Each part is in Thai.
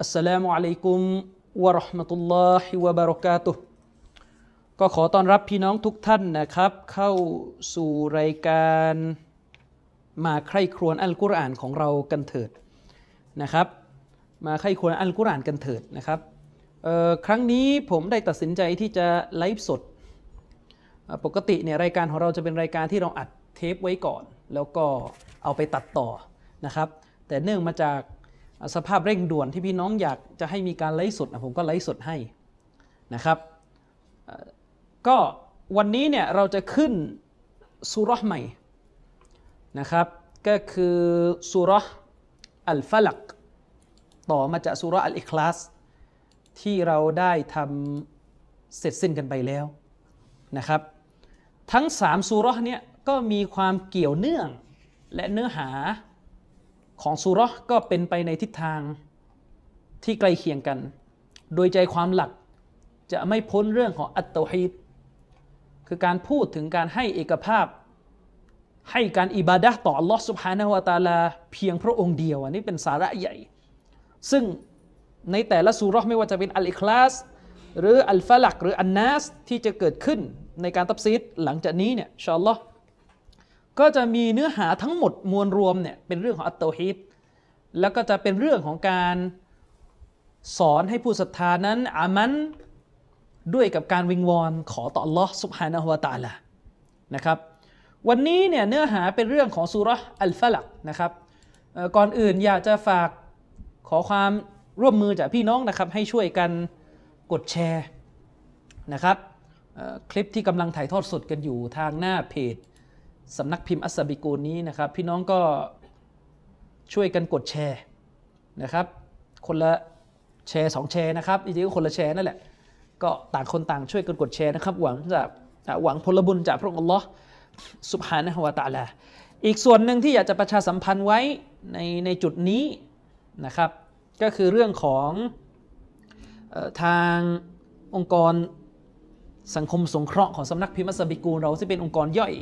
อัสสลามุอะลัยกุมวะราะห์มะตุลลอฮิวะบะเราะกาตุฮ์ก็ขอต้อนรับพี่น้องทุกท่านนะครับ เข้าสู่รายการมาใคร่ครวญอัลกุรอานของเรากันเถิดนะครับ มาใคร่ครวญอัลกุรอานกันเถิดนะครับครั้งนี้ผมได้ตัดสินใจที่จะไลฟ์สด ปกติเนี่ยรายการของเราจะเป็นรายการที่เราอัดเทปไว้ก่อน แล้วก็เอาไปตัดต่อนะครับ แต่เนื่องมาจาก สภาพเร่งด่วนที่พี่น้องอยากจะให้มีการไลฟ์สดผมก็ไลฟ์สดให้นะครับก็วันนี้เนี่ยเราจะขึ้นสุรษใหม่นะครับก็คือสุรษอัลฟลักต่อมาจากสุรษอัลอิคลาสที่เราได้ทำเสร็จสิ้นกันไปแล้วนะครับ ทั้งสามสุรษเนี่ยก็มีความเกี่ยวเนื่องและเนื้อหา ของสุรก็เป็นไปในทิศทางที่ใกล้เคียงกัน โดยใจความหลักจะไม่พ้นเรื่องของอัตโตฮิดคือการพูดถึงการให้เอกภาพ ให้การอิบาดะต่อลอฮ์สุภานาวตาลา เพียงพระองค์เดียว อันนี้เป็นสาระใหญ่ ซึ่งในแต่ละสุรไม่ว่าจะเป็นอัลอิคลาส หรืออัลฟาลัก หรืออันนาสที่จะเกิดขึ้นในการตับซิดหลังจากนี้เนี่ยชอลล์ ก็จะมีเนื้อหาทั้งหมดมวลรวมเนี่ยเป็นเรื่องของอัตโตฮิตแล้วก็จะเป็นเรื่องของการสอนให้ผู้ศรัทธานั้นอามันด้วยกับการวิงวอนขอต่อลอสุภานะฮวตาละนะครับวันนี้เนี่ยเนื้อหาเป็นเรื่องของสุรอัลฟลักนะครับก่อนอื่นอยากจะฝากขอความร่วมมือจากพี่น้องนะครับให้ช่วยกันกดแชร์นะครับคลิปที่กำลังถ่ายทอดสดกันอยู่ทางหน้าเพจ สำนักพิมพ์อัสบิกูนี้นะครับ พี่น้องก็ช่วยกันกดแชร์นะครับ คนละแชร์สองแชร์นะครับจริงๆก็คนละแชร์นั่นแหละ ก็ต่างคนต่างช่วยกันกดแชร์นะครับ หวังจากหวังผลบุญจากพระองค์อัลลอฮ์สุบฮานะฮวาตาลา อีกส่วนหนึ่งที่อยากจะประชาสัมพันธ์ไว้ในในจุดนี้นะครับ ก็คือเรื่องของทางองค์กรสังคมสงเคราะห์ของสำนักพิมพ์อัสบิกูเราที่เป็นองค์กรย่อย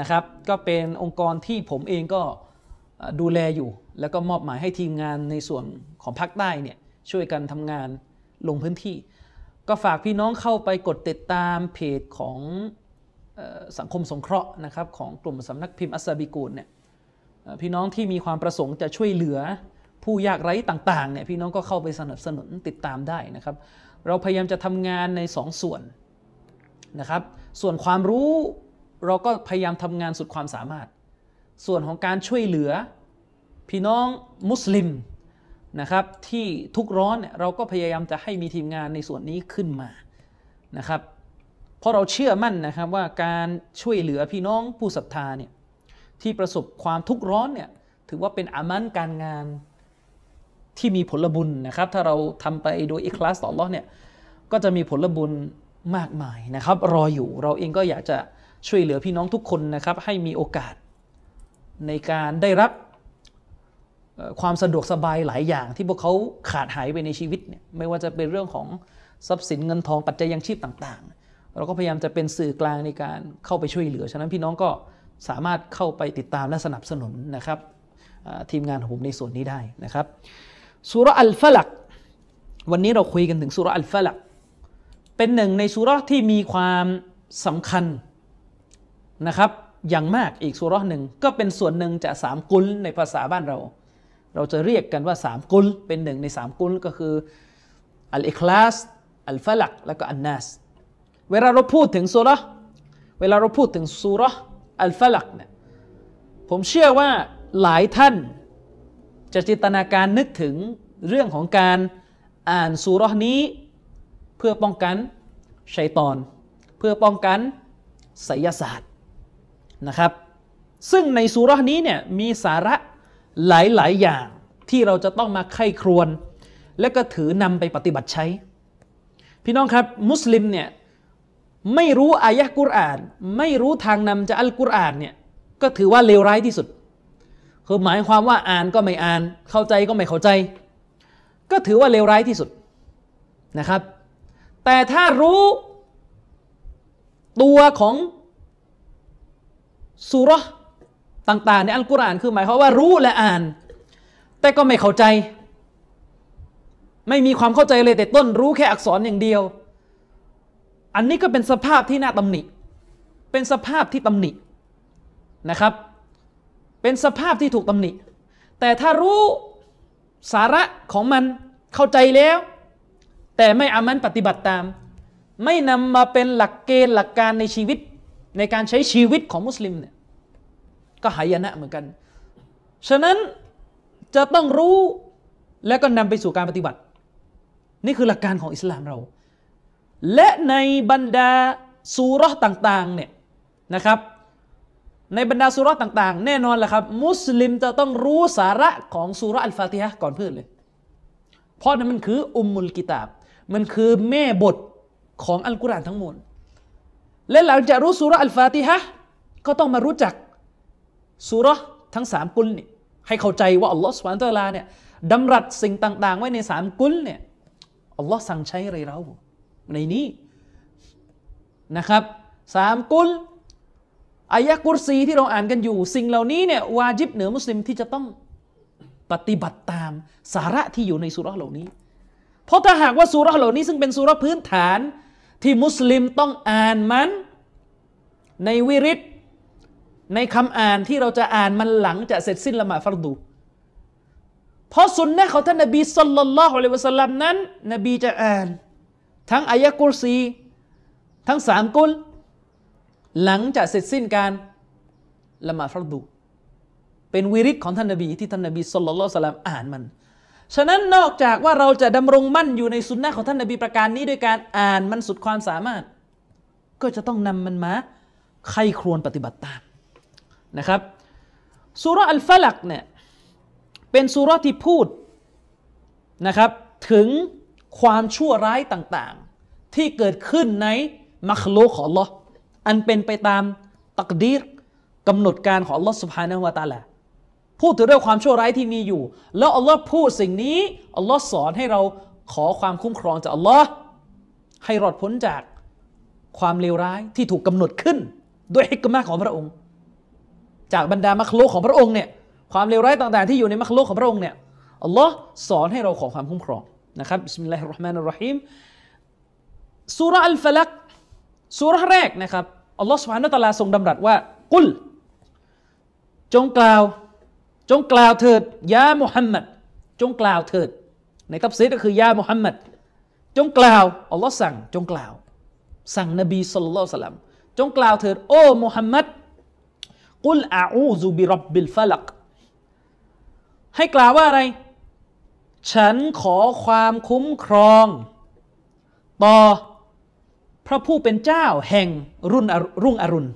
นะครับ ก็เป็นองค์กรที่ผมเองก็ดูแลอยู่ แล้วก็มอบหมายให้ทีมงานในส่วนของภาคใต้เนี่ยช่วยกันทำงานลงพื้นที่ ก็ฝากพี่น้องเข้าไปกดติดตามเพจของสังคมสงเคราะห์นะครับของกลุ่มสำนักพิมพ์อัสซาบิกูลเนี่ยพี่น้องที่มีความประสงค์จะช่วยเหลือผู้ยากไร้ต่างๆเนี่ยพี่น้องก็เข้าไปสนับสนุนติดตามได้นะครับ เราพยายามจะทำงานใน2สส่วนนะครับ ส่วนความรู้ เราก็พยายามทำงานสุดความสามารถ ส่วนของการช่วยเหลือ พี่น้องมุสลิมนะครับที่ทุกร้อนเนี่ยเราก็พยายามจะให้มีทีมงานในส่วนนี้ขึ้นมานะครับ เพราะเราเชื่อมั่นนะครับว่าการช่วยเหลือพี่น้องผู้ศรัทธาเนี่ยที่ประสบความทุกข์ร้อนเนี่ยถือว่าเป็นอามันการงานที่มีผลบุญนะครับ ถ้าเราทำไปโดยอิคลาสต่อรอดเนี่ยก็จะมีผลบุญมากมายนะครับ รออยู่เราเองก็อยากจะ ช่วยเหลือพี่น้องทุกคนนะครับให้มีโอกาสในการได้รับความสะดวกสบายหลายอย่างที่พวกเขาขาดหายไปในชีวิตเนี่ยไม่ว่าจะเป็นเรื่องของทรัพย์สินเงินทองปัจจัยยังชีพต่าง ๆ เราก็พยายามจะเป็นสื่อกลางในการเข้าไปช่วยเหลือ ฉะนั้นพี่น้องก็สามารถเข้าไปติดตามและสนับสนุนนะครับทีมงานของผมในส่วนนี้ได้นะครับสุรอัลฟลักวันนี้เราคุยกันถึงสุรอัลฟลักเป็นหนึ่งในสุรที่มีความสำคัญ นะครับ อย่างมากอีกสุรหนึ่งก็เป็นส่วนหนึ่งจากสามกุลในภาษาบ้านเรา เราจะเรียกกันว่าสามกุลเป็นหนึ่งในสามกุลก็คืออัลอิคลาสอัลฟลักแล้วก็อันนัสเวลาเราพูดถึงสุรเวลาเราพูดถึงสุรอัลฟลักเนี่ยผมเชื่อว่าหลายท่านจะจินตนาการนึกถึงเรื่องของการอ่านสุรนี้เพื่อป้องกันชัยตอน เพื่อป้องกันไสยศาสตร์ นะครับ ซึ่งในสุรานี้เนี่ยมีสาระหลาย ๆ อย่างที่เราจะต้องมาไข้ครวน และก็ถือนำไปปฏิบัติใช้ พี่น้องครับมุสลิมเนี่ยไม่รู้อายะกุรอาน ไม่รู้ทางนำจากอัลกุรอานเนี่ยก็ถือว่าเลวร้ายที่สุด คือหมายความว่าอ่านก็ไม่อ่าน เข้าใจก็ไม่เข้าใจ ก็ถือว่าเลวร้ายที่สุดนะครับ แต่ถ้ารู้ตัวของ สุรต่างๆในอัลกุรอานคือหมายความว่ารู้และอ่าน แต่ก็ไม่เข้าใจ ไม่มีความเข้าใจเลยแต่ต้นรู้แค่อักษรอย่างเดียว อันนี้ก็เป็นสภาพที่น่าตำหนิ เป็นสภาพที่ตำหนินะครับ เป็นสภาพที่ถูกตำหนิ แต่ถ้ารู้สาระของมันเข้าใจแล้ว แต่ไม่อามันปฏิบัติตาม ไม่นำมาเป็นหลักเกณฑ์หลักการในชีวิตในการใช้ชีวิตของมุสลิมเนี่ย ก็หายนะเหมือนกัน ฉะนั้นจะต้องรู้และก็นำไปสู่การปฏิบัติ นี่คือหลักการของอิสลามเรา และในบรรดาสุรษต่างๆเนี่ยนะครับ ในบรรดาสุรษต่างๆ แน่นอนแหละครับ มุสลิมจะต้องรู้สาระของสุรอัลฟาติฮะก่อนเพื่อนเลย เพราะนั้นมันคืออุมมุลกิตาบ มันคือแม่บทของอัลกุรอานทั้งหมดและหลังจากรู้สุรอัลฟาติฮะก็ต้องมารู้จัก สุรทั้งสามกุลนี่ให้เข้าใจว่าอัลลอฮฺสุบานตะลาเนี่ยดำรัสสิ่งต่าง ๆ ไว้ในสามกุลเนี่ยอัลลอฮ์สั่งใช้อะไรเรา ในนี้นะครับสามกุลอายะกุรซีที่เราอ่านกันอยู่ สิ่งเหล่านี้เนี่ยวาจิบเหนือมุสลิมที่จะต้องปฏิบัติตามสาระที่อยู่ในสุรเหล่านี้ เพราะถ้าหากว่าสุรเหล่านี้ ซึ่งเป็นสุรพื้นฐานที่มุสลิมต้องอ่านมัน ในวิริต ในคำอ่านที่เราจะอ่านมันหลังจะเสร็จสิ้นละหมาดฟัรดู เพราะสุนนะของท่านนบีสุลต่านละฮ์อะลัยวะสัลลัมนั้น นบีจะอ่าน ทั้งอายะกุรซี ทั้งสามกุล หลังจากเสร็จสิ้นการละหมาดฟัรดู เป็นวิริตของท่านนบีที่ท่านนบีสุลต่านละสัลลัมอ่านมัน ฉะนั้นนอกจากว่าเราจะดำรงมั่นอยู่ในสุนนะของท่านนบีประการนี้ด้วยการอ่านมันสุดความสามารถ ก็จะต้องนำมันมาใครควญปฏิบัติตาม นะครับสุรอัลฟลักเนี่ยเป็นสุรที่พูดนะครับถึงความชั่วร้ายต่างๆ ที่เกิดขึ้นในมัคโลของลออันเป็นไปตามตักดีรกำหนดการของลอสุภานะวตาละพูดถึงเรื่องความชั่วร้ายที่มีอยู่ แล้วอัลลอฮ์พูดสิ่งนี้อัลลอฮ์สอนให้เราขอความคุ้มครองจากอัลลอฮ์ให้รอดพ้นจากความเลวร้ายที่ถูกกำหนดขึ้น ด้วยฮิกมะของพระองค์ จากบรรดามัคลุกของพระองค์เนี่ยความเลวร้ายต่างๆ ที่อยู่ในมัคลุกของพระองค์เนี่ยอัลลอฮ์สอนให้เราขอความคุ้มครองนะครับبسم الله الرحمن الرحيمสุรالفلقสุรแรกนะครับอัลลอฮ์سبحانه وتعالىทรงดำรัสว่าقل จงกล่าว จงกล่าวเถิดيا محمدจงกล่าวเถิด ในتفسيرก็คือيا محمدจงกล่าวอัลลอฮ์สั่งจงกล่าว สั่งนบีصلى الله عليه وسلمจงกล่าวเถิดโอ้มุฮัมมัด قل أعوذ برب الفلق ให้กล่าวว่าอะไร ฉันขอความคุ้มครอง ต่อพระผู้เป็นเจ้าแห่งรุ่นรุ่งอรุณ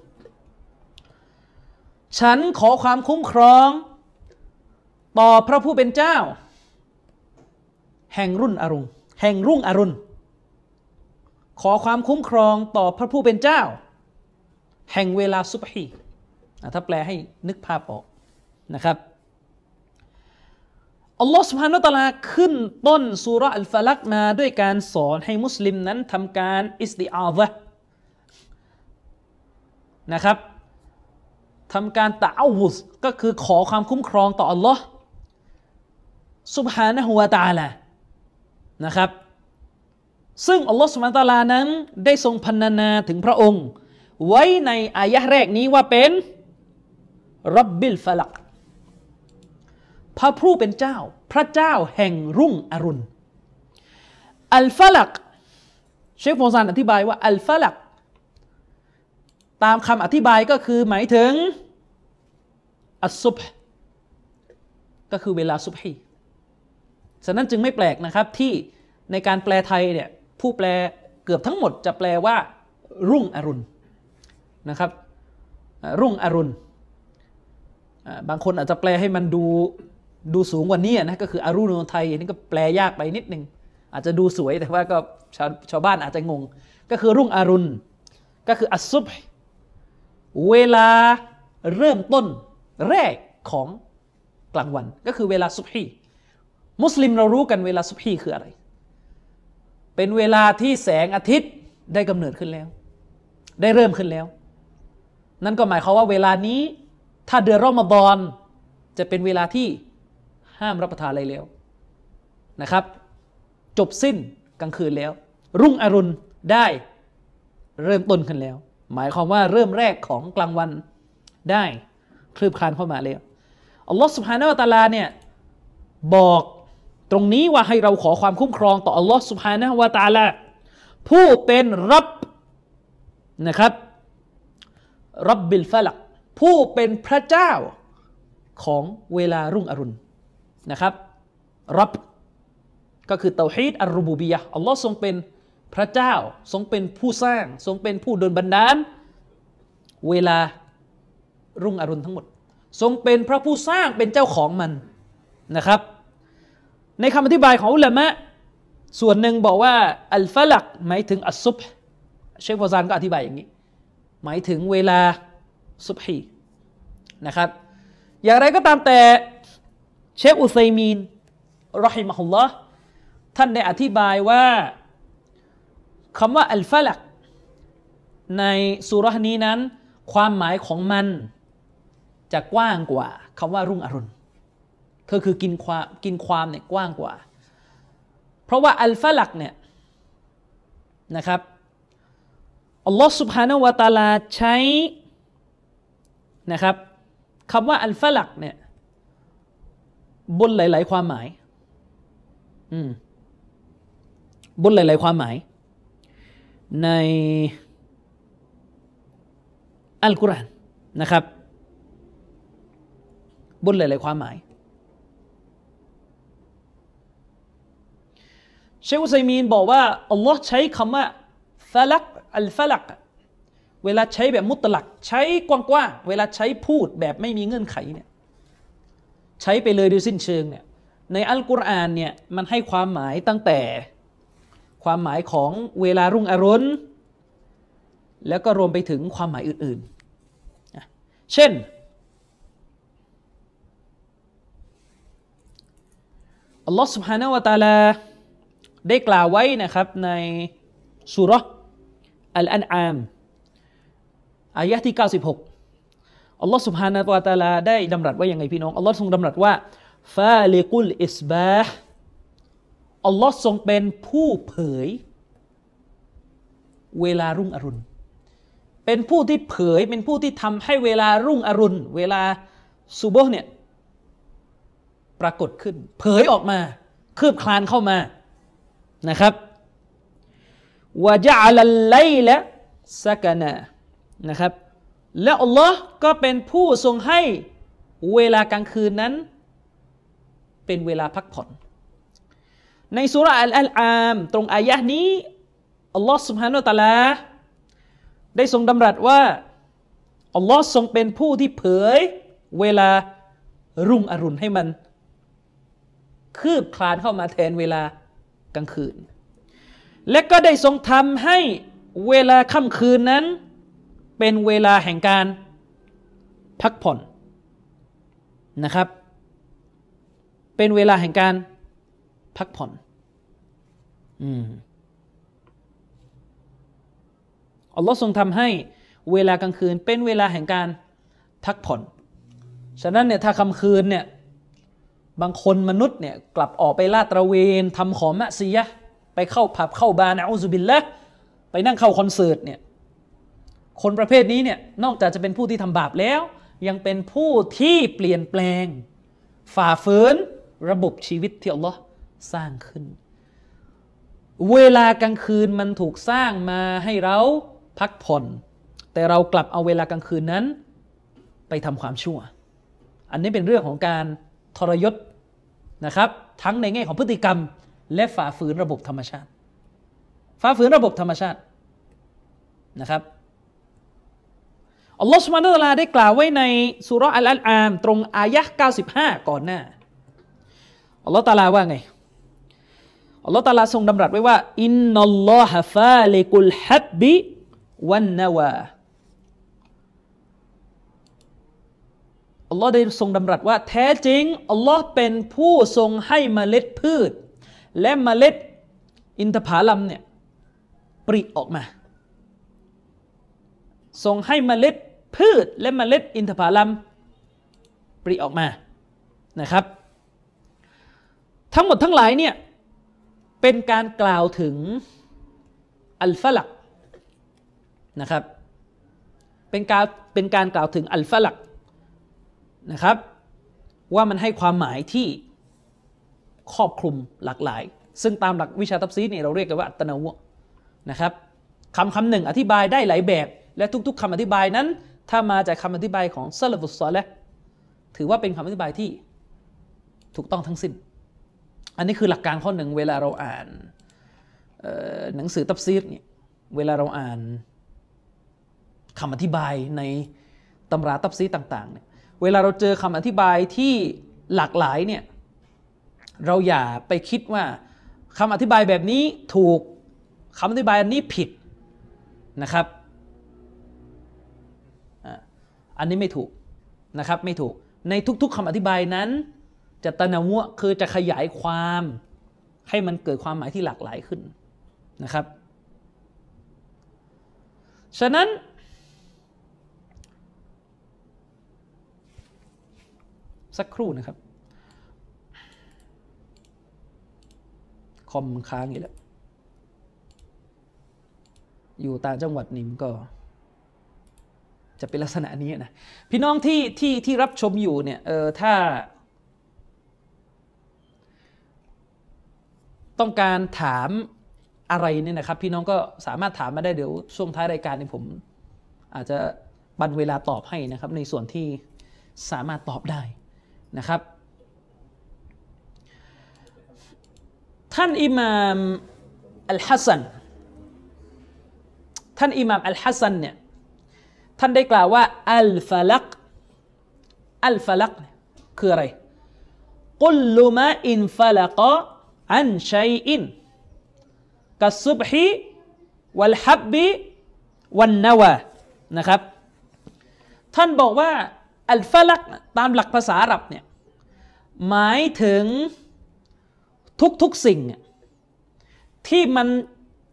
ฉันขอความคุ้มครอง ต่อพระผู้เป็นเจ้า แห่งรุ่นอรุณ แห่งรุ่งอรุณ ขอความคุ้มครองต่อพระผู้เป็นเจ้า แห่งเวลาสุบฮี ถ้าแปลให้นึกภาพออกนะครับอัลลอฮ์สุบฮานุตะลาขึ้นต้นสุรอัลฟาลักมาด้วยการสอนให้มุสลิมนั้นทำการอิสติอาซะนะครับทำการตะอาวุสก็คือขอความคุ้มครองต่ออัลลอฮ์สุบฮานะฮุวาตาลานะครับซึ่งอัลลอฮ์สุบฮานะตะลานั้นได้ทรงพันนาถึงพระองค์ ไว้ในอายะแรกนี้ว่าเป็น รับบิลฟลัก พระผู้เป็นเจ้า พระเจ้าแห่งรุ่งอรุณ อัลฟลัก เชฟโฟซานอธิบายว่า อัลฟลัก ตามคำอธิบายก็คือหมายถึง อัสุบก็คือเวลาซุบฮีฉะนั้นจึงไม่แปลกนะครับที่ในการแปลไทยเนี่ยผู้แปลเกือบทั้งหมดจะแปลว่า รุ่งอรุณนะครับ รุ่งอรุณ บางคนอาจจะแปลให้มันดูดูสูงกว่านี้นะก็คืออารุโนไทยนี่ก็แปลยากไปนิดนึง อาจจะดูสวยแต่ว่าก็ชาวชาวบ้านอาจจะงง ก็คือรุ่งอรุณ ก็คืออัสซุบเวลาเริ่มต้นแรกของกลางวัน ก็คือเวลาซุบฮีมุสลิมเรารู้กันเวลาซุบฮีคืออะไร เป็นเวลาที่แสงอาทิตย์ได้กำเนิดขึ้นแล้ว ได้เริ่มขึ้นแล้ว นั่นก็หมายความว่าเวลานี้ ถ้าเดือนรอมฎอนจะเป็นเวลาที่ห้ามรับประทานอะไรแล้วนะครับ จบสิ้นกลางคืนแล้ว รุ่งอรุณได้เริ่มต้นขึ้นแล้ว หมายความว่าเริ่มแรกของกลางวันได้คลืบคลานเข้ามาแล้วอัลลอฮ์سبحانه وتعالىเนี่ยบอกตรงนี้ว่าให้เราขอความคุ้มครองต่ออัลลอฮ์سبحانه وتعالىผู้เป็นرب นะครับرب الفلق ผู้เป็นพระเจ้าของเวลารุ่งอรุณนะครับرب ก็คือتوحيد الربوبيةอัลลอฮ์ทรงเป็นพระเจ้าทรงเป็นผู้สร้าง ทรงเป็นผู้ดลบันดาลเวลารุ่งอรุณทั้งหมด ทรงเป็นพระผู้สร้างเป็นเจ้าของมันนะครับ ในคำอธิบายของอุลามะส่วนหนึ่งบอกว่าอัลฟลักหมายถึงอัสซุบเชคฟอซานก็อธิบายอย่างนี้ หมายถึงเวลา สุบฮีนะครับ อย่างไรก็ตามแต่เชฟอุไซมีนรอฮิมะฮุลลอฮ์ท่านได้อธิบายว่าคำว่าอัลฟาลักในสุรษนี้นั้น ความหมายของมันจะกว้างกว่าคำว่ารุ่งอรุณก็คือกินความกินความเนี่ยกว้างกว่า เพราะว่าอัลฟาลักเนี่ยนะครับอัลลอฮ์สุบฮานาวะตาลาใช้ นะครับคำว่าอัลฟลักเนี่ยบนหลาย ๆ ความหมาย อืมบนหลาย ๆ ความหมาย ในอัลกุรอานนะครับ บนหลาย ๆ ความหมาย เชคอุซัยมีนบอกว่าอัลลอฮ์ใช้คำว่าฟลักอัลฟลัก เวลาใช้แบบมุตลัก ใช้กว้างๆเวลาใช้พูดแบบไม่มีเงื่อนไขเนี่ยใช้ไปเลยโดยสิ้นเชิงเนี่ยในอัลกุรอานเนี่ยมันให้ความหมายตั้งแต่ความหมายของเวลารุ่งอรุณแล้วก็รวมไปถึงความหมายอื่นๆ เช่นอัลลอฮ์ سبحانه และ تعالى ได้กล่าวไว้นะครับในสุรอัลอันอาม อายะที่ 96 อัลลอฮ์สุบฮานะตะตาลาได้ดำรัสว่ายังไงพี่น้อง อัลลอฮ์ทรงดำรัสว่าฟาลิกุลอิสบะห์อัลลอฮ์ทรงเป็นผู้เผย เวลารุ่งอรุณ เป็นผู้ที่เผย เป็นผู้ที่ทำให้เวลารุ่งอรุณ เวลาซูโบเนี่ยปรากฏขึ้น เผยออกมา คืบคลานเข้ามานะครับวะจาลัลไลละสักนะ นะครับ และอัลลอฮ์ก็เป็นผู้ทรงให้เวลากลางคืนนั้น เป็นเวลาพักผ่อน ในสุรอัลอัลอามตรงอายะนี้อัลลอฮ์สุบฮานุตะลา ได้ทรงดำรัสว่าอัลลอฮ์ทรงเป็นผู้ที่เผยเวลารุ่งอรุณให้มัน คืบคลานเข้ามาแทนเวลากลางคืน และก็ได้ทรงทำให้เวลาค่ำคืนนั้น เป็นเวลาแห่งการพักผ่อนนะครับ เป็นเวลาแห่งการพักผ่อนอืมอัลลอฮ์ทรงทำให้เวลากลางคืนเป็นเวลาแห่งการพักผ่อน ฉะนั้นเนี่ยถ้าคำคืนเนี่ยบางคนมนุษย์เนี่ยกลับออกไปลาดตระเวนทำขอมะซียะไปเข้าผับเข้าบาร์นะอุซุบิลละไปนั่งเข้าคอนเสิร์ตเนี่ย คนประเภทนี้เนี่ยนอกจากจะเป็นผู้ที่ทำบาปแล้ว ยังเป็นผู้ที่เปลี่ยนแปลง ฝ่าฝืนระบบชีวิตที่อัลลอฮ์สร้างขึ้น เวลากลางคืนมันถูกสร้างมาให้เราพักผ่อน แต่เรากลับเอาเวลากลางคืนนั้น ไปทำความชั่ว อันนี้เป็นเรื่องของการทรยศนะครับ ทั้งในแง่ของพฤติกรรม และฝ่าฝืนระบบธรรมชาติ ฝ่าฝืนระบบธรรมชาตินะครับ อัลลอฮฺสุบานุตลาได้กล่าวไว้ในสุรอัลอัลอามตรงอายะห์95 ก่อนหน้าอัลลอฮ์ตาลาว่าไงอัลลอฮ์ตาลาทรงดำรัสไว้ว่าอินนัลลอฮะฟาลิกุลฮับบิวันนาวาอัลลอฮ์ได้ทรงดำรัสว่าแท้จริงอัลลอฮ์เป็นผู้ทรงให้เมล็ดพืช และเมล็ดอินทผลัมเนี่ยปริออกมา ทรงให้เมล็ด พืชและเมล็ดอินทผลัมปริออกมานะครับ ทั้งหมดทั้งหลายเนี่ยเป็นการกล่าวถึงอัลฟลักนะครับเป็นการเป็นการกล่าวถึงอัลฟลักนะครับ ว่ามันให้ความหมายที่ครอบคลุมหลากหลาย ซึ่งตามหลักวิชาตับซีเนี่ยเราเรียกกันว่าอัตนาวนะครับคำคำหนึ่งอธิบายได้หลายแบบ และทุกๆคำอธิบายนั้น ถ้ามาจากคำอธิบายของซาลฟุสซอลและถือว่าเป็นคำอธิบายที่ถูกต้องทั้งสิ้น อันนี้คือหลักการข้อหนึ่งเวลาเราอ่านหนังสือตับซีดเนี่ยเวลาเราอ่านคำอธิบายในตำราตับซีต่างๆเนี่ยเวลาเราเจอคำอธิบายที่หลากหลายเนี่ยเราอย่าไปคิดว่าคำอธิบายแบบนี้ถูกคำอธิบายอันนี้ผิดนะครับ อันนี้ไม่ถูกนะครับไม่ถูกในทุก ๆคำอธิบายนั้น จะตะนาวะคือจะขยายความให้มันเกิดความหมายที่หลากหลายขึ้นนะครับ ฉะนั้นสักครู่นะครับ คอมค้างอยู่แล้ว อยู่ต่างจังหวัดนิมก็ จะเป็นลักษณะนี้นะพี่น้องที่ที่ที่รับชมอยู่เนี่ยเออถ้า ต้องการถามอะไรเนี่ยนะครับ พี่น้องก็สามารถถามมาได้เดี๋ยวช่วงท้ายรายการนี่ผม อาจจะบันเวลาตอบให้นะครับ ในส่วนที่สามารถตอบได้นะครับ ท่านอิหม่ามอัลฮัสซันท่านอิหม่ามอัลฮัสซันเนี่ย ท่านได้กล่าวว่าالفلق الفلقคืออะไรكل ما انفلق عن شيء كالصبح والحب والنوىนะครับ ท่านบอกว่าอัลฟลักตามหลักภาษาอาหรับเนี่ยหมายถึงทุกๆสิ่ง ที่มัน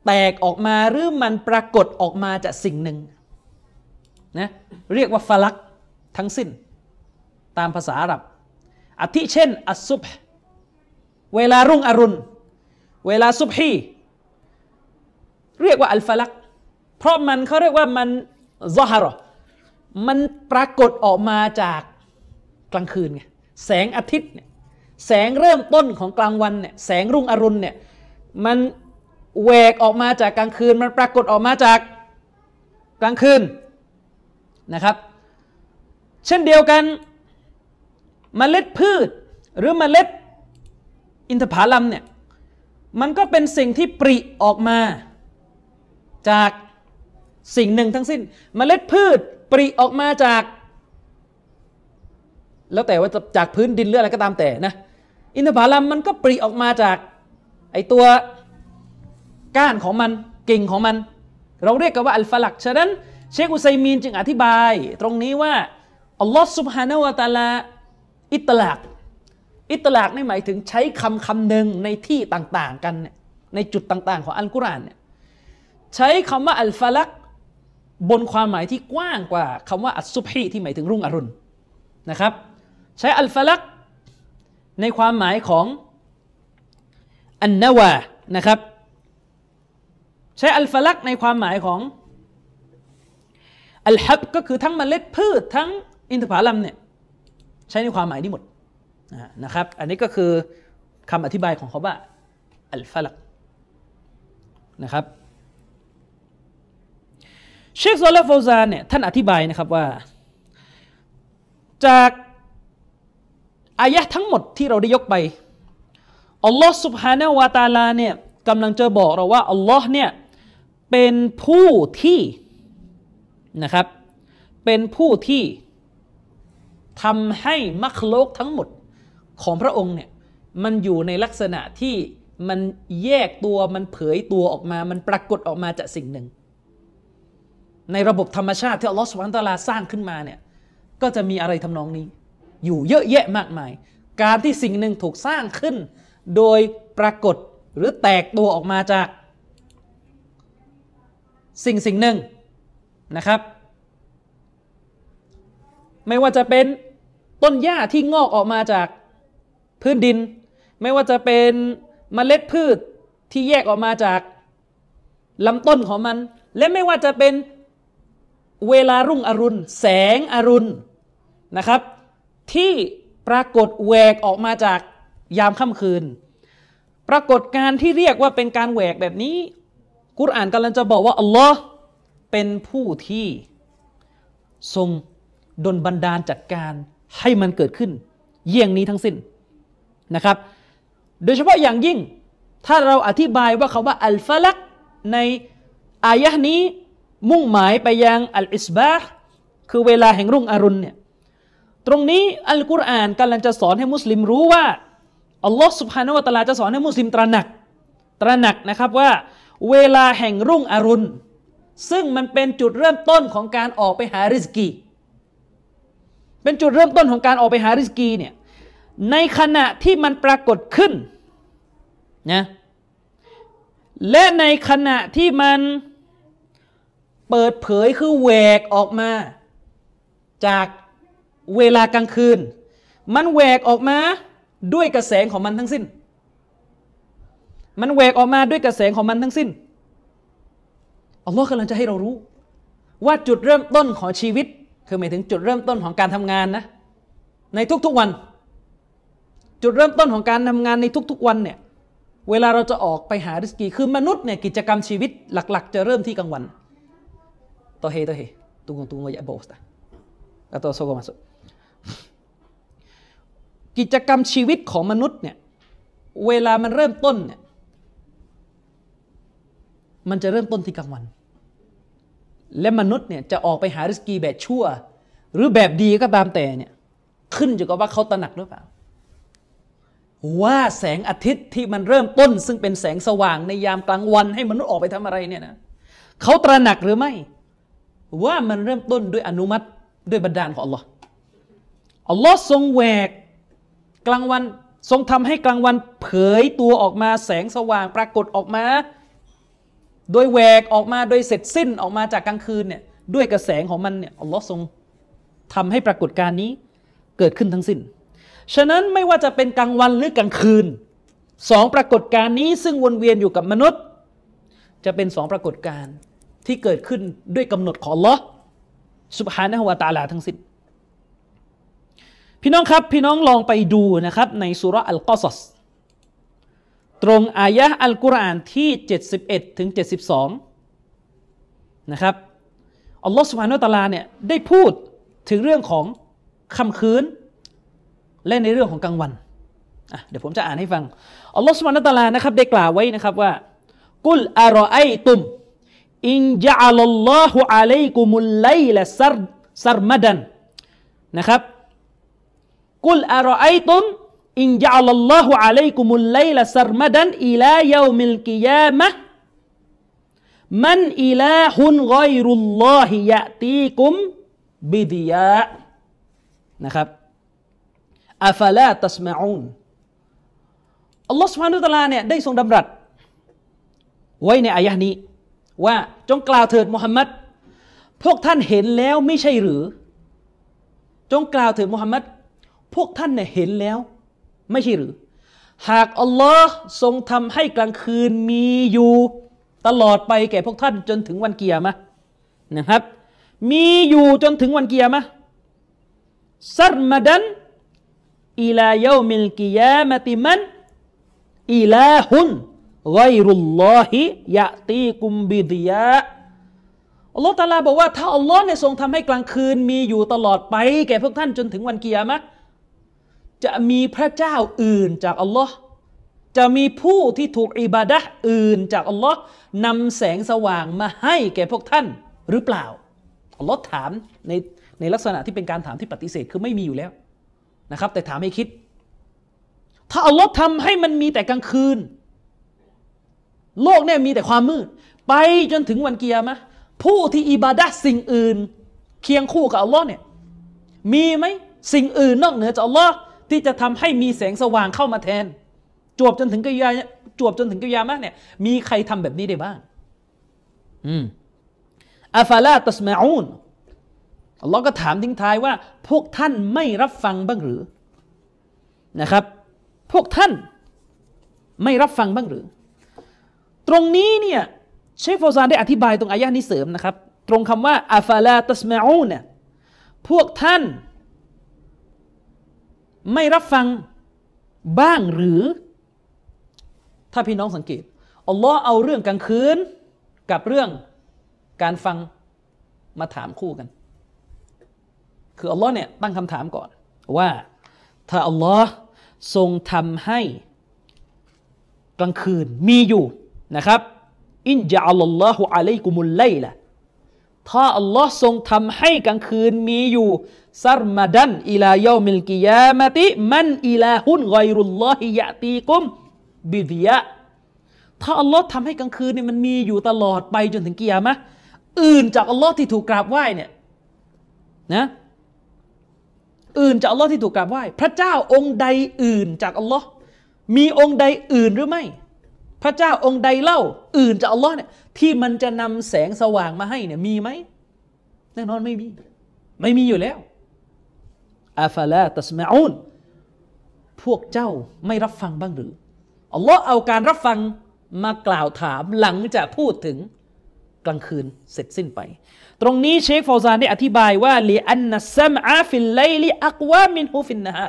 แตกออกมาหรือมันปรากฏออกมาจากสิ่งหนึ่ง นะเรียกว่าฟลักทั้งสิ้น ตามภาษาอาหรับอาทิเช่น อัสุบเวลารุ่งอรุณ เวลาซุบฮีเรียกว่าอัลฟลัก เพราะมันเขาเรียกว่ามันซอฮารอมันปรากฏออกมาจากกลางคืนไงแสงอาทิตย์เนี่ยแสงเริ่มต้นของกลางวันเนี่ยแสงรุ่งอรุณเนี่ยมันแหวกออกมาจากกลางคืน มันปรากฏออกมาจากกลางคืน นะครับ เช่นเดียวกันมเมล็ดพืช หรือมเมล็ดอินทผลัมเนี่ยมันก็เป็นสิ่งที่ปริออกมา จากสิ่งหนึ่งทั้งสิ้นมเมล็ดพืชปริออกมาจาก แล้วแต่ว่าจากพื้นดินหรืออะไรก็ตามแต่นะอินทผลัมมันก็ปริออกมาจากไอตัวก้านของมันกิ่งของมัน เราเรียกกันว่าอัลฟลักฉะนั้น เชคอุไซมีนจึงอธิบาย ตรงนี้ว่าอัลลอฮ์สุบฮานาวะตาลาอิตลักอิตลักนี่หมายถึงใช้คำคำหนึ่งในที่ต่าง ๆ กัน ในจุดต่าง ๆ ของอัลกุรอานเนี่ยใช้คำว่าอัลฟาลักบนความหมายที่กว้างกว่าคำว่าอัสซุบฮีที่หมายถึงรุ่งอรุณนะครับ ใช้อัลฟาลักในความหมายของอันนาวานะครับ ใช้อัลฟาลักในความหมายของ อัลฮับก็คือทั้งมเมล็ดพืชทั้งอินทผลัมเนี่ยใช้ในความหมายนี้หมดนะครับ อันนี้ก็คือคำอธิบายของเขาว่าอัลฟาลักนะครับ เชคโซอลฟาวซานเนี่ยท่านอธิบายนะครับว่า จากอายะทั้งหมดที่เราได้ยกไปอัลลอฮ์สุบฮานาวาตาลาเนี่ยกำลังจะบอกเราว่าอัลลอฮ์เนี่ยเป็นผู้ที่ นะครับ เป็นผู้ที่ทำให้มัคโลกทั้งหมดของพระองค์เนี่ยมันอยู่ในลักษณะที่มันแยกตัวมันเผยตัวออกมา มันปรากฏออกมาจากสิ่งหนึ่ง ในระบบธรรมชาติที่อัลลอฮฺสุบานตะลาสร้างขึ้นมาเนี่ยก็จะมีอะไรทำนองนี้ อยู่เยอะแยะมากมาย การที่สิ่งหนึ่งถูกสร้างขึ้น โดยปรากฏหรือแตกตัวออกมาจาก สิ่งสิ่งหนึ่ง นะครับ ไม่ว่าจะเป็นต้นหญ้าที่งอกออกมาจากพื้นดิน ไม่ว่าจะเป็นเมล็ดพืชที่แยกออกมาจากลำต้นของมัน และไม่ว่าจะเป็นเวลารุ่งอรุณ แสงอรุณนะครับ ที่ปรากฏแหวกออกมาจากยามค่ำคืน ปรากฏการที่เรียกว่าเป็นการแหวกแบบนี้ กุรอานกำลังจะบอกว่าอัลลอฮ์ เป็นผู้ที่ทรงดลบันดาลจัดการให้มันเกิดขึ้น เยี่ยงนี้ทั้งสิ้นนะครับ โดยเฉพาะอย่างยิ่ง ถ้าเราอธิบายว่าเขาว่าอัลฟาลักในอายะนี้มุ่งหมายไปยังอัลอิสบาห์คือเวลาแห่งรุ่งอรุณเนี่ยตรงนี้อัลกุรอานกำลังจะสอนให้มุสลิมรู้ว่าอัลลอฮ์สุบฮานาวะตะลาจะสอนให้มุสลิมตระหนัก ตระหนักนะครับว่า เวลาแห่งรุ่งอรุณ ซึ่งมันเป็นจุดเริ่มต้นของการออกไปหาริสกี เป็นจุดเริ่มต้นของการออกไปหาริสกีเนี่ยในขณะที่มันปรากฏขึ้นนะและในขณะที่มันเปิดเผยคือแหวกออกมา จากเวลากลางคืน มันแหวกออกมาด้วยกระแสงของมันทั้งสิ้น มันแหวกออกมาด้วยกระแสงของมันทั้งสิ้น อัลลอฮ์กำลังจะให้เรารู้ ว่าจุดเริ่มต้นของชีวิต คือหมายถึงจุดเริ่มต้นของการทำงานนะ ในทุกๆวัน จุดเริ่มต้นของการทำงานในทุกๆวันเนี่ยเวลาเราจะออกไปหาริสกีคือมนุษย์เนี่ยกิจกรรมชีวิตหลัก ๆ จะเริ่มที่กลางวันต่อเฮต่อเฮ tunggu tunggu ya bos atau sogo masuk กิจกรรมชีวิตของมนุษย์เนี่ยเวลามันเริ่มต้นเนี่ย มันจะเริ่มต้นที่กลางวัน และมนุษย์เนี่ยจะออกไปหาริสกีแบบชั่ว หรือแบบดีก็ตามแต่เนี่ยขึ้นอยู่กับว่าเขาตระหนักหรือเปล่า ว่าแสงอาทิตย์ที่มันเริ่มต้น ซึ่งเป็นแสงสว่างในยามกลางวันให้มนุษย์ออกไปทำอะไรเนี่ยนะเขาตระหนักหรือไม่ ว่ามันเริ่มต้นด้วยอนุมัติด้วยบันดาลของอัลลอฮ์อัลลอฮ์ทรงแหวกกลางวันทรงทำให้กลางวันเผยตัวออกมาแสงสว่างปรากฏออกมา โดยแหวกออกมาโดยเสร็จสิ้นออกมาจากกลางคืนเนี่ยด้วยกระแสงของมันเนี่ยอัลลอฮ์ทรงทำให้ปรากฏการนี้เกิดขึ้นทั้งสิ้น ฉะนั้นไม่ว่าจะเป็นกลางวันหรือกลางคืนสองปรากฏการนี้ซึ่งวนเวียนอยู่กับมนุษย์ จะเป็นสองปรากฏการที่เกิดขึ้นด้วยกำหนดของอัลลอฮ์สุบฮานะฮุวาตาลาทั้งสิ้น พี่น้องครับพี่น้องลองไปดูนะครับในสุรอัลกอซัส ตรงอายะอัลกุรอานที่ 71ถึง72 นะครับ อัลลอฮฺสุบฮานุตะลาเนี่ยได้พูดถึงเรื่องของค่ำคืน และในเรื่องของกลางวัน เดี๋ยวผมจะอ่านให้ฟัง อัลลอฮฺสุบฮานุตะลานะครับได้กล่าวไว้นะครับว่า กุลอารอไอตุม อินจาลลอฮุอะลัยกุมุลไลละซัรซัรมัดันนะครับ กุลอารอไอตุม อินจาลลอฮุอะลัยกุมุลไลละซัรมดันอิลาเยามิลกิยามะมันอิลาฮุนกอยรุลลอฮิยะตีกุมบิดิยานะครับอัฟลาตัสมาอูนอัลลอฮฺสุบฮานุตะลาเนี่ยได้ทรงดำรัสไว้ในอายะนี้ ว่าจงกล่าวเถิดมุฮัมมัดพวกท่านเห็นแล้วไม่ใช่หรือ จงกล่าวเถิดมุฮัมมัดพวกท่านเนี่ยเห็นแล้ว ไม่ใช่หรือ หากอัลลอฮ์ทรงทำให้กลางคืนมีอยู่ตลอดไปแก่พวกท่านจนถึงวันเกียร์มะนะครับ มีอยู่จนถึงวันเกียร์มะซัรมาดันอิลาเยามิลกิยามะติมันอิลาฮุนไกรุลลอฮิยะตีกุมบิดิยะอัลลอฮ์ตาลาบอกว่าถ้าอัลลอฮ์เนี่ยทรงทำให้กลางคืนมีอยู่ตลอดไป แก่พวกท่านจนถึงวันเกียร์มะ จะมีพระเจ้าอื่นจากอัลลอฮ์จะมีผู้ที่ถูกอิบาดะอื่นจากอัลลอฮ์นำแสงสว่างมาให้แก่พวกท่านหรือเปล่าอัลลอฮ์ถามในในลักษณะที่เป็นการถามที่ปฏิเสธคือไม่มีอยู่แล้วนะครับ แต่ถามให้คิด ถ้าอัลลอฮ์ทำให้มันมีแต่กลางคืน โลกเนี่ยมีแต่ความมืด ไปจนถึงวันเกียร์มะผู้ที่อิบาดะสิ่งอื่น เคียงคู่กับอัลลอฮ์เนี่ยมีไหมสิ่งอื่นนอกเหนือจากอัลลอฮ์ ที่จะทำให้มีแสงสว่างเข้ามาแทน จวบจนถึงกิยาจวบจนถึงกิยามะเนี่ย มีใครทำแบบนี้ได้บ้าง อืมอัฟลาตัสมาอูนอัลลอฮ์ก็ถามทิ้งท้ายว่า พวกท่านไม่รับฟังบ้างหรือนะครับ พวกท่านไม่รับฟังบ้างหรือ ตรงนี้เนี่ยเชฟโฟซานได้อธิบายตรงอายะนี้เสริมนะครับ ตรงคำว่าอัฟลาตัสมาอูนเนี่ยพวกท่าน ไม่รับฟังบ้างหรือ ถ้าพี่น้องสังเกตอัลลอฮ์เอาเรื่องกลางคืนกับเรื่องการฟังมาถามคู่กัน คืออัลลอฮ์เนี่ยตั้งคำถามก่อน ว่าถ้าอัลลอฮ์ทรงทำให้กลางคืนมีอยู่นะครับ อินจาอัลลอฮุอะลัยกุมุลไลละ ถ้าอัลลอฮ์ทรงทำให้กลางคืนมีอยู่ซารมาดันอิลายอมิลกิยามะติมันอิลาฮุนไกรุลลอฮิยะตีกุมบิดยะถ้าอัลลอฮ์ทำให้กลางคืนเนี่ยมันมีอยู่ตลอดไปจนถึงกิยามะอื่นจากอัลลอฮ์ที่ถูกกราบไหว้เนี่ยนะอื่นจากอัลลอฮ์ที่ถูกกราบไหว้ พระเจ้าองค์ใดอื่นจากอัลลอฮ์มีองค์ใดอื่นหรือไม่ พระเจ้าองค์ใดเล่า อื่นจากอัลลอฮ์เนี่ยที่มันจะนำแสงสว่างมาให้เนี่ยมีไหมแน่นอนไม่มี ไม่มีอยู่แล้วอาฟาลาตัสมาอูนพวกเจ้าไม่รับฟังบ้างหรืออัลลอฮ์เอาการรับฟังมากล่าวถามหลังจากพูดถึงกลางคืนเสร็จสิ้นไป ตรงนี้เชคฟาวซานได้อธิบายว่าلأن السمع في الليل أقوى منه في النهار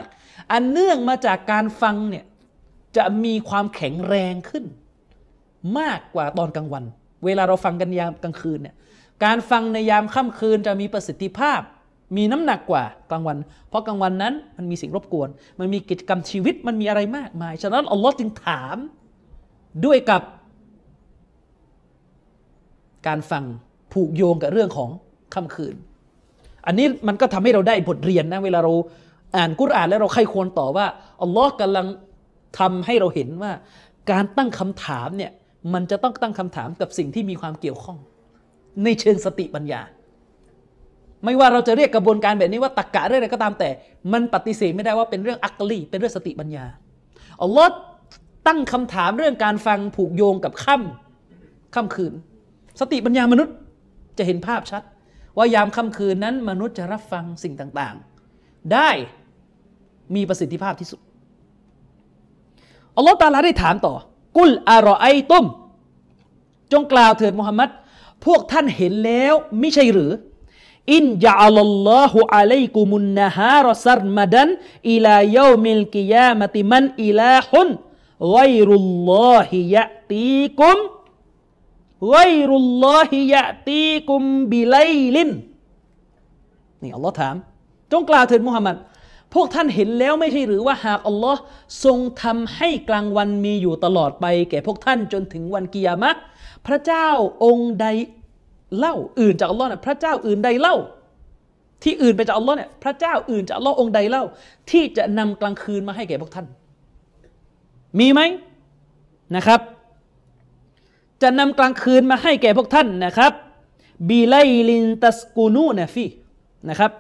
อันเนื่องมาจากการฟังเนี่ยจะมีความแข็งแรงขึ้น มากกว่าตอนกลางวัน เวลาเราฟังกันยามกลางคืนเนี่ยการฟังในยามค่ำคืนจะมีประสิทธิภาพ มีน้ำหนักกว่ากลางวัน เพราะกลางวันนั้นมันมีสิ่งรบกวน มันมีกิจกรรมชีวิตมันมีอะไรมากมาย ฉะนั้นอัลลอฮ์จึงถามด้วยกับ การฟังผูกโยงกับเรื่องของค่ำคืน อันนี้มันก็ทำให้เราได้บทเรียนนะเวลาเราอ่านกุรอานแล้วเราใครควรต่อว่าอัลลอฮ์กำลังทำให้เราเห็นว่า การตั้งคำถามเนี่ย มันจะต้องตั้งคำถามกับสิ่งที่มีความเกี่ยวข้อง ในเชิงสติปัญญา ไม่ว่าเราจะเรียกกระบวนการแบบนี้ว่าตักกะเรื่องอะไรก็ตามแต่ มันปฏิเสธไม่ได้ว่าเป็นเรื่องอักลีเป็นเรื่องสติปัญญาอัลลอฮ์ตั้งคำถามเรื่องการฟังผูกโยงกับค่ำค่ำคืน สติปัญญามนุษย์จะเห็นภาพชัด ว่ายามค่ำคืนนั้น มนุษย์จะรับฟังสิ่งต่างๆ ได้มีประสิทธิภาพที่สุดอัลลอฮฺตาลาได้ถามต่อ กุลอารอไอตุม จงกล่าวเถิดมุฮัมมัดพวกท่านเห็นแล้วไม่ใช่หรือ อินยาลลอฮุอะลัยกุมุนนะฮารซัรมดันอิลายามิลกิยามติมันอิลาฮุนไวรุลลอฮิยะตีกุมไวรุลลอฮิยะตีกุมบิไลลินนี่อัลลอฮ์ถาม จงกล่าวเถิดมุฮัมมัด พวกท่านเห็นแล้วไม่ใช่หรือว่าหากอัลลอฮ์ทรงทำให้กลางวันมีอยู่ตลอดไป แก่พวกท่านจนถึงวันกิยามะพระเจ้าองค์ใดเล่าอื่นจากอัลลอฮ์นะพระเจ้าอื่นใดเล่า ที่อื่นไปจากอัลลอฮ์เนี่ยพระเจ้าอื่นจากอัลลอฮ์องค์ใดเล่า ที่จะนำกลางคืนมาให้แก่พวกท่าน มีไหมนะครับ จะนำกลางคืนมาให้แก่พวกท่านนะครับบีไลลินตัสกูนูนฟีนะครับ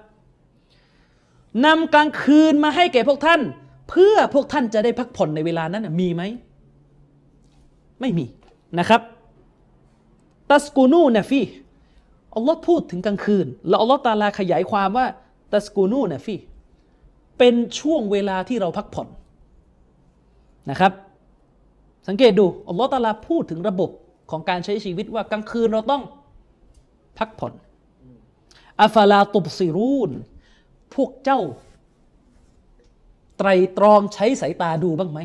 นำกลางคืนมาให้แก่พวกท่าน เพื่อพวกท่านจะได้พักผ่อนในเวลานั้นมีไหม ไม่มีนะครับ ตัสกูนูนฟีอัลลอฮ์พูดถึงกลางคืน แล้วอัลลอฮ์ตาลาขยายความว่า ตัสกูนูนฟีเป็นช่วงเวลาที่เราพักผ่อนนะครับ สังเกตดูอัลลอฮ์ตาลาพูดถึงระบบของการใช้ชีวิตว่ากลางคืนเราต้องพักผ่อนอัฟลาตุบซิรูน พวกเจ้า ไตรตรองใช้สายตาดูบ้างไหม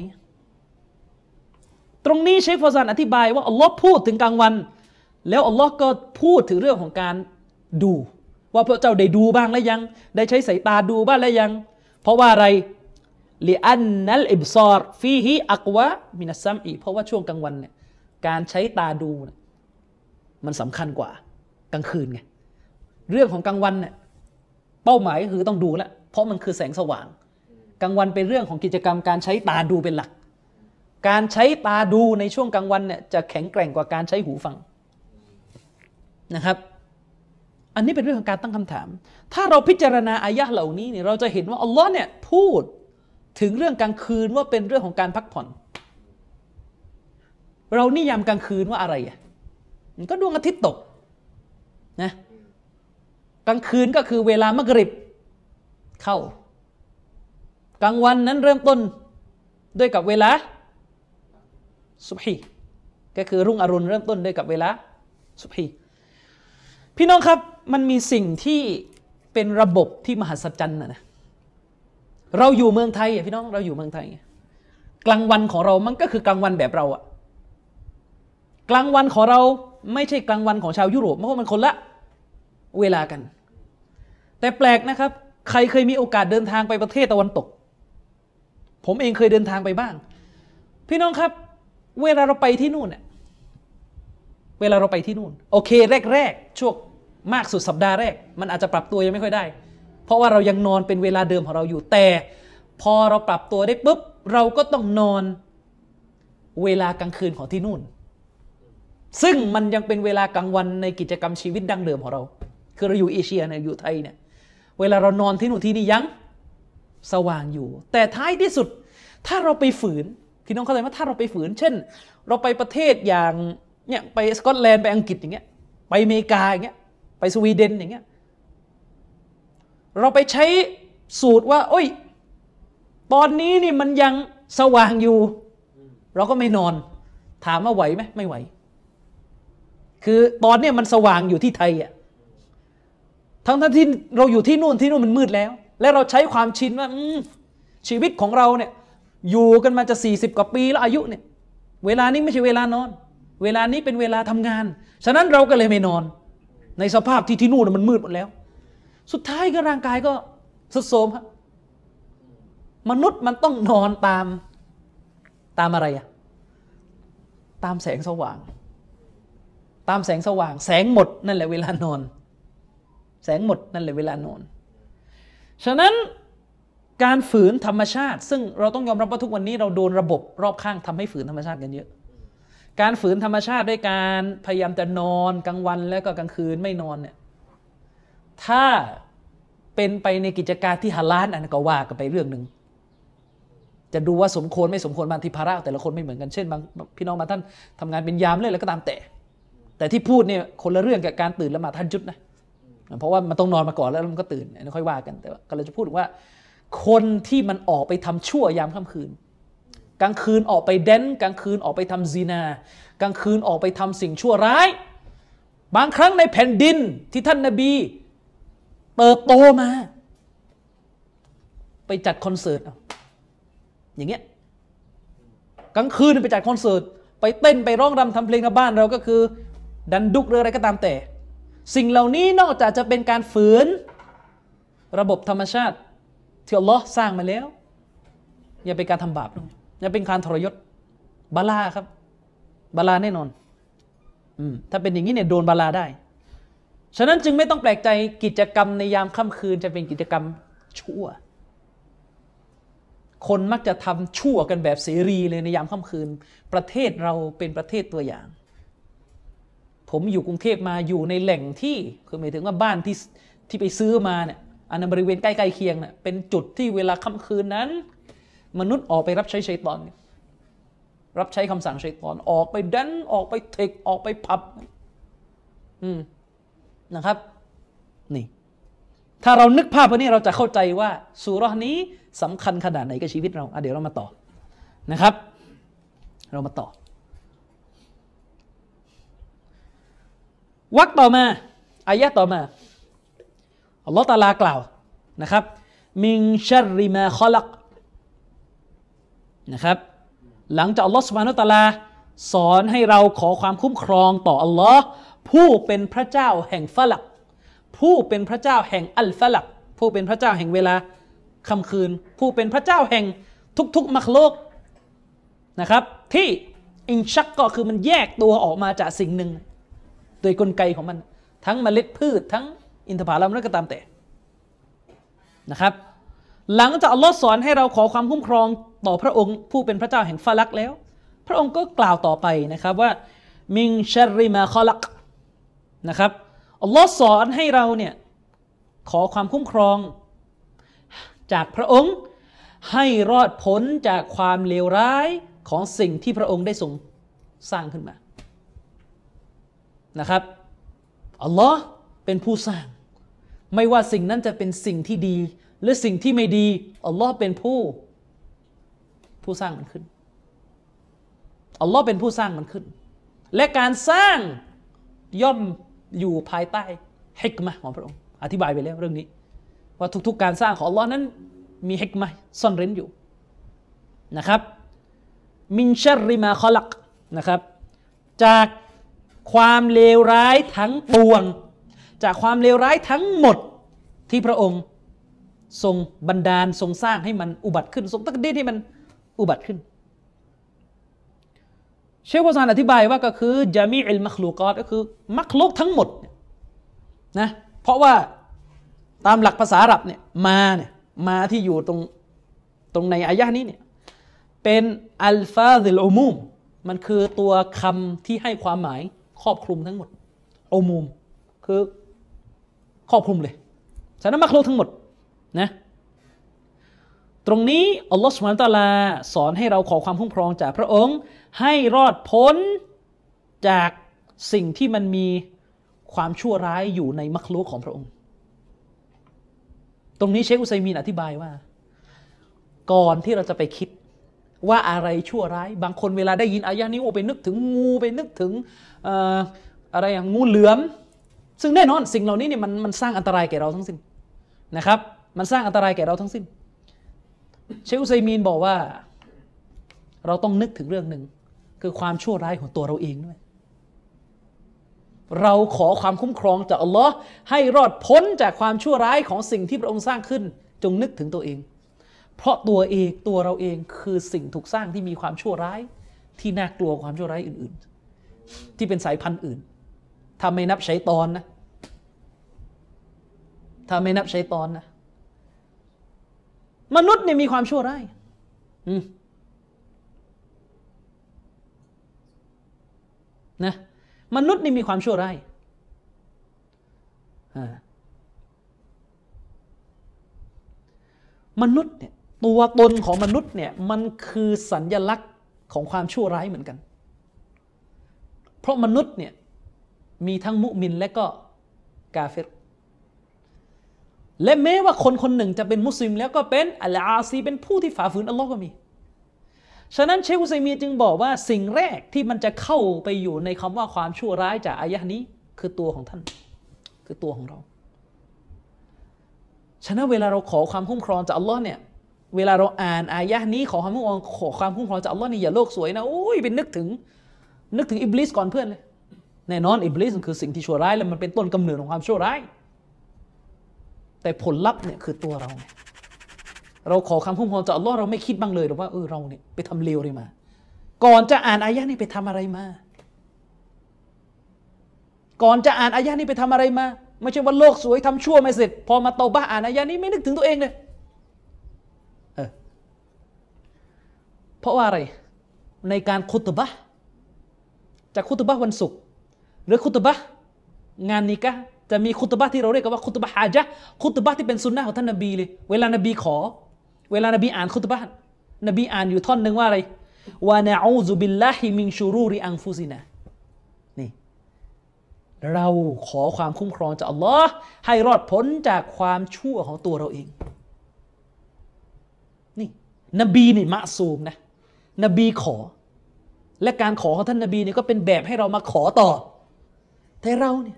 ตรงนี้เชคฟอซานอธิบายว่าอัลลอฮ์พูดถึงกลางวัน แล้วอัลลอฮ์ก็พูดถึงเรื่องของการดู ว่าพวกเจ้าได้ดูบ้างแล้วยัง ได้ใช้สายตาดูบ้างแล้วยัง เพราะว่าอะไรลิอันนัลอิบซอรฟีฮิอักวะมินัสซัมอีเพราะว่าช่วงกลางวันเนี่ยการใช้ตาดู มันสำคัญกว่ากลางคืนไงเรื่องของกลางวันเนี่ย เป้าหมายคือต้องดูแล้วเพราะมันคือแสงสว่าง กลางวันเป็นเรื่องของกิจกรรมการใช้ตาดูเป็นหลัก การใช้ตาดูในช่วงกลางวันเนี่ยจะแข็งแกร่งกว่าการใช้หูฟังนะครับ อันนี้เป็นเรื่องของการตั้งคำถาม ถ้าเราพิจารณาอายะเหล่านี้เนี่ยเราจะเห็นว่าอัลลอฮ์เนี่ยพูดถึงเรื่องกลางคืนว่าเป็นเรื่องของการพักผ่อน เรานิยามกลางคืนว่าอะไรอะมันก็ดวงอาทิตย์ตกนะ กลางคืนก็คือเวลามะกริบเข้ากลางวันนั้นเริ่มต้นด้วยกับเวลาสุบฮีก็คือรุ่งอรุณเริ่มต้นด้วยกับเวลาสุบฮีพี่น้องครับมันมีสิ่งที่เป็นระบบที่มหัศจรรย์นะนะเราอยู่เมืองไทยอะพี่น้องเราอยู่เมืองไทย กลางวันของเรามันก็คือกลางวันแบบเราอะกลางวันของเราไม่ใช่กลางวันของชาวยุโรปเพราะมันคนละ เวลากัน แต่แปลกนะครับ ใครเคยมีโอกาสเดินทางไปประเทศตะวันตก ผมเองเคยเดินทางไปบ้าง พี่น้องครับ เวลาเราไปที่นู่นเนี่ยเวลาเราไปที่นู่น โอเค แรกๆช่วงมากสุดสัปดาห์แรก มันอาจจะปรับตัวยังไม่ค่อยได้ เพราะว่าเรายังนอนเป็นเวลาเดิมของเราอยู่แต่ พอเราปรับตัวได้ปุ๊บเราก็ต้องนอนเวลากลางคืนของที่นู่น ซึ่งมันยังเป็นเวลากลางวันในกิจกรรมชีวิตดั้งเดิมของเรา คือเราอยู่เอเชียเนี่ยอยู่ไทยเนี่ยเวลาเรานอนที่นู่นที่นี่ยังสว่างอยู่ แต่ท้ายที่สุด ถ้าเราไปฝืนพี่น้องเข้าใจไหมถ้าเราไปฝืน เช่น เราไปประเทศอย่างเนี่ยไปสกอตแลนด์ไปอังกฤษอย่างเงี้ยไปอเมริกาอย่างเงี้ยไปสวีเดนอย่างเงี้ยเราไปใช้สูตรว่า โอ้ย ตอนนี้นี่มันยังสว่างอยู่ เราก็ไม่นอน ถามว่าไหวไหมไม่ไหว คือตอนนี้มันสว่างอยู่ที่ไทยอะ ทั้งทั้งที่เราอยู่ที่นู่นที่นู่นมันมืดแล้ว และเราใช้ความชินว่าชีวิตของเราเนี่ยอยู่กันมาจะสี่สิบกว่าปีแล้วอายุเนี่ยเวลานี้ไม่ใช่เวลานอน เวลานี้เป็นเวลาทำงาน ฉะนั้นเราก็เลยไม่นอน ในสภาพที่ที่นู่นมันมืดหมดแล้ว สุดท้ายก็ร่างกายก็สุดโทรมครับมนุษย์มันต้องนอนตามตามอะไรอะตามแสงสว่าง ตามแสงสว่าง แสงหมดนั่นแหละเวลานอน แสงหมดนั่นแหละเวลานอน ฉะนั้นการฝืนธรรมชาติ ซึ่งเราต้องยอมรับว่าทุกวันนี้เราโดนระบบรอบข้างทำให้ฝืนธรรมชาติกันเยอะ การฝืนธรรมชาติด้วยการพยายามจะนอนกลางวันแล้วก็กลางคืนไม่นอนเนี่ย ถ้าเป็นไปในกิจการที่ฮาลาลอันก็ว่ากันไปเรื่องหนึ่งจะดูว่าสมควรไม่สมควรบางทีภาระแต่ละคนไม่เหมือนกันเช่นบางพี่น้องมาท่านทำงานเป็นยามเลยแล้วก็ตามแต่ แต่ที่พูดเนี่ยคนละเรื่องกับการตื่นละหมาดท่านจุดนะ เพราะว่ามันต้องนอนมาก่อนแล้วมันก็ตื่นค่อยว่ากันแต่ก็เลยจะพูดว่า คนที่มันออกไปทำชั่วยามค่ำคืน กลางคืนออกไปเดนกลางคืนออกไปทำซีนา กลางคืนออกไปทำสิ่งชั่วร้าย บางครั้งในแผ่นดินที่ท่านนาบีเติบโตมา ไปจัดคอนเสิร์ตอย่างเงี้ยกลางคืนไปจัดคอนเสิร์ตไปเต้นไปร้องรำทำเพลงในบ้านเราก็คือ ดันดุกหรืออะไรก็ตามแต่ สิ่งเหล่านี้นอกจากจะเป็นการฝืน ระบบธรรมชาติ ที่อัลลอฮ์สร้างมาแล้ว อย่าเป็นการทำบาปอย่าเป็นการทรยศบาลาครับบาลาแน่นอนอถ้าเป็นอย่างนี้เนี่ยโดนบาลาได้ ฉะนั้นจึงไม่ต้องแปลกใจกิจกรรมในยามค่ำคืนจะเป็นกิจกรรมชั่ว คนมักจะทำชั่วกันแบบเสรีเลยในยามค่ำคืน ประเทศเราเป็นประเทศตัวอย่าง ผมอยู่กรุงเทพมาอยู่ในแหล่งที่คือหมายถึงว่าบ้านที่ที่ไปซื้อมาเนี่ยอันนั้นบริเวณใกล้ๆเคียงเนี่ยเป็นจุดที่เวลาค่ำคืนนั้น มนุษย์ออกไปรับใช้ชัยตอน รับใช้คำสั่งชัยตอน ออกไปดันออกไปเทคออกไปพับ อืมนะครับ นี่ ถ้าเรานึกภาพวันนี้เราจะเข้าใจว่าสุรานี้สำคัญขนาดไหนกับชีวิตเราเดี๋ยวเรามาต่อนะครับ เรามาต่อ วักต่อมาอายะต่อมาอัลลอฮฺตาลากล่าวนะครับมิงชัริมาคอลักนะครับหลังจากอัลลอฮฺสุบานุตาลา สอนให้เราขอความคุ้มครองต่ออัลลอฮ์ผู้เป็นพระเจ้าแห่งฟลัก ผู้เป็นพระเจ้าแห่งอัลฟลัก ผู้เป็นพระเจ้าแห่งเวลาค่ำคืน ผู้เป็นพระเจ้าแห่งทุกๆมักโลกนะครับ ที่อินชักก็คือมันแยกตัวออกมาจากสิ่งหนึ่ง โดยกลไกของมัน ทั้งเมล็ดพืช ทั้งอินทผลัมแล้วก็ตามแต่นะครับ หลังจากอัลลอฮ์สอนให้เราขอความคุ้มครองต่อพระองค์ผู้เป็นพระเจ้าแห่งฟาลักแล้ว พระองค์ก็กล่าวต่อไปนะครับว่ามิงชริมาคอลักนะครับอัลลอฮ์สอนให้เราเนี่ยขอความคุ้มครอง จากพระองค์ให้รอดพ้นจากความเลวร้ายของสิ่งที่พระองค์ได้ทรงสร้างขึ้นมา นะครับอัลลอฮ์เป็นผู้สร้าง ไม่ว่าสิ่งนั้นจะเป็นสิ่งที่ดี หรือสิ่งที่ไม่ดีอัลลอฮ์เป็นผู้ ผู้สร้างมันขึ้นอัลลอฮ์เป็นผู้สร้างมันขึ้น และการสร้างย่อมอยู่ภายใต้ฮิกมะของพระองค์ อธิบายไปแล้วเรื่องนี้ ว่าทุกๆการสร้างของอัลลอฮ์นั้นมีฮิกมะซ่อนเร้นอยู่นะครับมินชัริมาคอลักนะครับ จาก ความเลวร้ายทั้งปวง จากความเลวร้ายทั้งหมดที่พระองค์ทรงบันดาลทรงสร้างให้มันอุบัติขึ้น ทรงตักดีให้มันอุบัติขึ้น เชฟวาซานอธิบายว่าก็คือจามีอิลมัคลูกอตก็คือมัคลุกทั้งหมดนะเพราะว่าตามหลักภาษาอาหรับเนี่ยมาเนี่ยมาที่อยู่ตรงตรงในอายะนี้เนี่ยเป็นอัลฟาซิลอุมูมมันคือตัวคำที่ให้ความหมาย ครอบคลุมทั้งหมดอุมูมคือครอบคลุมเลยฉะนั้นมักลุกทั้งหมดนะตรงนี้อัลลอฮฺสุบฮานตะลาสอนให้เราขอความคุ้มครองจากพระองค์ ให้รอดพ้นจากสิ่งที่มันมีความชั่วร้ายอยู่ในมักลุกของพระองค์ ตรงนี้เชคอุไซมีนอธิบายว่า ก่อนที่เราจะไปคิด ว่าอะไรชั่วร้าย บางคนเวลาได้ยินอายะนี้โอไปนึกถึงงูไปนึกถึงอะไรอย่างงูเหลือม ซึ่งแน่นอนสิ่งเหล่านี้เนี่ยมันมันสร้างอันตรายแก่เราทั้งสิ้นนะครับ มันสร้างอันตรายแก่เราทั้งสิ้น เชคอุซัยมีนบอกว่า เราต้องนึกถึงเรื่องหนึ่งคือความชั่วร้ายของตัวเราเองด้วย เราขอความคุ้มครองจากอัลลอฮ์ให้รอดพ้นจากความชั่วร้ายของสิ่งที่พระองค์สร้างขึ้น จงนึกถึงตัวเอง เพราะตัวเองตัวเราเองคือสิ่งถูกสร้างที่มีความชั่วร้าย ที่น่ากลัวความชั่วร้ายอื่น ๆ ที่เป็นสายพันธุ์อื่น ถ้าไม่นับใช้ตอนนะ ถ้าไม่นับใช้ตอนนะ มนุษย์เนี่ยมีความชั่วร้ายนะมนุษย์นี่มีความชั่วร้ายมนุษย์เนี่ย ตัวตนของมนุษย์เนี่ยมันคือสัญญลักษณ์ของความชั่วร้ายเหมือนกัน เพราะมนุษย์เนี่ยมีทั้งมุมินและก็กาเฟรและแม้ว่าคนคนหนึ่งจะเป็นมุสลิมแล้วก็เป็นอัลอาซีเป็นผู้ที่ฝ่าฝืนอัลลอฮ์ก็มี ฉะนั้นเชคุซัยมีจึงบอกว่าสิ่งแรกที่มันจะเข้าไปอยู่ในคำว่าความชั่วร้ายจากอายะนี้ คือตัวของท่าน คือตัวของเรา ฉะนั้นเวลาเราขอความคุ้มครองจากอัลลอฮ์เนี่ย เวลาเราอ่านอายะนี้ขอความคุ้มครองขอความคุ้มครองจากอัลลอฮ์นี่อย่าโลกสวยนะโอ้ยเป็นนึกถึง นึกถึงอิบลิสก่อนเพื่อนเลยแน่นอนอิบลิสคือสิ่งที่ชั่วร้ายแล้วมันเป็นต้นกำเนิดของความชั่วร้าย แต่ผลลัพธ์เนี่ยคือตัวเรา เราขอคำคุ้มครองจากอัลลอฮ์เราไม่คิดบ้างเลยหรอกว่าเออเราเนี่ยไปทำเลวอะไรมา ก่อนจะอ่านอายะนี้ไปทำอะไรมา ก่อนจะอ่านอายะนี้ไปทำอะไรมา ไม่ใช่ว่าโลกสวยทำชั่วไม่เสร็จ พอมาโตบ้าอ่านอายะนี้ไม่นึกถึงตัวเองเลย เพราะว่าอะไรในการคุตบะจากคุตบะวันศุกร์หรือคุตบะงานนิกะจะมีคุตบะที่เราเรียกว่าคุตบะฮาจะคุตบะที่เป็นสุนนะของท่านนบีเลยเวลานบีขอ เวลานบีอ่านคุตบะนบีอ่านอยู่ท่อนหนึ่งว่าอะไรวานะอูซุบิลลาฮิมิงชูรูริอังฟุซินะนี่เราขอความคุ้มครองจากอัลลอฮ์ให้รอดพ้นจากความชั่วของตัวเราเอง นี่ นบีนี่มะซูมนะ นบีขอ และการขอของท่านนบีเนี่ยก็เป็นแบบให้เรามาขอต่อ แต่เราเนี่ย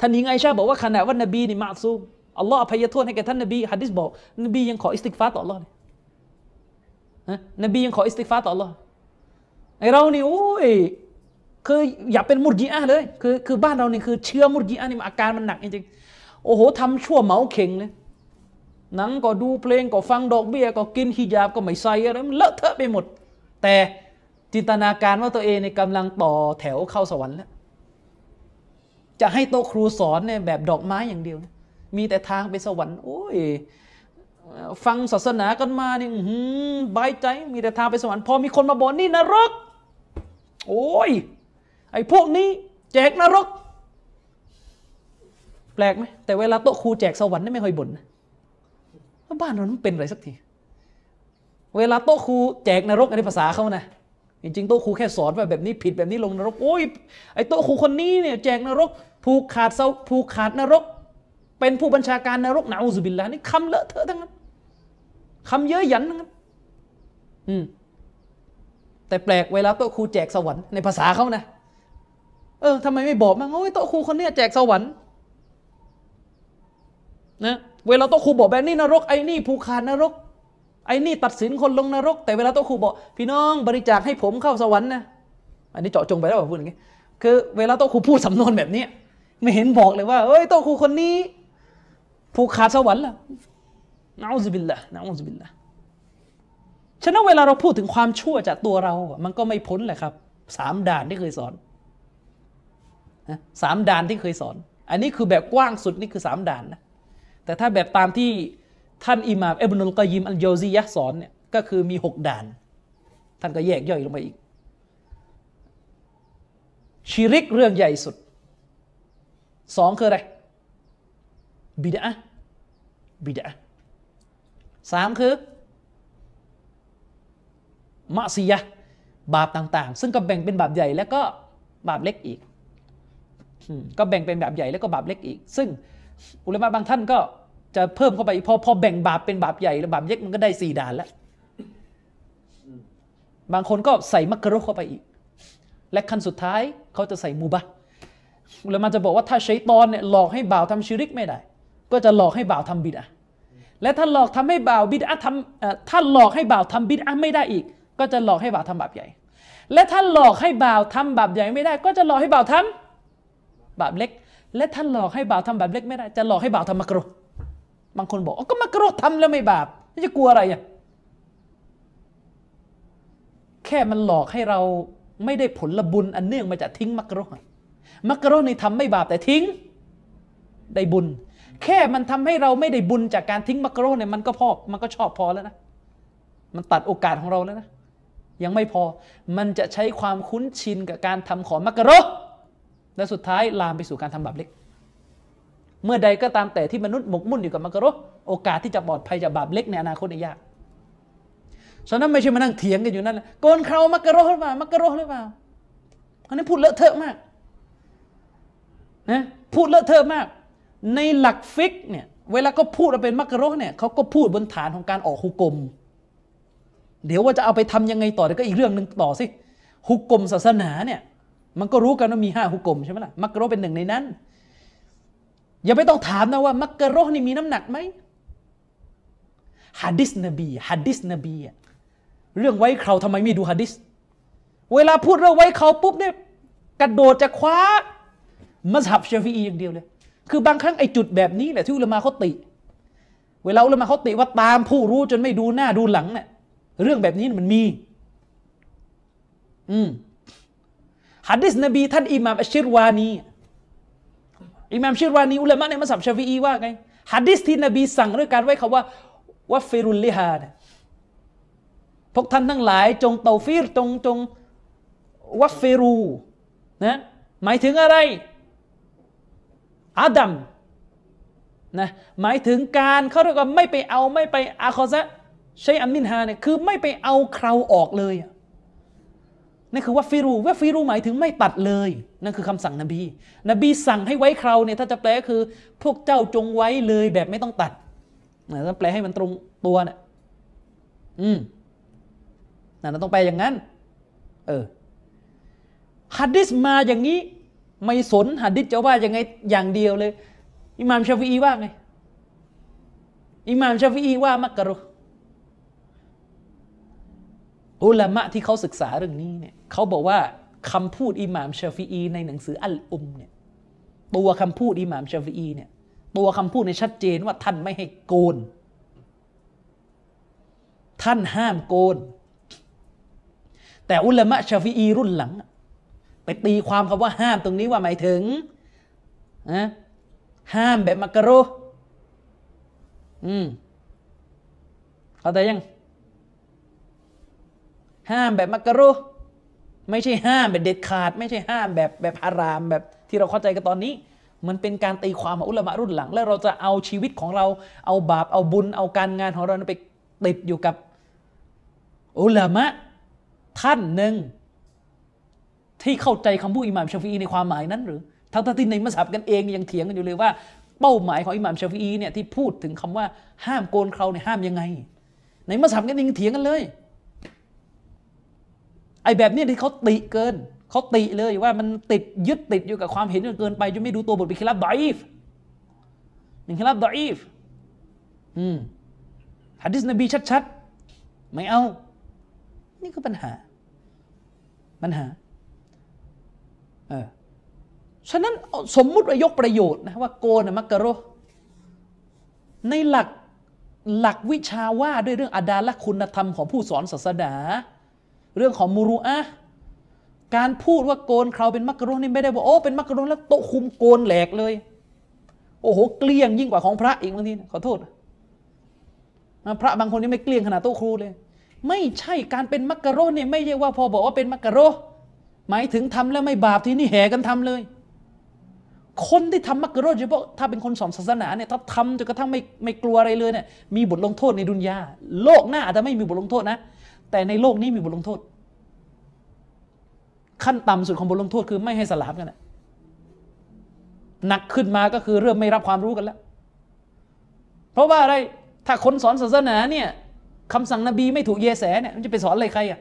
ท่านหญิงไอชาบอกว่าขณะว่านบีนี่มาซูมอัลลอฮ์อภัยโทษให้แก่ท่านนบีฮะดิษบอก นบียังขอاستغفارต่ออัลลอฮ์เลยนบียังขอاستغفارต่ออัลลอฮ์ไอเรานี่โอ้ยคืออย่าเป็นمرجئةเลย คือคือบ้านเรานี่คือเชื้อمرجئةนี่อาการมันหนักจริงๆโอ้โหทำชั่วเหมาเข่งเลยหนังก็ดูเพลงก็ฟังดอกเบี้ยก็กินฮิญาบก็ไม่ใส่อะไรมันเลอะเทอะไปหมด แต่จินตนาการว่าตัวเองในกำลังต่อแถวเข้าสวรรค์แล้ว จะให้โต๊ะครูสอนเนี่ยแบบดอกไม้อย่างเดียวมีแต่ทางไปสวรรค์ โอ้ย ฟังศาสนากันมานี่หือบายใจ มีแต่ทางไปสวรรค์ พอมีคนมาบอกนี่นรก โอ้ย ไอ้พวกนี้ แจกนรก แปลกไหม แต่เวลาโต๊ะครูแจกสวรรค์นี่ไม่ค่อยบ่นนะว่าบ้านเรามันเป็นอะไรสักที เวลาโต๊ะครูแจกนรกอันนี้ภาษาเขานะจริงๆโต๊ะครูแค่สอนว่าแบบนี้ผิดแบบนี้ลงนรกโอ้ยไอ้โต๊ะครูคนนี้เนี่ยแจกนรก ผูกขาดเสาผูกขาดนรก เป็นผู้บัญชาการนรกนะอูซุบิลลานี่คำเลอะเทอะทั้งนั้นคำเยอะหยันทั้งนั้นอืมแต่แปลกเวลาโต๊ะครูแจกสวรรค์ในภาษาเขานะเออทำไมไม่บอกมั้งโอ้ยโต๊ะครูคนนี้แจกสวรรค์นะเวลาโต๊ะครูบอกแบบนี้นรกไอ้นี่ผูกขาดนรก ไอ้นี่ตัดสินคนลงนรก แต่เวลาโตครูบอก พี่น้องบริจาคให้ผมเข้าสวรรค์นะอันนี้เจาะจงไปแล้วพูดอย่างนี้คือเวลาโตครูพูดสำนวนแบบนี้ไม่เห็นบอกเลยว่าเอ้ยโตครูคนนี้ ผูกขาดสวรรค์ล่ะนะอูซบิลละนะอูซบิลละฉะนั้นเวลาเราพูดถึงความชั่วจากตัวเรา มันก็ไม่พ้นแหละครับสามด่านที่เคยสอนสามด่านที่เคยสอน อันนี้คือแบบกว้างสุดนี่คือสามด่านนะแต่ถ้าแบบตามที่ ท่านอิหม่ามอับนุลกอยิมอัลโยซียะสอนเนี่ยก็คือมีหกด่าน ท่านก็แยกย่อยลงไปอีก ชิริกเรื่องใหญ่สุดสองคืออะไร บิดาบิดาสามคือมะซียะบาปต่างๆ ซึ่งก็แบ่งเป็นบาปใหญ่แล้วก็บาปเล็กอีก ก็แบ่งเป็นบาปใหญ่แล้วก็บาปเล็กอีก ซึ่งอุลามะบางท่านก็ จะเพิ่มเข้าไปพอพอแบ่งบาปเป็นบาปใหญ่แล้วบาปเล็กมันก็ได้สี่ด่านแล้วบางคนก็ใส่มักกะรุเข้าไปอีก และขั้นสุดท้ายเขาจะใส่มูบะอุลามะจะบอกว่าถ้าชัยตอนเนี่ยหลอกให้บ่าวทำชิริกไม่ได้ ก็จะหลอกให้บ่าวทำบิดอะและถ้าหลอกทำให้บ่าวบิดอะทำถ้าหลอกให้บ่าวทำบิดอะไม่ได้อีก ก็จะหลอกให้บ่าวทำบาปใหญ่ และถ้าหลอกให้บ่าวทำบาปใหญ่ไม่ได้ ก็จะหลอกให้บ่าวทำบาปเล็ก และถ้าหลอกให้บ่าวทำบาปเล็กไม่ได้ จะหลอกให้บ่าวทำมักรุ บางคนบอกก็มักรุทำแล้วไม่บาปจะกลัวอะไรอะแค่มันหลอกให้เราไม่ได้ผลบุญอันเนื่องมาจากทิ้งมักรุมักรุในทำไม่บาปแต่ทิ้งได้บุญ แค่มันทำให้เราไม่ได้บุญจากการทิ้งมักรุเนี่ยมันก็พอมันก็ชอบพอแล้วนะ มันตัดโอกาสของเราแล้วนะ ยังไม่พอมันจะใช้ความคุ้นชินกับการทำของมักรอและสุดท้ายลามไปสู่การทำบาปเล็ก เมื่อใดก็ตามแต่ที่มนุษย์หมกมุ่นอยู่กับمكروهโอกาสที่จะปลอดภัยจากบาปเล็กในอนาคตยากฉะนั้นไม่ใช่มานั่งเถียงกันอยู่นั่นโกนเครา مكروه หรือเปล่า مكروهหรือเปล่าอันนี้พูดเลอะเทอะมากนะพูดเลอะเทอะมาก ในหลักفقهเนี่ยเวลาก็พูดว่าเป็นمكروهเนี่ยเขาก็พูดบนฐานของการออกحكمเดี๋ยวว่าจะเอาไปทำยังไงต่อเดี๋ยวก็อีกเรื่องหนึ่งต่อสิحكمศาสนาเนี่ยมันก็รู้กันว่ามีห้าحكمใช่ไหมล่ะمكروهเป็นหนึ่งในนั้น อย่าไม่ต้องถามนะว่า مكروهนี่มีน้ำหนักไหมحديثนบีحديثนบีเรื่องไว้เคราทำไมไม่ดูحديثเวลาพูดเรื่องไว้เคราปุ๊บเนี่ยกระโดดจะคว้าمذهبชาฟีอีอย่างเดียวเลย คือบางครั้งไอ้จุดแบบนี้แหละที่علماءเขาติ เวลาعلماءเขาติว่าตามผู้รู้จนไม่ดูหน้าดูหลังเนี่ยเรื่องแบบนี้มันมี อืมฮัดดิสนบีท่านอิหม่ามอัชชิรวานี อิหม่ามชิรวานีอุลามะในมัสยิดชาฟีอีว่าไงฮัดดิสที่นบีสั่งด้วยการไว้คาว่าวัฟฟิรุลลิฮาดพวกท่านทั้งหลายจงเตาฟีรจงจงวัฟฟิรูนะหมายถึงอะไรอาดัมนะหมายถึงการเขาเรียกว่าไม่ไปเอาไม่ไปอาคอซะใช้อัมมินฮาเนี่ยคือไม่ไปเอาเคราออกเลย นั่นคือว่าฟิรูว่าฟิรูหมายถึงไม่ตัดเลย นั่นคือคำสั่งนบี นบีสั่งให้ไว้คราเนี่ยถ้าจะแปลคือ พวกเจ้าจงไว้เลยแบบไม่ต้องตัดนะถ้าแปลให้มันตรงตัวเนี่ยอืมนั่นต้องแปลอย่างนั้น เออฮัดดิสมาอย่างนี้ ไม่สนฮัดดิสจะว่าอยังไงอย่างเดียวเลย อิหม่ามชาฟีอีว่าไง อิหม่ามชาฟีอีว่ามักกะรุอุลามะที่เขาศึกษาเรื่องนี้เนี่ย เขาบอกว่าคำพูดอิหม่ามชาฟีอีในหนังสืออัลอุมเนี่ยตัวคำพูดอิหม่ามชาฟีอีเนี่ยตัวคำพูดในชัดเจนว่าท่านไม่ให้โกน ท่านห้ามโกน แต่อุลามะชาฟีอีรุ่นหลัง ไปตีความคำว่าห้ามตรงนี้ว่าหมายถึงนะห้ามแบบมักกะโรอืมเข้าใจยัง ห้ามแบบมักกะโร ไม่ใช่ห้ามแบบเด็ดขาด ไม่ใช่ห้ามแบบแบบฮารามแบบที่เราเข้าใจกันตอนนี้ มันเป็นการตีความของอุลามะรุ่นหลัง แล้วเราจะเอาชีวิตของเราเอาบาปเอาบุญเอาการงานของเราไปติดอยู่กับอุลามะท่านหนึ่งที่เข้าใจคำพูดอิหม่ามชาฟีในความหมายนั้นหรือทั้งที่ในมัสยิดกันเองยังเถียงกันอยู่เลยว่าเป้าหมายของอิหม่ามชาฟีเนี่ยที่พูดถึงคำว่าห้ามโกนเคราเนี่ยห้ามยังไง ในมัสยิดกันเองเถียงกันเลย ไอ้แบบนี้ที่เขาติเกินเขาติเลยว่ามันติดยึดติดอยู่กับความเห็นเกินไปจนไม่ดูตัวบทเป็นคลับดอีฟหนึ่งคิลับดอีฟอืมฮะดิษนบีชัดๆ ไม่เอา นี่คือปัญหา ปัญหาเออฉะนั้นสมมุติว่ายกประโยชน์นะว่าโกนมักกะโรในหลักหลักวิชาว่าด้วยเรื่องอาดาละคุณธรรมของผู้สอนศาสนา เรื่องของมูรุอะการพูดว่าโกนเขาเป็นมักกะโรนี่ไม่ได้บอกโอ้เป็นมักกะโรแล้วโตคุมโกนแหลกเลย โอ้โหเกลี้ยงยิ่งกว่าของพระอีกบางทีขอโทษพระบางคนนี่ไม่เกลี้ยงขนาดโตครูเลย ไม่ใช่การเป็นมักกะโรนี่ไม่ใช่ว่าพอบอกว่าเป็นมักกะโรหมายถึงทำแล้วไม่บาปที่นี่แห่กันทำเลย คนที่ทำมักกะโรเฉพาะถ้าเป็นคนสอนศาสนาเนี่ยถ้าทำจนกระทั่งไม่ไม่กลัวอะไรเลยเนี่ยมีบทลงโทษในดุนยาโลกหน้าอาจจะไม่มีบทลงโทษนะ แต่ในโลกนี้มีบทลงโทษ ขั้นต่ำสุดของบทลงโทษคือไม่ให้สลามกันนะหนักขึ้นมาก็คือเริ่มไม่รับความรู้กันแล้ว เพราะว่าอะไรถ้าคนสอนศาสนาเนี่ยคำสั่งนบีไม่ถูกเยแสเนี่ยมันจะไปสอนอะไรใครอะ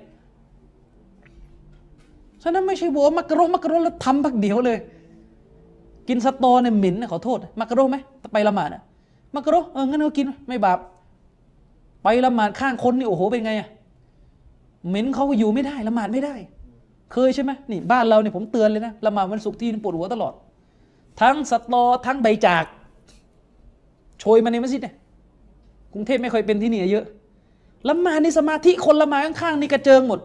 ฉะนั้นไม่ใช่บัวมักกะโรมักกะโรแล้วทำพักเดียวเลย กินสตอเนี่ยหมิ่นนะขอโทษ มักกะโรไหมไปละหมาดอะมักกะโรเอองั้นก็กินไม่บาปไปละหมาดข้างคนนี่โอ้โหเป็นไงอะ เหม็นเขาอยู่ไม่ได้ละหมาดไม่ได้ เคยใช่ไหมนี่บ้านเราเนี่ยผมเตือนเลยนะละหมาดวันศุกร์ที่ปวดหัวตลอด ทั้งสตอทั้งใบจากโชยมาในมัสยิดเนี่ยกรุงเทพไม่ค่อยเป็นที่นี่เยอะละหมาดในสมาธิคนละหมาดข้างๆนี่กระเจิงหมด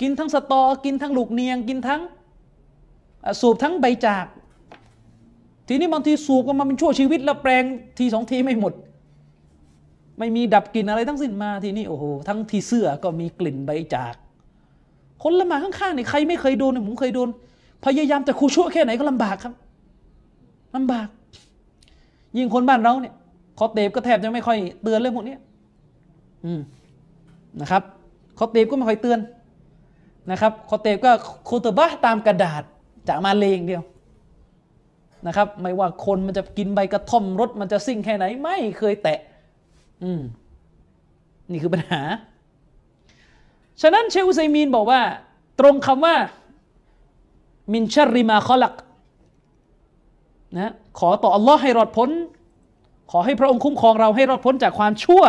กินทั้งสตอ กินทั้งลูกเนียง กินทั้งสูบทั้งใบจาก ทีนี้บางทีสูบก็มาเป็นชั่วชีวิตแล้วแปลงทีสองทีไม่หมด ไม่มีดับกลิ่นอะไรทั้งสิ้นมาทีนี้โอ้โหทั้งที่เสื้อก็มีกลิ่นใบจาก คนละหมาข้างๆนี่ใครไม่เคยโดนผมเคยโดน พยายามแต่ครูชั่วแค่ไหนก็ลำบากครับลำบาก ยิ่งคนบ้านเราเนี่ยคอเตบก็แทบจะไม่ค่อยเตือนเรื่องพวกนี้อืมนะครับคอเตบก็ไม่ค่อยเตือนนะครับคอเตบก็คูตบะตามกระดาษจากมาเลงเดียวนะครับ ไม่ว่าคนมันจะกินใบกระท่อมรถมันจะซิ่งแค่ไหน ไม่เคยแตะ อืมนี่คือปัญหา ฉะนั้นเชอุซัยมีนบอกว่า ตรงคำว่า มินชริมาคอลักนะขอต่ออัลลอฮ์ให้รอดพ้น ขอให้พระองค์คุ้มครองเราให้รอดพ้นจากความชั่ว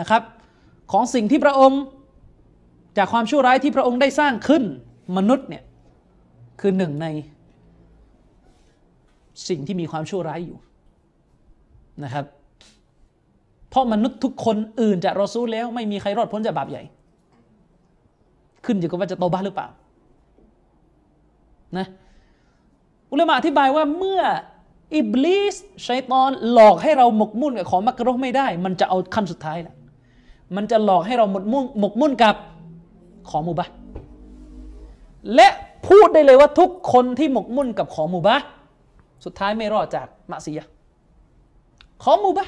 นะครับ ของสิ่งที่พระองค์ จากความชั่วร้ายที่พระองค์ได้สร้างขึ้น มนุษย์เนี่ยคือหนึ่งใน สิ่งที่มีความชั่วร้ายอยู่นะครับ เพราะมนุษย์ทุกคนอื่นจากรอซูลแล้ว ไม่มีใครรอดพ้นจากบาปใหญ่ ขึ้นอยู่กับว่าจะโตบ้าหรือเปล่านะอุลามะอธิบายว่าเมื่ออิบลิสชัยตอนหลอกให้เราหมกมุ่นกับของมักรุไม่ได้ มันจะเอาขั้นสุดท้ายแหละมันจะหลอกให้เราหมกมุ่นหมกมุ่นกับของมูบะและพูดได้เลยว่าทุกคนที่หมกมุ่นกับของมูบะสุดท้ายไม่รอดจากมะซียะของมูบะ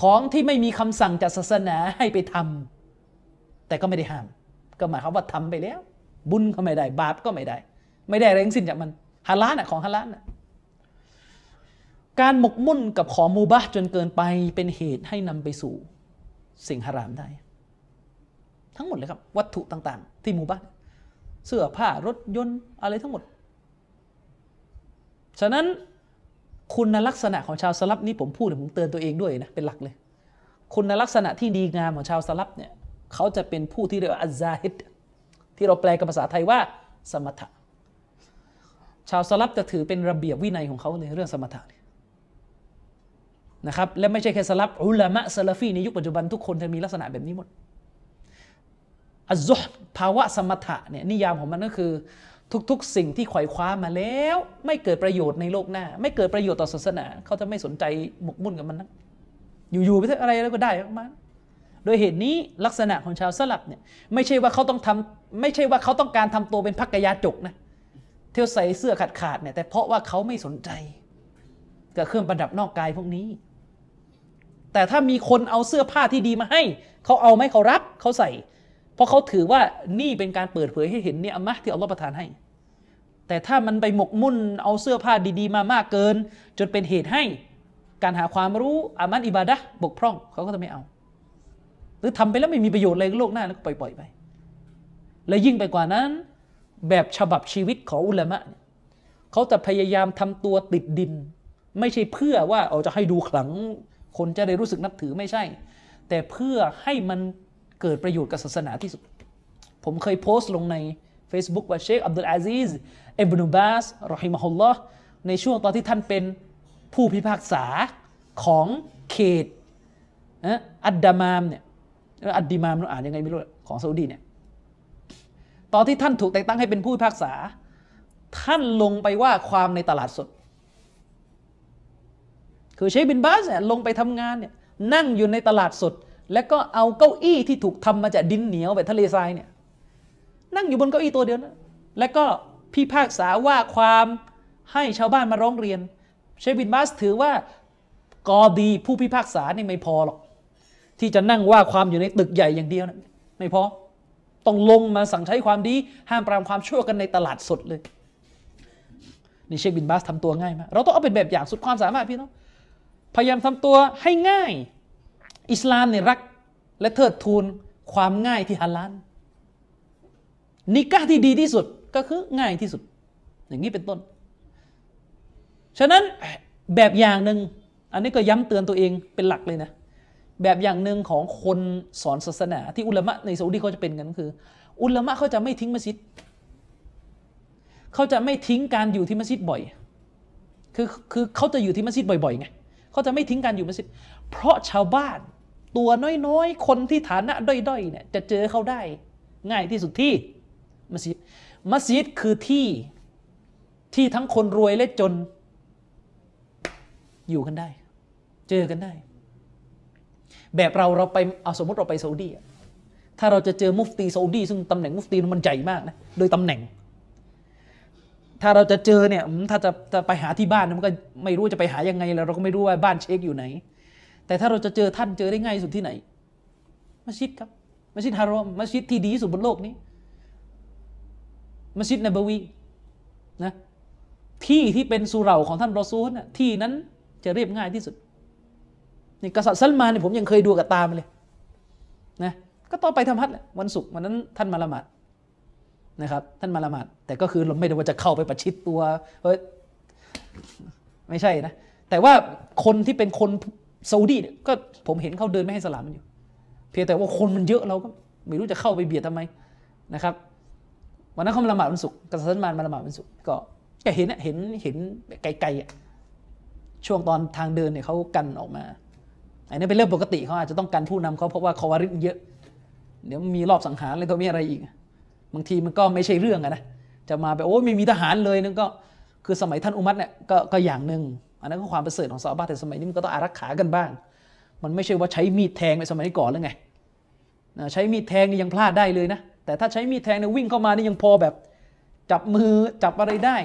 ของที่ไม่มีคำสั่งจากศาสนาให้ไปทำแต่ก็ไม่ได้ห้าม ก็หมายความว่าทำไปแล้ว บุญก็ไม่ได้ บาปก็ไม่ได้ ไม่ได้แรงสิ้นจากมันฮาลาลน่ะของฮาลาลน่ะการหมกมุ่นกับของมูบะจนเกินไปเป็นเหตุให้นำไปสู่สิ่งฮารามได้ ทั้งหมดเลยครับ วัตถุต่าง ๆ ที่มูบะเสื้อผ้ารถยนต์อะไรทั้งหมด ฉะนั้น คุณลักษณะของชาวสลับนี้ผมพูดผมเตือนตัวเองด้วยนะเป็นหลักเลย คุณลักษณะที่ดีงามของชาวสลับเนี่ยเขาจะเป็นผู้ที่เรียกว่าอัซาฮิดที่เราแปลกับภาษาไทยว่าสมถะ ชาวสลับจะถือเป็นระเบียบวินัยของเขาในเรื่องสมถะนะครับและไม่ใช่แค่สลับอุลามะซาลฟีในยุคปัจจุบันทุกคนจะมีลักษณะแบบนี้หมดอัซุฮภาวะสมถะเนี่ยนิยามของมันก็คือ ทุกๆ สิ่งที่ขวายคว้ามาแล้ว ไม่เกิดประโยชน์ในโลกหน้า ไม่เกิดประโยชน์ต่อศาสนา เขาจะไม่สนใจหมกมุ่นกับมันนะอยู่ๆไปอะอะไรแล้วก็ได้ออกมาโดยเหตุนี้ลักษณะของชาวสลับเนี่ยไม่ใช่ว่าเขาต้องทำไม่ใช่ว่าเขาต้องการทำตัวเป็นพักกยาจกนะเที่ยวใส่เสื้อขาดขาดเนี่ยแต่เพราะว่าเขาไม่สนใจกับเครื่องประดับนอกกายพวกนี้ แต่ถ้ามีคนเอาเสื้อผ้าที่ดีมาให้ เขาเอาไหมเขารับเขาใส่ เพราะเขาถือว่านี่เป็นการเปิดเผยให้เห็นเนี่ยอมะที่อัลลอฮฺประทานให้ แต่ถ้ามันไปหมกมุ่นเอาเสื้อผ้าดีๆ มามากเกิน จนเป็นเหตุให้การหาความรู้อามันอิบาดะบกพร่องเขาก็จะไม่เอา หรือทำไปแล้วไม่มีประโยชน์อะไรโลกหน้าแล้วก็ปล่อยๆไป และยิ่งไปกว่านั้น แบบฉบับชีวิตของอุลามะเขาจะพยายามทำตัวติดดิน ไม่ใช่เพื่อว่าเอาจะให้ดูขลัง คนจะได้รู้สึกนับถือไม่ใช่ แต่เพื่อให้มันเกิดประโยชน์กับศาสนาที่สุด ผมเคยโพสต์ลงใน Facebook ว่าเชคอับดุลอาซีซ อิบนุบาสรอฮิมะฮุลลอฮ์ในช่วงตอนที่ท่านเป็นผู้พิพากษาของเขตนะอัดดามามเนี่ยอัดดิมามอ่านยังไงไม่รู้ของซาอุดีเนี่ยตอนที่ท่านถูกแต่งตั้งให้เป็นผู้พิพากษา ท่านลงไปว่าความในตลาดสด คือเชคบินบาสเนี่ยลงไปทำงานเนี่ยนั่งอยู่ในตลาดสด แล้วก็เอาเก้าอี้ที่ถูกทำมาจากดินเหนียวแบบทะเลทรายเนี่ยนั่งอยู่บนเก้าอี้ตัวเดียวนะแล้วก็ พิพากษาว่าความให้ชาวบ้านมาร้องเรียน เชคบินบาสถือว่ากอดีผู้พิพากษานี่ไม่พอหรอก ที่จะนั่งว่าความอยู่ในตึกใหญ่อย่างเดียวนะไม่พอ ต้องลงมาสั่งใช้ความดี ห้ามปรามความชั่วกันในตลาดสดเลย นี่เชคบินบาสทำตัวง่ายมากเราต้องเอาเป็นแบบอย่างสุดความสามารถพี่น้องพยายามทำตัวให้ง่าย อิสลามเนี่ยรัก และเทิดทูนความง่ายที่ฮัลาลนิกะที่ดีที่สุด ก็คือง่ายที่สุด อย่างนี้เป็นต้น ฉะนั้นแบบอย่างหนึ่งอันนี้ก็ย้ำเตือนตัวเองเป็นหลักเลยนะ แบบอย่างหนึ่งของคนสอนศาสนา ที่อุลามะในซาอุดีเขาจะเป็นกันคือ อุลามะเขาจะไม่ทิ้งมัสยิดเขาจะไม่ทิ้งการอยู่ที่มัสยิดบ่อย คือคือเขาจะอยู่ที่มัสยิดบ่อยๆไงเขาจะไม่ทิ้งการอยู่มัสยิด เพราะชาวบ้านตัวน้อยๆ คนที่ฐานะด้อยๆเนี่ยจะเจอเขาได้ ง่ายที่สุดที่มัสยิด มัสยิดคือที่ที่ทั้งคนรวยและจน อยู่กันได้ เจอกันได้ แบบเราเราไปเอาสมมติเราไปซาอุดีถ้าเราจะเจอมุฟตีซาอุดีซึ่งตำแหน่งมุฟตีมันใหญ่มากนะโดยตำแหน่ง ถ้าเราจะเจอเนี่ยถ้าจะจะไปหาที่บ้านมันก็ไม่รู้จะไปหายังไงแล้วเราก็ไม่รู้ว่าบ้านเช็คอยู่ไหน แต่ถ้าเราจะเจอท่านเจอได้ง่ายสุดที่ไหนมัสยิดครับมัสยิดฮารอมมัสยิดที่ดีที่สุดบนโลกนี้ มัสยิดนบวีนะที่ที่เป็นสุเหร่าของท่านรอซูลน่ะที่นั้นจะเรียบง่ายที่สุดนี่กษัตริย์ซัลมานเนี่ยผมยังเคยดูกับตามาเลยนะก็ต้องไปทำฮัทแหละวันศุกร์วันนั้นท่านมาละหมาดนะครับ ท่านมาละหมาดแต่ก็คือเราไม่ได้ว่าจะเข้าไปประชิดตัวเฮ้ยไม่ใช่นะ แต่ว่าคนที่เป็นคนซาอุดีเนี่ยก็ผมเห็นเขาเดินไม่ให้สลามมันอยู่ เพียงแต่ว่าคนมันเยอะเราก็ไม่รู้จะเข้าไปเบียดทำไมนะครับ วันนั้นเขามาละหมาดวันศุกร์กษัตริย์ซัลมานมาละหมาดวันศุกร์ก็ก็เห็นเห็นเห็นไกลๆอะช่วงตอนทางเดินเนี่ยเขากันออกมา อันนี้เป็นเรื่องปกติเขาอาจจะต้องกันผู้นำเขาเพราะว่าคอวาริดเยอะ เดี๋ยวมีรอบสังหารอะไรตัวมีอะไรอีก บางทีมันก็ไม่ใช่เรื่องอะนะจะมาแบบโอ้ไม่มีทหารเลยนั่นก็คือสมัยท่านอุมัตเนี่ยก็ก็อย่างหนึ่งอันนั้นก็ความประเสริฐของซาบะแต่สมัยนี้มันก็ต้องอารักขากันบ้าง มันไม่ใช่ว่าใช้มีดแทงในสมัยก่อนแล้วไงใช้มีดแทงนี่ยังพลาดได้เลยนะ แต่ถ้าใช้มีดแทงเนี่ยวิ่งเข้ามานี่ยังพอแบบจับมือจับอะไรได้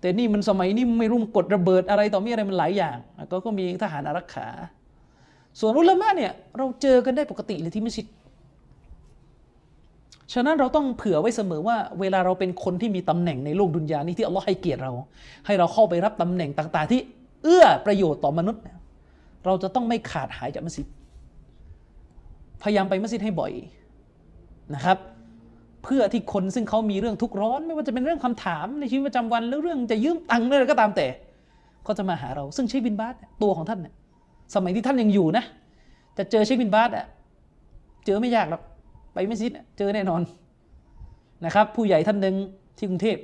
แต่นี่มันสมัยนี้ไม่รู้กดระเบิดอะไรต่อมีอะไรมันหลายอย่างก็ก็มีทหารอารักขา ส่วนอุลามะเนี่ยเราเจอกันได้ปกติเลยที่มัสยิดฉะนั้นเราต้องเผื่อไว้เสมอว่า เวลาเราเป็นคนที่มีตำแหน่งในโลกดุนยานี้ที่อัลลอฮ์ให้เกียรติเรา ให้เราเข้าไปรับตำแหน่งต่างๆ ที่เอื้อประโยชน์ต่อมนุษย์ เราจะต้องไม่ขาดหายจากมัสยิด พยายามไปมัสยิดให้บ่อยนะครับ เพื่อที่คนซึ่งเขามีเรื่องทุกข์ร้อน ไม่ว่าจะเป็นเรื่องคำถามในชีวิตประจำวันหรือเรื่องจะยืมตังค์อะไรก็ตามแต่เขาจะมาหาเราซึ่งเชคบินบาสตัวของท่านเนี่ยสมัยที่ท่านยังอยู่นะจะเจอเชคบินบาสอะเจอไม่ยากหรอกไปไมัสยิดเจอแน่นอนนะครับ ผู้ใหญ่ท่านหนึ่งที่กรุงเทพ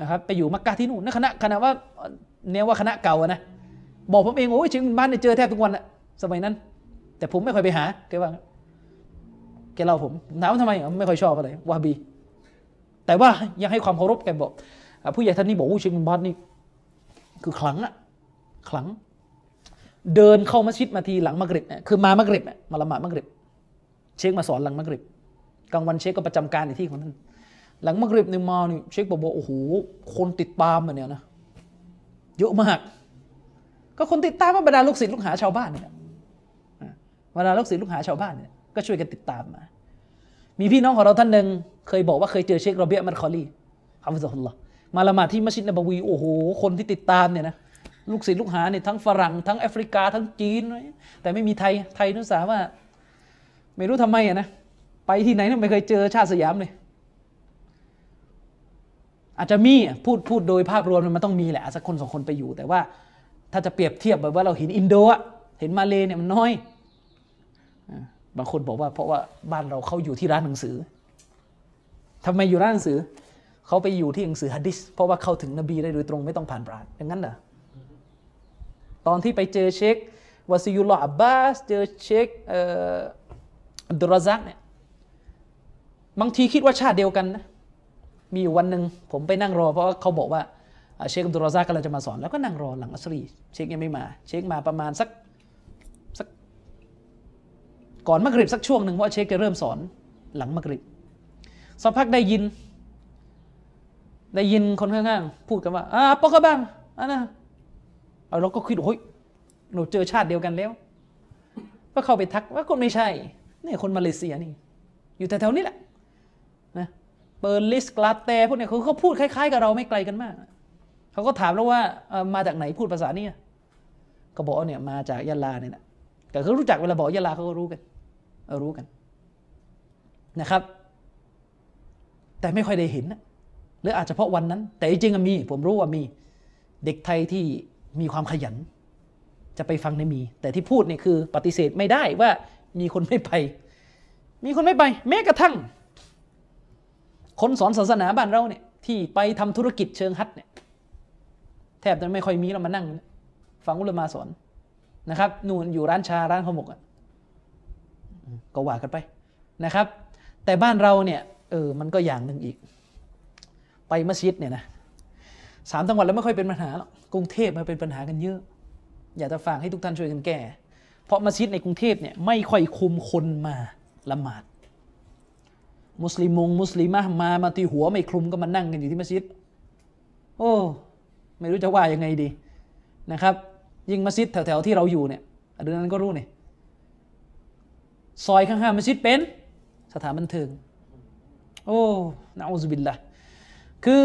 นะครับไปอยู่มักกะที่นู่นนะคณะคณะว่าเนี้ยว่าคณะเก่านะบอกผมเองโอ้ยเชคบินบาสเนี่ยเจอแทบทุกวันอะสมัยนั้น แต่ผมไม่ค่อยไปหาแกว่า แกเล่าผมถามว่าทำไมไม่ค่อยชอบอะไรวาบี แต่ว่ายังให้ความเคารพแกบอก ผู้ใหญ่ท่านนี้บอกว่าเชคบินบาสนี่คือขลังอะขลัง เดินเข้ามัสยิดมาทีหลังมักริบเนี่ยคือมามากริบเนี่ยมาละหมาดมักริบ เชคมาสอนหลังมักริบกลางวันเชคก็ประจำการในที่ของท่านหลังมักริบเนี่ยมานี่เชคบอกว่าโอ้โหคนติดตามมาเนี่ยนะเยอะมาก ก็คนติดตามมาบรรดาลูกศิษย์ลูกหาชาวบ้านเนี่ยบรรดาลูกศิษย์ลูกหาชาวบ้านเนี่ย ก็ช่วยกันติดตามมา มีพี่น้องของเราท่านหนึ่งเคยบอกว่าเคยเจอเชคโรเบียมัดคอลีحفظه اللهมาละหมาดที่มัสยิดนบวีโอ้โหคนที่ติดตามเนี่ยนะลูกศิษย์ลูกหาเนี่ยทั้งฝรั่งทั้งแอฟริกาทั้งจีน แต่ไม่มีไทยไทยนุสาว่า ไม่รู้ทำไมอะนะไปที่ไหนไม่เคยเจอชาติสยามเลย อาจจะมีพูดพูดโดยภาพรวมมันต้องมีแหละสักคนสองคนไปอยู่ แต่ว่าถ้าจะเปรียบเทียบแบบว่าเราเห็นอินโดอะเห็นมาเลเนี่ยมันน้อย บางคนบอกว่าเพราะว่าบ้านเราเขาอยู่ที่ร้านหนังสือทำไมอยู่ร้านหนังสือ เขาไปอยู่ที่หนังสือฮะดิษเพราะว่าเข้าถึงนบีได้โดยตรงไม่ต้องผ่านปราดอย่างนั้นเหรอตอนที่ไปเจอเชควาซิยุลออาบบาสเจอเชคอับดุลราซักเนี่ยบางทีคิดว่าชาติเดียวกันนะมีอยู่วันหนึ่งผมไปนั่งรอเพราะว่าเขาบอกว่าเชคอับดุลราซักกำลังจะมาสอนแล้วก็นั่งรอหลังอัสรี เชคยังไม่มา เชคมาประมาณสัก ก่อนมักริบสักช่วงหนึ่งเพราะเชคจะเริ่มสอนหลังมักริบสักพักได้ยิน ได้ยินคนข้างๆพูดกันว่าอ่าปอกบ้างอะนะเราก็คิดโอ้ยหนูเจอชาติเดียวกันแล้ว ก็เข้าไปทักว่าคนไม่ใช่นี่คนมาเลเซียนี่ อยู่แถวๆนี้แหละนะเปิดลิสกลาเตพวกเนี้ยเขาเขาพูดคล้ายๆกับเราไม่ไกลกันมากเขาก็ถามแล้วว่ามาจากไหนพูดภาษาเนี่ยก็บอกเนี่ยมาจากยะลาเนี่ยนะแต่เขารู้จักเวลาบอกยะลาเขาก็รู้กัน รู้กันนะครับ แต่ไม่ค่อยได้เห็นนะหรืออาจจะเพราะวันนั้น แต่จริงๆมี ผมรู้ว่ามีเด็กไทยที่มีความขยัน จะไปฟังในมี แต่ที่พูดนี่คือปฏิเสธไม่ได้ว่ามีคนไม่ไป มีคนไม่ไป แม้กระทั่ง คนสอนศาสนาบ้านเราเนี่ยที่ไปทำธุรกิจเชิงฮัทเนี่ยแทบจะไม่ค่อยมีเรามานั่ง ฟังอุลมาสอนนะครับ นู่นอยู่ร้านชาร้านข้าวหมกอะ ก็ว่ากันไปนะครับ แต่บ้านเราเนี่ยเออมันก็อย่างหนึ่งอีก ไปมัสยิดเนี่ยนะสามจังหวัดแล้วไม่ค่อยเป็นปัญหาหรอกกรุงเทพมันเป็นปัญหากันเยอะ อยากจะฝากให้ทุกท่านช่วยกันแก้ เพราะมัสยิดในกรุงเทพเนี่ยไม่ค่อยคุมคนมาละหมาด มุสลิมงมุสลิมะมามาตีหัวไม่คลุมก็มานั่งกันอยู่ที่มัสยิด โอ้ ไม่รู้จะว่ายังไงดีนะครับ ยิ่งมัสยิดแถวๆที่เราอยู่เนี่ยเดือนนั้นก็รู้เนี่ย ซอยข้างๆมัสยิดเป็นสถานบันเทิง โอ้นะอูซบิลละคือ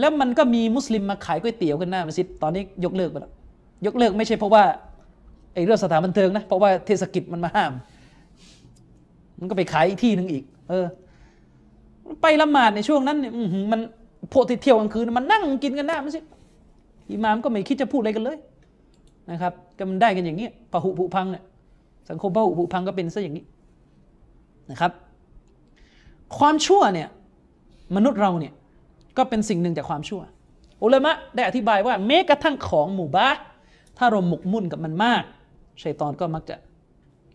แล้วมันก็มีมุสลิมมาขายก๋วยเตี๋ยวกันหน้ามัสยิดตอนนี้ยกเลิกไปแล้วยกเลิกไม่ใช่เพราะว่าไอ้เรื่องสถานบันเทิงนะเพราะว่าเทศกิจมันมาห้าม มันก็ไปขายที่หนึ่งอีก เออ ไปละหมาดในช่วงนั้นเนี่ยมันพวกที่เที่ยวกลางคืนมันนั่งกินกันหน้ามัสยิดอิหมามก็ไม่คิดจะพูดอะไรกันเลยนะครับก็มันได้กันอย่างนี้พหุผุพังเนี่ย สังคมพหุผุพังก็เป็นซะอย่างนี้นะครับ ความชั่วเนี่ยมนุษย์เราเนี่ยก็เป็นสิ่งหนึ่งจากความชั่ว อุลามะได้อธิบายว่าแม้กระทั่งของหมู่บ้าถ้าเราหมกมุ่นกับมันมาก ชัยตอนก็มักจะ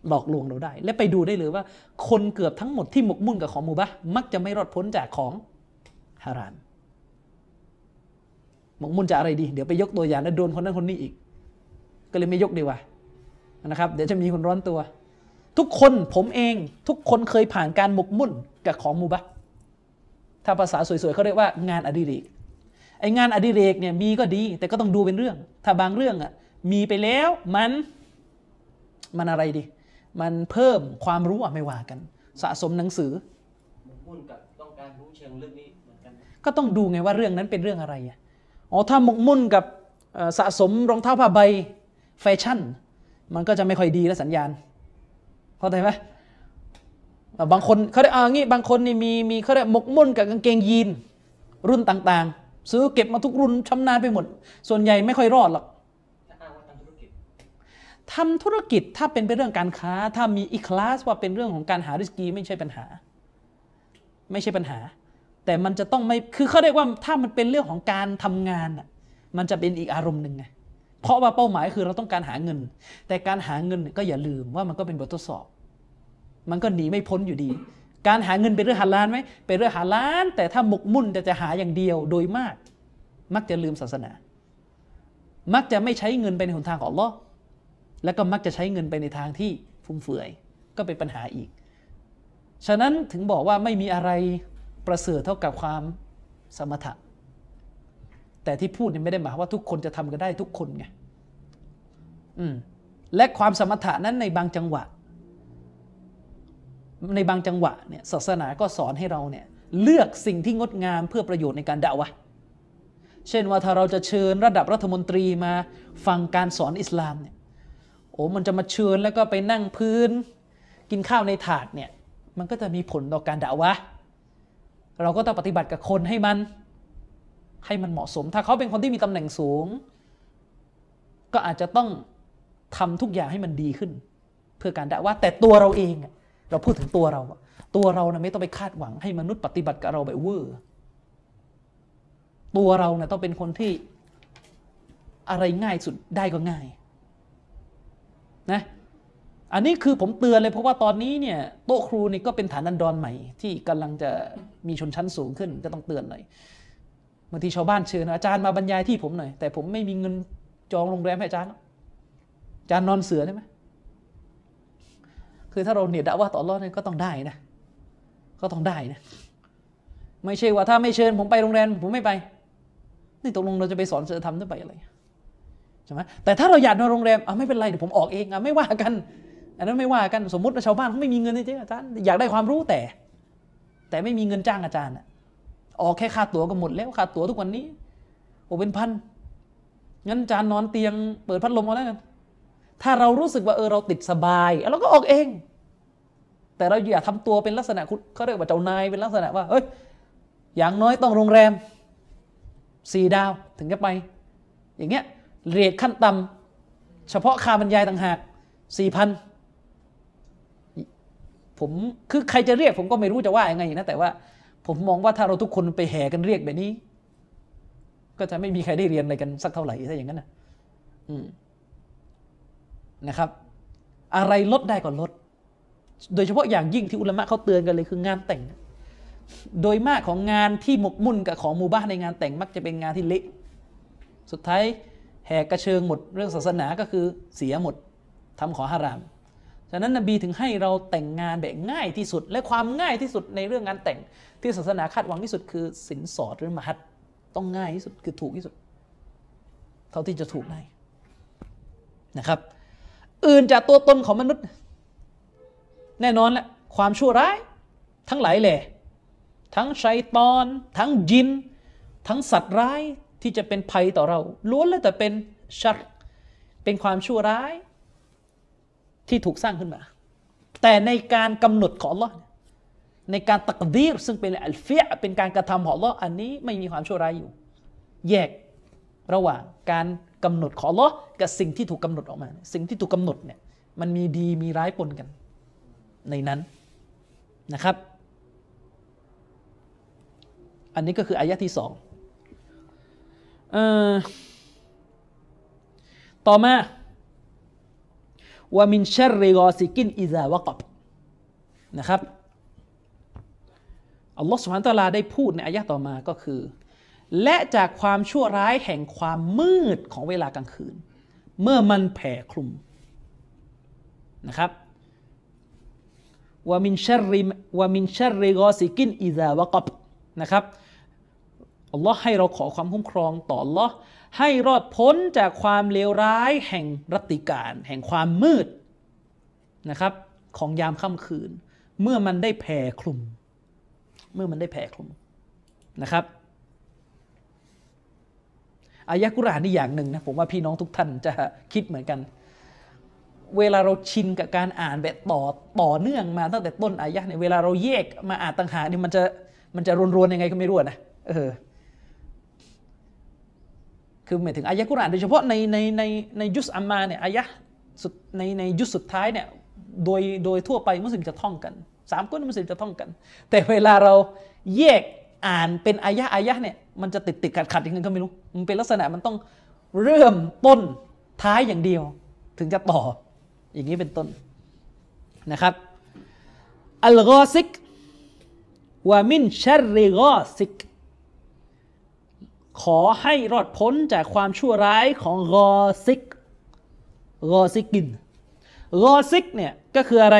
หลอกลวงเราได้ และไปดูได้เลยว่า คนเกือบทั้งหมดที่หมกมุ่นกับของหมู่บ้ามักจะไม่รอดพ้นจากของฮารามหมกมุ่นจากอะไรดี เดี๋ยวไปยกตัวอย่างแล้วโดนคนนั้นคนนี้อีก ก็เลยไม่ยกดีกว่า นะครับ เดี๋ยวจะมีคนร้อนตัว ทุกคนผมเองทุกคนเคยผ่านการหมกมุ่นกับของมูบะถ้าภาษาสวยๆเขาเรียกว่างานอดิเรกไองานอดิเรกเนี่ยมีก็ดี แต่ก็ต้องดูเป็นเรื่อง ถ้าบางเรื่องอะมีไปแล้วมันมันอะไรดี มันเพิ่มความรู้อะไม่ว่ากัน สะสมหนังสือมุ่นกับต้องการรู้เชิงลึกนี้เหมือนกันก็ต้องดูไงว่าเรื่องนั้นเป็นเรื่องอะไรอะอ๋อถ้าหมกมุ่นกับสะสมรองเท้าผ้าใบแฟชั่น มันก็จะไม่ค่อยดีแล้วสัญญาณเข้าใจไหมบางคนเขาได้อางี้บางคนนี่มีมีเขาได้หมกมุ่นกับกางเกงยีน รุ่นต่างๆ ซื้อเก็บมาทุกรุ่นชำนาญไปหมด ส่วนใหญ่ไม่ค่อยรอดหรอกทำธุรกิจถ้าเป็นไปเรื่องการค้า ถ้ามีอีคลาสว่าเป็นเรื่องของการหาริสกีไม่ใช่ปัญหา ไม่ใช่ปัญหา แต่มันจะต้องไม่คือเขาเรียกว่าถ้ามันเป็นเรื่องของการทำงานอะมันจะเป็นอีกอารมณ์หนึ่งไง เพราะว่าเป้าหมายคือเราต้องการหาเงิน แต่การหาเงินก็อย่าลืมว่ามันก็เป็นบททดสอบ มันก็หนีไม่พ้นอยู่ดี การหาเงินเป็นเรื่องหาล้านไหมเป็นเรื่องหาล้าน แต่ถ้าหมกมุ่นแต่จะหาอย่างเดียวโดยมาก มักจะลืมศาสนา มักจะไม่ใช้เงินไปในหนทางของอัลอแล้วก็มักจะใช้เงินไปในทางที่ฟุ่มเฟือย ก็เป็นปัญหาอีก ฉะนั้นถึงบอกว่าไม่มีอะไรประเสริฐเท่ากับความสมถะ แต่ที่พูดเนี่ยไม่ได้หมายว่าทุกคนจะทำกันได้ทุกคนไงอืมและความสมถะนั้นในบางจังหวะ ในบางจังหวะเนี่ยศาสนาก็สอนให้เราเนี่ยเลือกสิ่งที่งดงามเพื่อประโยชน์ในการด่าวะเช่นว่าถ้าเราจะเชิญระดับรัฐมนตรีมาฟังการสอนอิสลามเนี่ยโอ้มันจะมาเชิญแล้วก็ไปนั่งพื้น กินข้าวในถาดเนี่ยมันก็จะมีผลต่อการด่าวะเราก็ต้องปฏิบัติกับคนให้มัน ให้มันเหมาะสม ถ้าเขาเป็นคนที่มีตำแหน่งสูง ก็อาจจะต้องทำทุกอย่างให้มันดีขึ้น เพื่อการด่าวะแต่ตัวเราเอง เราพูดถึงตัวเรา ตัวเรานะไม่ต้องไปคาดหวังให้มนุษย์ปฏิบัติกับเราแบบเวอร์ตัวเราเนะต้องเป็นคนที่อะไรง่ายสุดได้ก็ง่ายนะอันนี้คือผมเตือนเลยเพราะว่าตอนนี้เนี่ยโต๊ะครูนี่ก็เป็นฐานันดรใหม่ ที่กำลังจะมีชนชั้นสูงขึ้นก็ต้องเตือนหน่อย บางทีชาวบ้านเชิญอาจารย์มาบรรยายที่ผมหน่อย แต่ผมไม่มีเงินจองโรงแรมให้อาจารย์อาจารย์นอนเสือได้ไหมคือถ้าเราเนี่ยด่าว่าต่อรอดเนี่ยก็ต้องได้นะ ก็ต้องได้นะ ไม่ใช่ว่าถ้าไม่เชิญผมไปโรงแรมผมไม่ไป นี่ตกลงเราจะไปสอนเสือทำได้ไปอะไรใช่ไหมแต่ถ้าเราอยากนอนโรงแรมอะไม่เป็นไรเดี๋ยวผมออกเองอะไม่ว่ากัน อันนั้นไม่ว่ากันสมมติว่าชาวบ้านเขาไม่มีเงินจริงอาจารย์อยากได้ความรู้แต่ แต่ไม่มีเงินจ้างอาจารย์อะ ออกแค่ค่าตั๋วก็หมดแล้วค่าตั๋วทุกวันนี้ โอ้เป็นพันงั้นจารย์นอนเตียงเปิดพัดลมเอาแล้วกันถ้าเรารู้สึกว่าเออเราติดสบายเราก็ออกเอง แต่เราอย่าทำตัวเป็นลักษณะคุณเขาเรียกว่าเจ้านายเป็นลักษณะว่าเอ้ยอย่างน้อยต้องโรงแรมสี่ดาวถึงจะไป อย่างเงี้ยเรทขั้นต่ำเฉพาะค่าบรรยายต่างหากสี่พันผมคือใครจะเรียกผมก็ไม่รู้จะว่ายังไงนะแต่ว่า ผมมองว่าถ้าเราทุกคนไปแห่กันเรียกแบบนี้ ก็จะไม่มีใครได้เรียนอะไรกันสักเท่าไหร่ถ้าอย่างนั้นนะนะครับ อะไรลดได้ก็ลด โดยเฉพาะอย่างยิ่งที่อุลามะเขาเตือนกันเลยคืองานแต่ง โดยมากของงานที่หมกมุ่นกับของมูบ้านในงานแต่งมักจะเป็นงานที่เละสุดท้ายแหกกระเชิงหมดเรื่องศาสนาก็คือเสียหมดทำขอฮาราม ฉะนั้นนบีถึงให้เราแต่งงานแบบง่ายที่สุด และความง่ายที่สุดในเรื่องงานแต่ง ที่ศาสนาคาดหวังที่สุดคือสินสอดหรือมหัดต้องง่ายที่สุดคือถูกที่สุด เท่าที่จะถูกได้นะครับ อื่นจากตัวตนของมนุษย์ แน่นอนแหละความชั่วร้าย ทั้งหลายแหล่ทั้งชัยตอน ทั้งยิน ทั้งสัตว์ร้ายที่จะเป็นภัยต่อเรา ล้วนแล้วแต่เป็นชัดเป็นความชั่วร้ายที่ถูกสร้างขึ้นมา แต่ในการกำหนดของ Allah ในการตักดีรซึ่งเป็นอัลเฟียเป็นการกระทำของ Allah อันนี้ไม่มีความชั่วร้ายอยู่ แยกระหว่างการกำหนดของ Allah กับสิ่งที่ถูกกาหนดออกมา สิ่งที่ถูกกาหนดเนี่ยมันมีดีมีร้ายปนกัน ในนั้นนะครับ อันนี้ก็คืออายะที่สองต่อมาว่ามินชัรริกอซิกินอิซาวะกับนะครับ อัลลอฮฺสุฮานตะลาได้พูดในอายะต่อมาก็คือ และจากความชั่วร้ายแห่งความมืดของเวลากลางคืน เมื่อมันแผ่คลุมนะครับว่ามินชัริว่ามินชัรริกอซิกินอิซาวะกับนะครับอัลลอฮ์ให้เราขอความคุ้มครองต่ออัลลอฮ์ให้รอดพ้นจากความเลวร้ายแห่งรัติการ แห่งความมืดนะครับ ของยามค่ำคืน เมื่อมันได้แผ่คลุม เมื่อมันได้แผ่คลุมนะครับอายะกุรานนี่อย่างหนึ่งนะผมว่าพี่น้องทุกท่านจะคิดเหมือนกัน เวลาเราชินกับการอ่านแบบต่อต่อเนื่องมาตั้งแต่ต้นอายะเนี่ยเวลาเราแยกมาอ่านต่างหากนี่มันจะมันจะรวนๆยังไงก็ไม่รู้นะเออคือหมายถึงอายะกุรอานโดยเฉพาะในในในในยุสอัมมาเนี่ยอายะสุดในในยุสสุดท้ายเนี่ยโดยโดยทั่วไปมุสลิมจะท่องกัน สามกุนมุสลิมจะท่องกัน แต่เวลาเราแยกอ่านเป็นอายะอายะเนี่ยมันจะติดติดขัดขัดอย่างนึงก็ไม่รู้ มันเป็นลักษณะมันต้องเริ่มต้นท้ายอย่างเดียว ถึงจะต่ออย่างนี้เป็นต้นนะครับอัลกอซิกวามินชัรริกอซิกขอให้รอดพ้นจากความชั่วร้ายของกอซิกรอซิกินรอซิกเนี่ยก็คืออะไร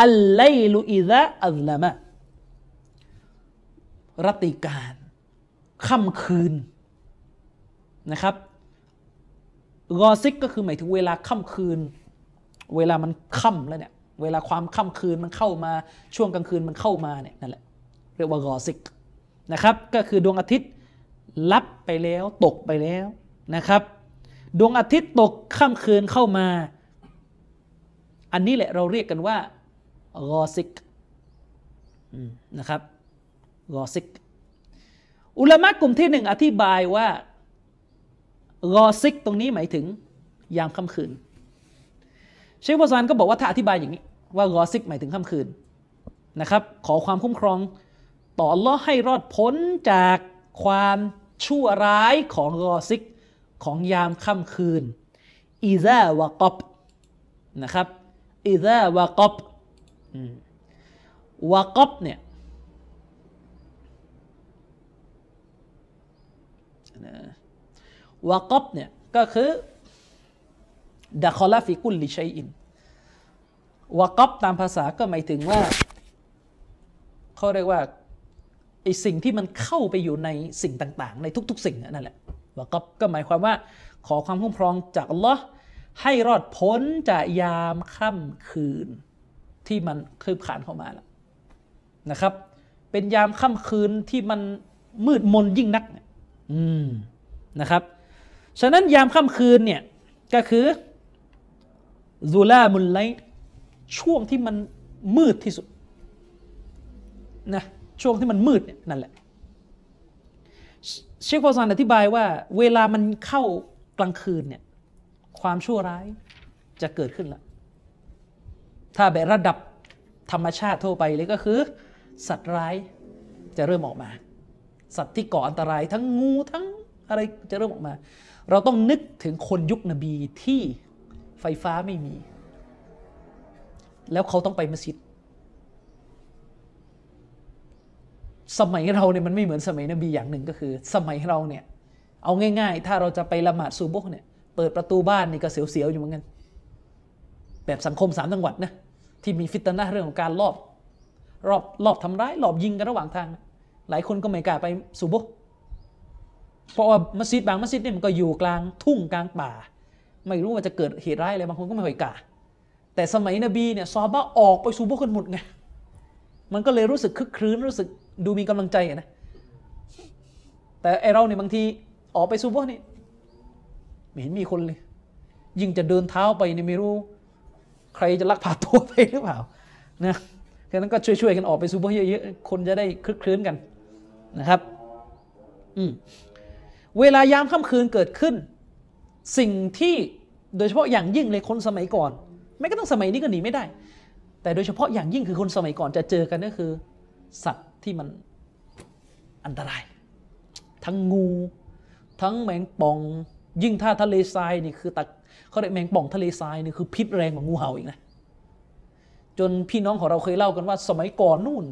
อัลไลลุอิซะอัลลามะรติการค่ำคืนนะครับรอซิกก็คือหมายถึงเวลาค่ำคืน เวลามันค่ำแล้วเนี่ยเวลาความค่ำคืนมันเข้ามาช่วงกลางคืนมันเข้ามาเนี่ยนั่นแหละเรียกว่ารอซิกนะครับก็คือดวงอาทิตย์ลับไปแล้วตกไปแล้วนะครับ ดวงอาทิตย์ตกค่ำคืนเข้ามา อันนี้แหละเราเรียกกันว่า รอซิกนะครับรอซิก อุลามะกลุ่มที่หนึ่งอธิบายว่ารอซิกตรงนี้หมายถึงยามค่ำคืน เชคฟาซานก็บอกว่าถ้าอธิบายอย่างนี้ ว่ารอซิกหมายถึงค่ำคืนนะครับ ขอความคุ้มครอง ต่ออัลลอฮ์ให้รอดพ้นจากความชั่วร้ายของغاسقของยามค่ำคืนإذا وقبนะครับإذا وقب وقب เนี่ย وقبเนี่ยก็คือدخل في كل شيءวะกอบตามภาษาก็หมายถึงว่าเขาเรียกว่าไอสิ่งที่มันเข้าไปอยู่ในสิ่งต่างๆ ในทุกๆ สิ่งนั่นแหละวะกอบก็หมายความว่า ขอความคุ้มครองจากอัลลอฮ์ให้รอดพ้นจากยามค่ำคืน ที่มันคืบขานเข้ามาแล้วนะครับ เป็นยามค่ำคืนที่มันมืดมนยิ่งนัก อืมนะครับ ฉะนั้นยามค่ำคืนเนี่ยก็คือซูลามุลไลช่วงที่มันมืดที่สุดนะช่วงที่มันมืดเนี่ยนั่นแหละ เชคฟอซานอธิบายว่า เวลามันเข้ากลางคืนเนี่ย ความชั่วร้ายจะเกิดขึ้นแล้ว ถ้าแบบระดับธรรมชาติทั่วไปเลยก็คือ สัตว์ร้ายจะเริ่มออกมา สัตว์ที่ก่ออันตรายทั้งงูทั้งอะไรจะเริ่มออกมา เราต้องนึกถึงคนยุคนบีที่ไฟฟ้าไม่มี แล้วเขาต้องไปมัสยิด สมัยเราเนี่ยมันไม่เหมือนสมัยนบีอย่างหนึ่งก็คือ สมัยเราเนี่ย เอาง่าย ๆ ถ้าเราจะไปละหมาดซูบุกเนี่ยเปิดประตูบ้านนี่ก็เสียวๆอยู่เหมือนกัน แบบสังคมสามจังหวัดนะ ที่มีฟิตนะเรื่องของการลอบรอบรอบทำร้ายรอบยิงกันระหว่างทาง หลายคนก็ไม่กล้าไปซูบุเพราะว่ามัสยิดบางมัสยิดเนี่ยมันก็อยู่กลางทุ่งกลางป่า ไม่รู้ว่าจะเกิดเหตุร้ายอะไรบางคนก็ไม่ค่อยกล้าแต่สมัยนบีเนี่ยซอบ้าออกไปซูบุกันหมดไง มันก็เลยรู้สึกคึกครื้นรู้สึกดูมีกำลังใจนะ แต่ไอเราเนี่ยบางทีออกไปซูบุกนี่ไม่เห็นมีคนเลย ยิ่งจะเดินเท้าไปเนี่ยไม่รู้ ใครจะลักพาตัวไปหรือเปล่านะฉะนั้นก็ช่วยๆกันออกไปซูบุกเยอะๆคนจะได้คึกครื้นกันนะครับอืมเวลายามค่ำคืนเกิดขึ้น สิ่งที่โดยเฉพาะอย่างยิ่งเลยคนสมัยก่อน ไม่ก็ต้องสมัยนี้ก็หนีไม่ได้ แต่โดยเฉพาะอย่างยิ่งคือคนสมัยก่อนจะเจอกันก็คือ สัตว์ที่มันอันตราย ทั้งงู ทั้งแมงป่อง ยิ่งถ้าทะเลทรายนี่คือตัก เขาเรียกแมงป่องทะเลทรายนี่คือพิษแรงกว่างูเห่าอีกนะจนพี่น้องของเราเคยเล่ากันว่าสมัยก่อนนู่น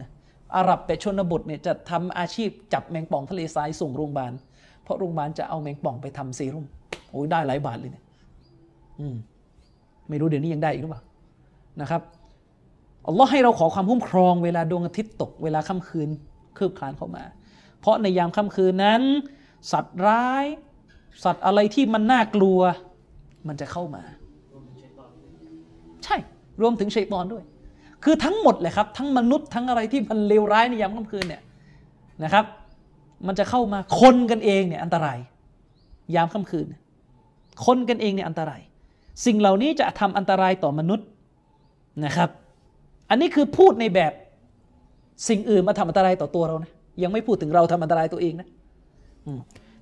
อาหรับแต่ชนบทเนี่ยจะทำอาชีพจับแมงป่องทะเลทรายส่งโรงพยาบาลเพราะโรงพยาบาลจะเอาแมงป่องไปทำเซรุ่มโอ้ยได้หลายบาทเลยเนี่ยอืมไม่รู้เดี๋ยวนี้ยังได้อีกหรือเปล่านะครับอัลลอฮ์ให้เราขอความคุ้มครองเวลาดวงอาทิตย์ตกเวลาค่ำคืนคืบคลานเข้ามา เพราะในยามค่ำคืนนั้น สัตว์ร้าย สัตว์อะไรที่มันน่ากลัว มันจะเข้ามา ใช่ รวมถึงชัยตอนด้วย คือทั้งหมดเลยครับ ทั้งมนุษย์ทั้งอะไรที่มันเลวร้ายในยามค่ำคืนเนี่ยนะครับ มันจะเข้ามาคนกันเองเนี่ยอันตราย ยามค่ำคืน คนกันเองเนี่ยอันตราย สิ่งเหล่านี้จะทำอันตรายต่อมนุษย์นะครับ อันนี้คือพูดในแบบสิ่งอื่นมาทำอันตรายต่อตัวเรานะยังไม่พูดถึงเราทำอันตรายตัวเองนะ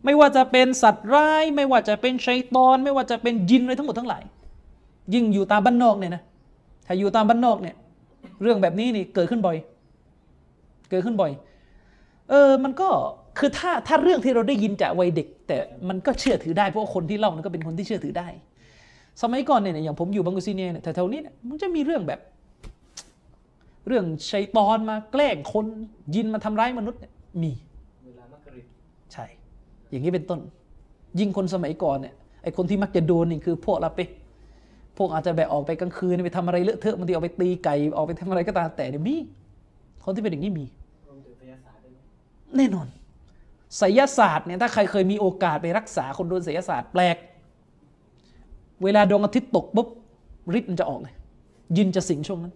ไม่ว่าจะเป็นสัตว์ร้าย ไม่ว่าจะเป็นชัยตอน ไม่ว่าจะเป็นยินอะไรทั้งหมดทั้งหลาย ยิ่งอยู่ตามบ้านนอกเนี่ยนะถ้าอยู่ตามบ้านนอกเนี่ย เรื่องแบบนี้นี่เกิดขึ้นบ่อย เกิดขึ้นบ่อย เออมันก็คือถ้าถ้าเรื่องที่เราได้ยินจากวัยเด็ก แต่มันก็เชื่อถือได้เพราะคนที่เล่านั้นก็เป็นคนที่เชื่อถือได้ สมัยก่อนเนี่ยอย่างผมอยู่บังกุซีเนียเนี่ยแถวๆนี้เนี่ยมันจะมีเรื่องแบบ เรื่องชัยตอนมาแกล้งคนยินมาทำร้ายมนุษย์เนี่ยมี เวลามากริบ ใช่ อย่างนี้เป็นต้น ยิ่งคนสมัยก่อนเนี่ยไอคนที่มักจะโดนนี่คือพวกลาเปพวกอาจจะแบบออกไปกลางคืนไปทำอะไรเลอะเทอะบางทีออกไปตีไก่ออกไปทำอะไรก็ตามแต่เนี่ยมีคนที่เป็นอย่างนี้มีรวมถึงวิทยาศาสตร์ด้วยไหมแน่นอนไสยศาสตร์เนี่ยถ้าใครเคยมีโอกาสไปรักษาคนโดนไสยศาสตร์แปลก เวลาดวงอาทิตย์ตกปุ๊บฤทธิ์มันจะออกเลยยินจะสิงช่วงนั้น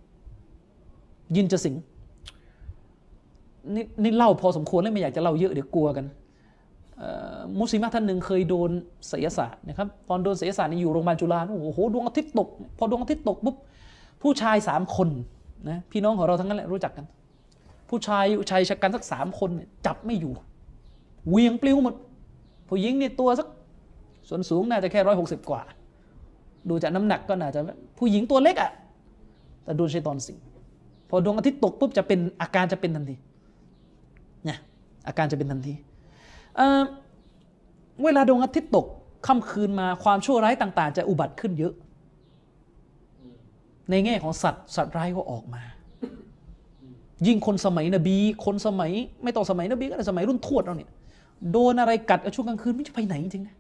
ยินจะสิงนี่นี่เล่าพอสมควรแล้วไม่อยากจะเล่าเยอะเดี๋ยวกลัวกันเอ่อ มุสลิมท่านหนึ่งเคยโดนไสยศาสตร์นะครับตอนโดนไสยศาสตร์นี่อยู่โรงพยาบาลจุฬาโอ้โหดวงอาทิตย์ตก พอดวงอาทิตย์ตกปุ๊บผู้ชายสามคนนะพี่น้องของเราทั้งนั้นแหละรู้จักกัน ผู้ชายชายชะกันสักสามคนจับไม่อยู่เวียงปลิวหมดผู้หญิงเนี่ยตัวสักส่วนสูงน่าจะแค่ร้อยหกสิบกว่า ดูจากน้ำหนักก็น่าจะผู้หญิงตัวเล็กอะ่ะแต่โดนชัยตอนสิงพอดวงอาทิตย์ตกปุ๊บจะเป็นอาการจะเป็นทันทีเนี่ยอาการจะเป็นทันที เเวลาดวงอาทิตย์ตกค่ำคืนมาความชั่วร้ายต่าง ๆ จะอุบัติขึ้นเยอะ ในแง่ของสัตว์สัตว์ร้ายก็ออกมา ยิ่งคนสมัยนบี คนสมัย ไม่ต้องสมัยนบีก็ได้สมัยรุ่นทวดเราเนี่ยโดนอะไรกัดช่วงกลางคืนไม่จะไปไหนจริงนะ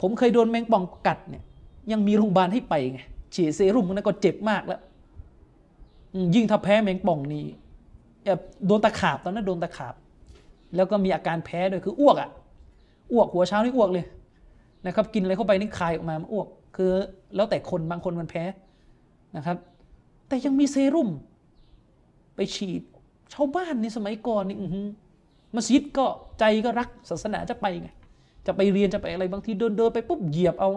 ผมเคยโดนแมงป่องกัดเนี่ย ยังมีโรงพยาบาลให้ไปไงฉีดเซรุ่มมันก็เจ็บมากแล้ว ยิ่งถ้าแพ้แมงป่องนี่โดนตะขาบตอนนั้นโดนตะขาบ แล้วก็มีอาการแพ้ด้วยคืออ้วกอะอ้วกหัวเช้านี่อ้วกเลยนะครับ กินอะไรเข้าไปนี่คายออกมามันอ้วก คือแล้วแต่คนบางคนมันแพ้นะครับ แต่ยังมีเซรุ่ม ไปฉีดชาวบ้านในสมัยก่อนนี่มัสยิดก็ใจก็รักศาสนาจะไปไงจะไปเรียนจะไปอะไรบางทีเดินเดินไปปุ๊บเหยียบเอา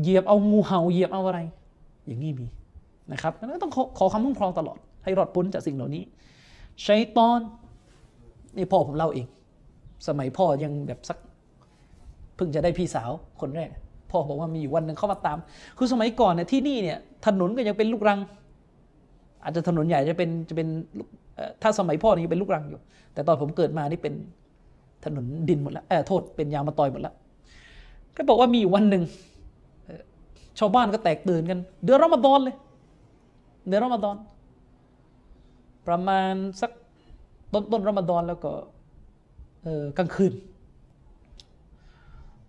เหยียบเอางูเห่าเหยียบเอาอะไร อย่างนี้มีนะครับดังนั้นต้องขอคำคุ้มครองตลอด ให้รอดพ้นจากสิ่งเหล่านี้ ชัยตอน นี่พ่อผมเล่าเอง สมัยพ่อยังแบบสักเพิ่งจะได้พี่สาวคนแรก พ่อบอกว่ามีอยู่วันหนึ่งเขามาตาม คือสมัยก่อนเนี่ยที่นี่เนี่ยถนนก็ยังเป็นลูกรัง อาจจะถนนใหญ่จะเป็นจะเป็นถ้าสมัยพ่อนี่ยังเป็นลูกรังอยู่ แต่ตอนผมเกิดมานี่เป็นถนนดินหมดแล้วเออโทษเป็นยางมะตอยหมดแล้วก็บอกว่ามีอยู่วันหนึ่งชาวบ้านก็แตกตื่นกัน เดือนรอมฎอนเลย เดือนรอมฎอน ประมาณสัก ต้นต้นรอมฎอนแล้วก็กลางคืน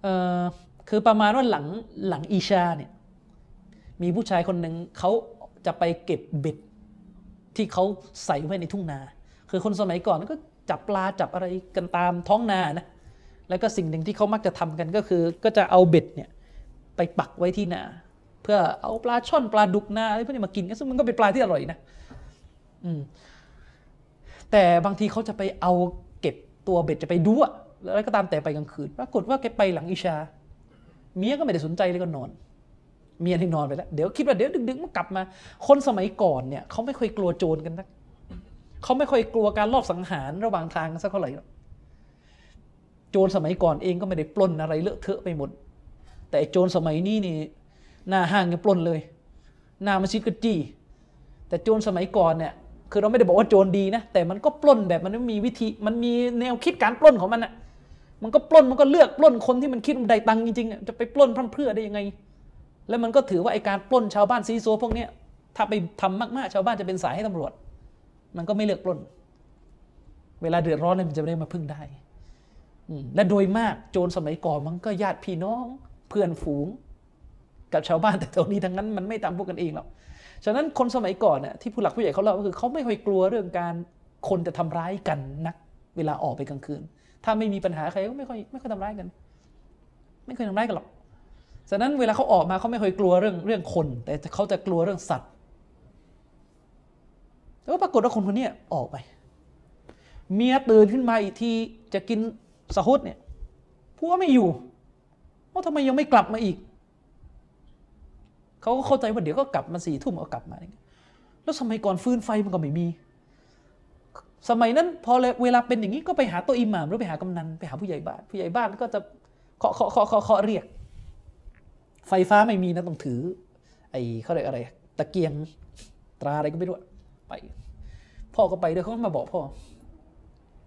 เออคือประมาณว่าหลังหลังอีชาเนี่ยมีผู้ชายคนหนึ่งเขาจะไปเก็บเบ็ดที่เขาใส่ไว้ในทุ่งนา คือคนสมัยก่อนก็จับปลาจับอะไรกันตามท้องนานะแล้วก็สิ่งหนึ่งที่เขามักจะทำกันก็คือ ก็จะเอาเบ็ดเนี่ยไปปักไว้ที่นา เพื่อเอาปลาช่อนปลาดุกนาอะไรพวกนี้มากินกันซึ่งมันก็เป็นปลาที่อร่อยนะอืม แต่บางทีเขาจะไปเอาเก็บตัวเบ็ดจะไปดูอะแล้วก็ตามแต่ไปกลางคืน ปรากฏว่าแกไปหลังอิชา เมียก็ไม่ได้สนใจเลยก็นอน เมียที่นอนไปแล้ว เดี๋ยวคิดว่าเดี๋ยวดึกๆมันกลับมา คนสมัยก่อนเนี่ยเขาไม่ค่อยกลัวโจรกันนะเขาไม่ค่อยกลัวการลอบสังหารระหว่างทางสักเท่าไหร่หรอกโจรสมัยก่อนเองก็ไม่ได้ปล้นอะไรเลอะเทอะไปหมด แต่โจรสมัยนี้นี่หน้าห้างยังปล้นเลย หน้ามัสยิดก็จี้แต่โจรสมัยก่อนเนี่ย คือเราไม่ได้บอกว่าโจรดีนะ แต่มันก็ปล้นแบบมันมีวิธี มันมีแนวคิดการปล้นของมันอะมันก็ปล้นมันก็เลือกปล้นคนที่มันคิดมันได้ตังค์จริงๆจะไปปล้นพร่ำเพรื่อได้ยังไง แล้วมันก็ถือว่าไอการปล้นชาวบ้านซีโซพวกเนี้ยถ้าไปทำมากๆ ชาวบ้านจะเป็นสายให้ตำรวจ มันก็ไม่เลือกปล้น เวลาเดือดร้อนเนี่ยมันจะไม่ได้มาพึ่งได้อืและโดยมากโจรสมัยก่อนมันก็ญาติพี่น้อง เพื่อนฝูง กับชาวบ้านแต่ตรงนี้ทั้งนั้นมันไม่ตามพวกกันเองหรอก ฉะนั้นคนสมัยก่อนน่ะที่ผู้หลักผู้ใหญ่เขาเล่าก็คือเขาไม่ค่อยกลัวเรื่องการคนจะทำร้ายกันนัก เวลาออกไปกลางคืน ถ้าไม่มีปัญหาใครก็ไม่ค่อยไม่ค่อยทำร้ายกัน ไม่เคยทำร้ายกันหรอกฉะนั้นเวลาเขาออกมาเขาไม่ค่อยกลัวเรื่องเรื่องคน แต่เขาจะกลัวเรื่องสัตว์แล้วปรากฏว่าคนคนนี้ออกไป เมียตื่นขึ้นมาอีกทีจะกินสะฮุดเนี่ยผัวไม่อยู่ว่าทำไมยังไม่กลับมาอีก เขาก็เข้าใจว่าเดี๋ยวก็กลับมาสี่ทุ่มเอากลับมา แล้วสมัยก่อนฟืนไฟมันก็ไม่มี สมัยนั้นพอเวลาเป็นอย่างนี้ก็ไปหาตัวอิหม่ามหรือไปหากำนันไปหาผู้ใหญ่บ้าน ผู้ใหญ่บ้านก็จะเคาะเคาะเคาะเคาะเรียก ไฟฟ้าไม่มีนะต้องถือ ไอ้เขาเรียกอะไร ตะเกียงตราอะไรก็ไม่รู้ไป พ่อก็ไปด้วยเขามาบอกพ่อ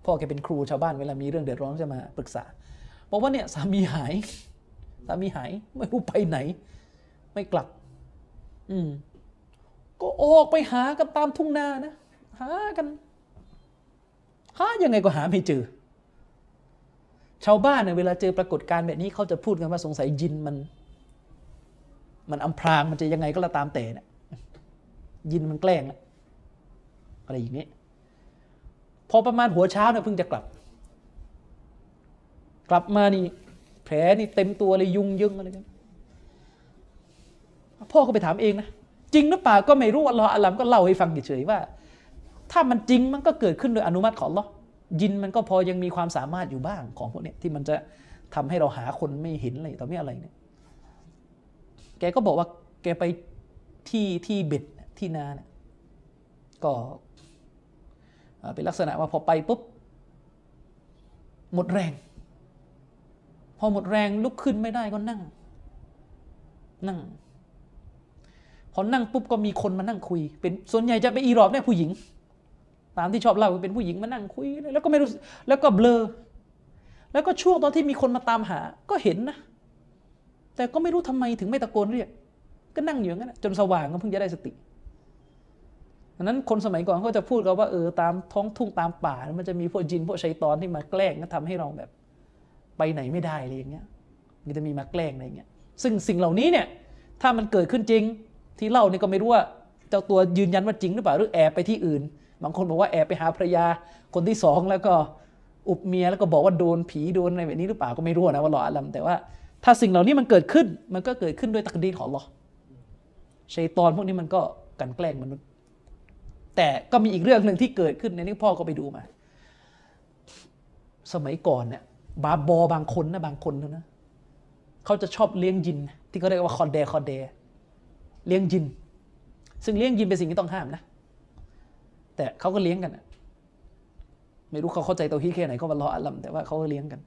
พ่อแกเป็นครูชาวบ้านเวลามีเรื่องเดือดร้อนจะมาปรึกษาบอกว่าเนี่ยสามีหายสามีหายไม่รู้ไปไหน ไม่กลับ อืม ก็ออกไปหากันตามทุ่งนานะหากันหายังไงก็หาไม่เจอ ชาวบ้านเนี่ยเวลาเจอปรากฏการณ์แบบนี้เขาจะพูดกันว่าสงสัยยินมัน มันอำพรางมันจะยังไงก็แล้วตามแต่นี่ยยินมันแกล้งอะอะไรอย่างนี้พอประมาณหัวเช้าเนี่ยเพิ่งจะกลับ กลับมานี่ แผลนี่เต็มตัวเลยยุงยึงอะไรกัน พ่อก็ไปถามเองนะจริงหรือเปล่าก็ไม่รู้อัลลอฮ์อัลลัมก็เล่าให้ฟังเฉยๆว่า ถ้ามันจริงมันก็เกิดขึ้นโดยอนุมัติของอัลลอฮ์ยินมันก็พอยังมีความสามารถอยู่บ้างของพวกเนี้ยที่มันจะทำให้เราหาคนไม่เห็นอะไรต่อไม่อะไรเนี่ยแกก็บอกว่าแกไปที่ที่เบ็ดที่นาเนี่ยก็เป็นลักษณะว่าพอไปปุ๊บหมดแรง พอหมดแรงลุกขึ้นไม่ได้ก็นั่ง นั่ง พอนั่งปุ๊บก็มีคนมานั่งคุย เป็นส่วนใหญ่จะเป็นอีรอบเนี่ยผู้หญิง ตามที่ชอบเล่าเป็นผู้หญิงมานั่งคุย แล้วก็ไม่รู้แล้วก็เบลอ แล้วก็ช่วงตอนที่มีคนมาตามหา ก็เห็นนะ แต่ก็ไม่รู้ทำไมถึงไม่ตะโกนเรียก ก็นั่งอยู่อย่างนั้นจนสว่างก็เพิ่งจะได้สติดังนั้นคนสมัยก่อนเขาจะพูดกันว่าเออตามท้องทุ่งตามป่า มันจะมีพวกจินพวกชัยตอนที่มาแกล้งก็ทำให้เราแบบ ไปไหนไม่ได้อะไรอย่างเงี้ยมันจะมีมาแกล้งอะไรอย่างเงี้ยซึ่งสิ่งเหล่านี้เนี่ยถ้ามันเกิดขึ้นจริง ที่เล่านี่ก็ไม่รู้ว่าเจ้าตัวยืนยันว่าจริงหรือเปล่าหรือแอบไปที่อื่น บางคนบอกว่าแอบไปหาภรรยาคนที่สองแล้วก็อุบเมียแล้วก็บอกว่าโดนผีโดนอะไรแบบนี้หรือเปล่าก็ไม่รู้นะว่าหลออัลลัมแต่ว่าถ้าสิ่งเหล่านี้มันเกิดขึ้นมันก็เกิดขึ้นด้วยตักดีของอัลอชัยตอนพวกนี้มันก็กันแกล้งมนุษย์ แต่ก็มีอีกเรื่องหนึ่งที่เกิดขึ้นในนี้พ่อก็ไปดูมา สมัยก่อนเนี่ยบาบอบางคนนะบางคนนะเขาจะชอบเลี้ยงยิน ที่เขาเรียกว่าคอนเดคอนเด เลี้ยงยิน ซึ่งเลี้ยงยินเป็นสิ่งที่ต้องห้ามนะ แต่เขาก็เลี้ยงกันไม่รู้เขาเข้าใจตัวฮีแค่ไหนก็วันรออัลลัมแต่ว่าเขาก็เลี้ยงกัน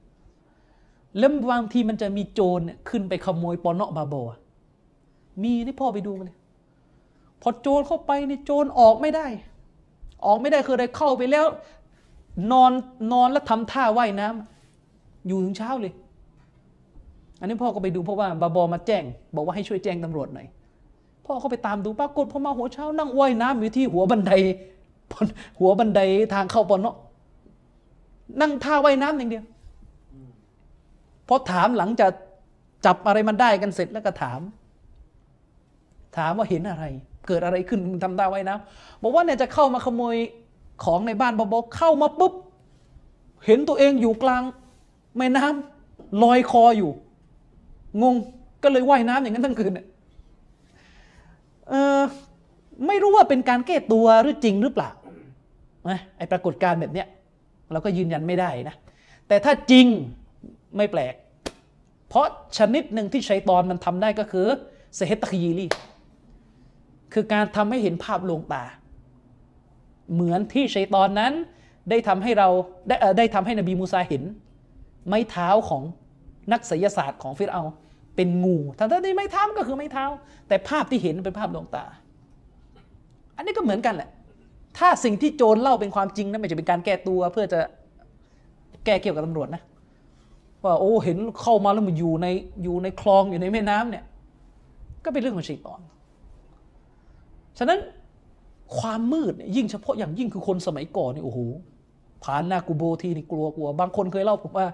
แล้วบางทีมันจะมีโจรขึ้นไปขโมยปอนเนาะบาโบะมีนี่พ่อไปดูมาเลยพอโจรเข้าไปนี่โจรออกไม่ได้ ออกไม่ได้คืออะไรเข้าไปแล้ว นอนนอนแล้วทำท่าว่ายน้ำอยู่ถึงเช้าเลย อันนี้พ่อก็ไปดูเพราะว่าบาบอมาแจ้ง บอกว่าให้ช่วยแจ้งตำรวจหน่อย พ่อก็ไปตามดูปรากฏพอมาหัวเช้านั่งว่ายน้ำอยู่ที่หัวบันไดหัวบันไดทางเข้าปอนเนาะนั่งท่าว่ายน้ำอย่างเดียวพอถามหลังจากจับอะไรมันได้กันเสร็จแล้วก็ถาม ถามว่าเห็นอะไร เกิดอะไรขึ้นทำท่าว่ายน้ำบอกว่าเนี่ยจะเข้ามาขโมยของในบ้านบาบอเข้ามาปุ๊บ เห็นตัวเองอยู่กลางแม่น้ำลอยคออยู่ งงก็เลยว่ายน้ำอย่างนั้นทั้งคืนเนี่ย ไม่รู้ว่าเป็นการแก้ตัวหรือจริงหรือเปล่านะไอ้ปรากฏการณ์แบบเนี้ยเราก็ยืนยันไม่ได้นะ แต่ถ้าจริงไม่แปลก เพราะชนิดหนึ่งที่ชัยตอนมันทำได้ก็คือเซฮตตะคีลีคือการทำให้เห็นภาพลวงตา เหมือนที่ชัยตอนนั้นได้ทำให้เราได้ได้ทำให้นบีมูซาเห็น ไม้เท้าของนักศิยศาสตร์ของฟิรเอา เป็นงูทั้งที่ไม้เท้าก็คือไม้เท้า แต่ภาพที่เห็นเป็นภาพลวงตา อันนี้ก็เหมือนกันแหละ ถ้าสิ่งที่โจรเล่าเป็นความจริงนะไม่ใช่เป็นการแก้ตัว เพื่อจะแก้เกี่ยวกับตำรวจนะว่าโอ้เห็นเข้ามาแล้วมันอยู่ในอยู่ในคลองอยู่ในแม่น้ำเนี่ย ก็เป็นเรื่องของชัยตอน ฉะนั้นความมืดยิ่งเฉพาะอย่างยิ่งคือคนสมัยก่อนนี่โอ้โหผ่านหน้ากูโบทีนี่กลัวกลัว บางคนเคยเล่าผมว่า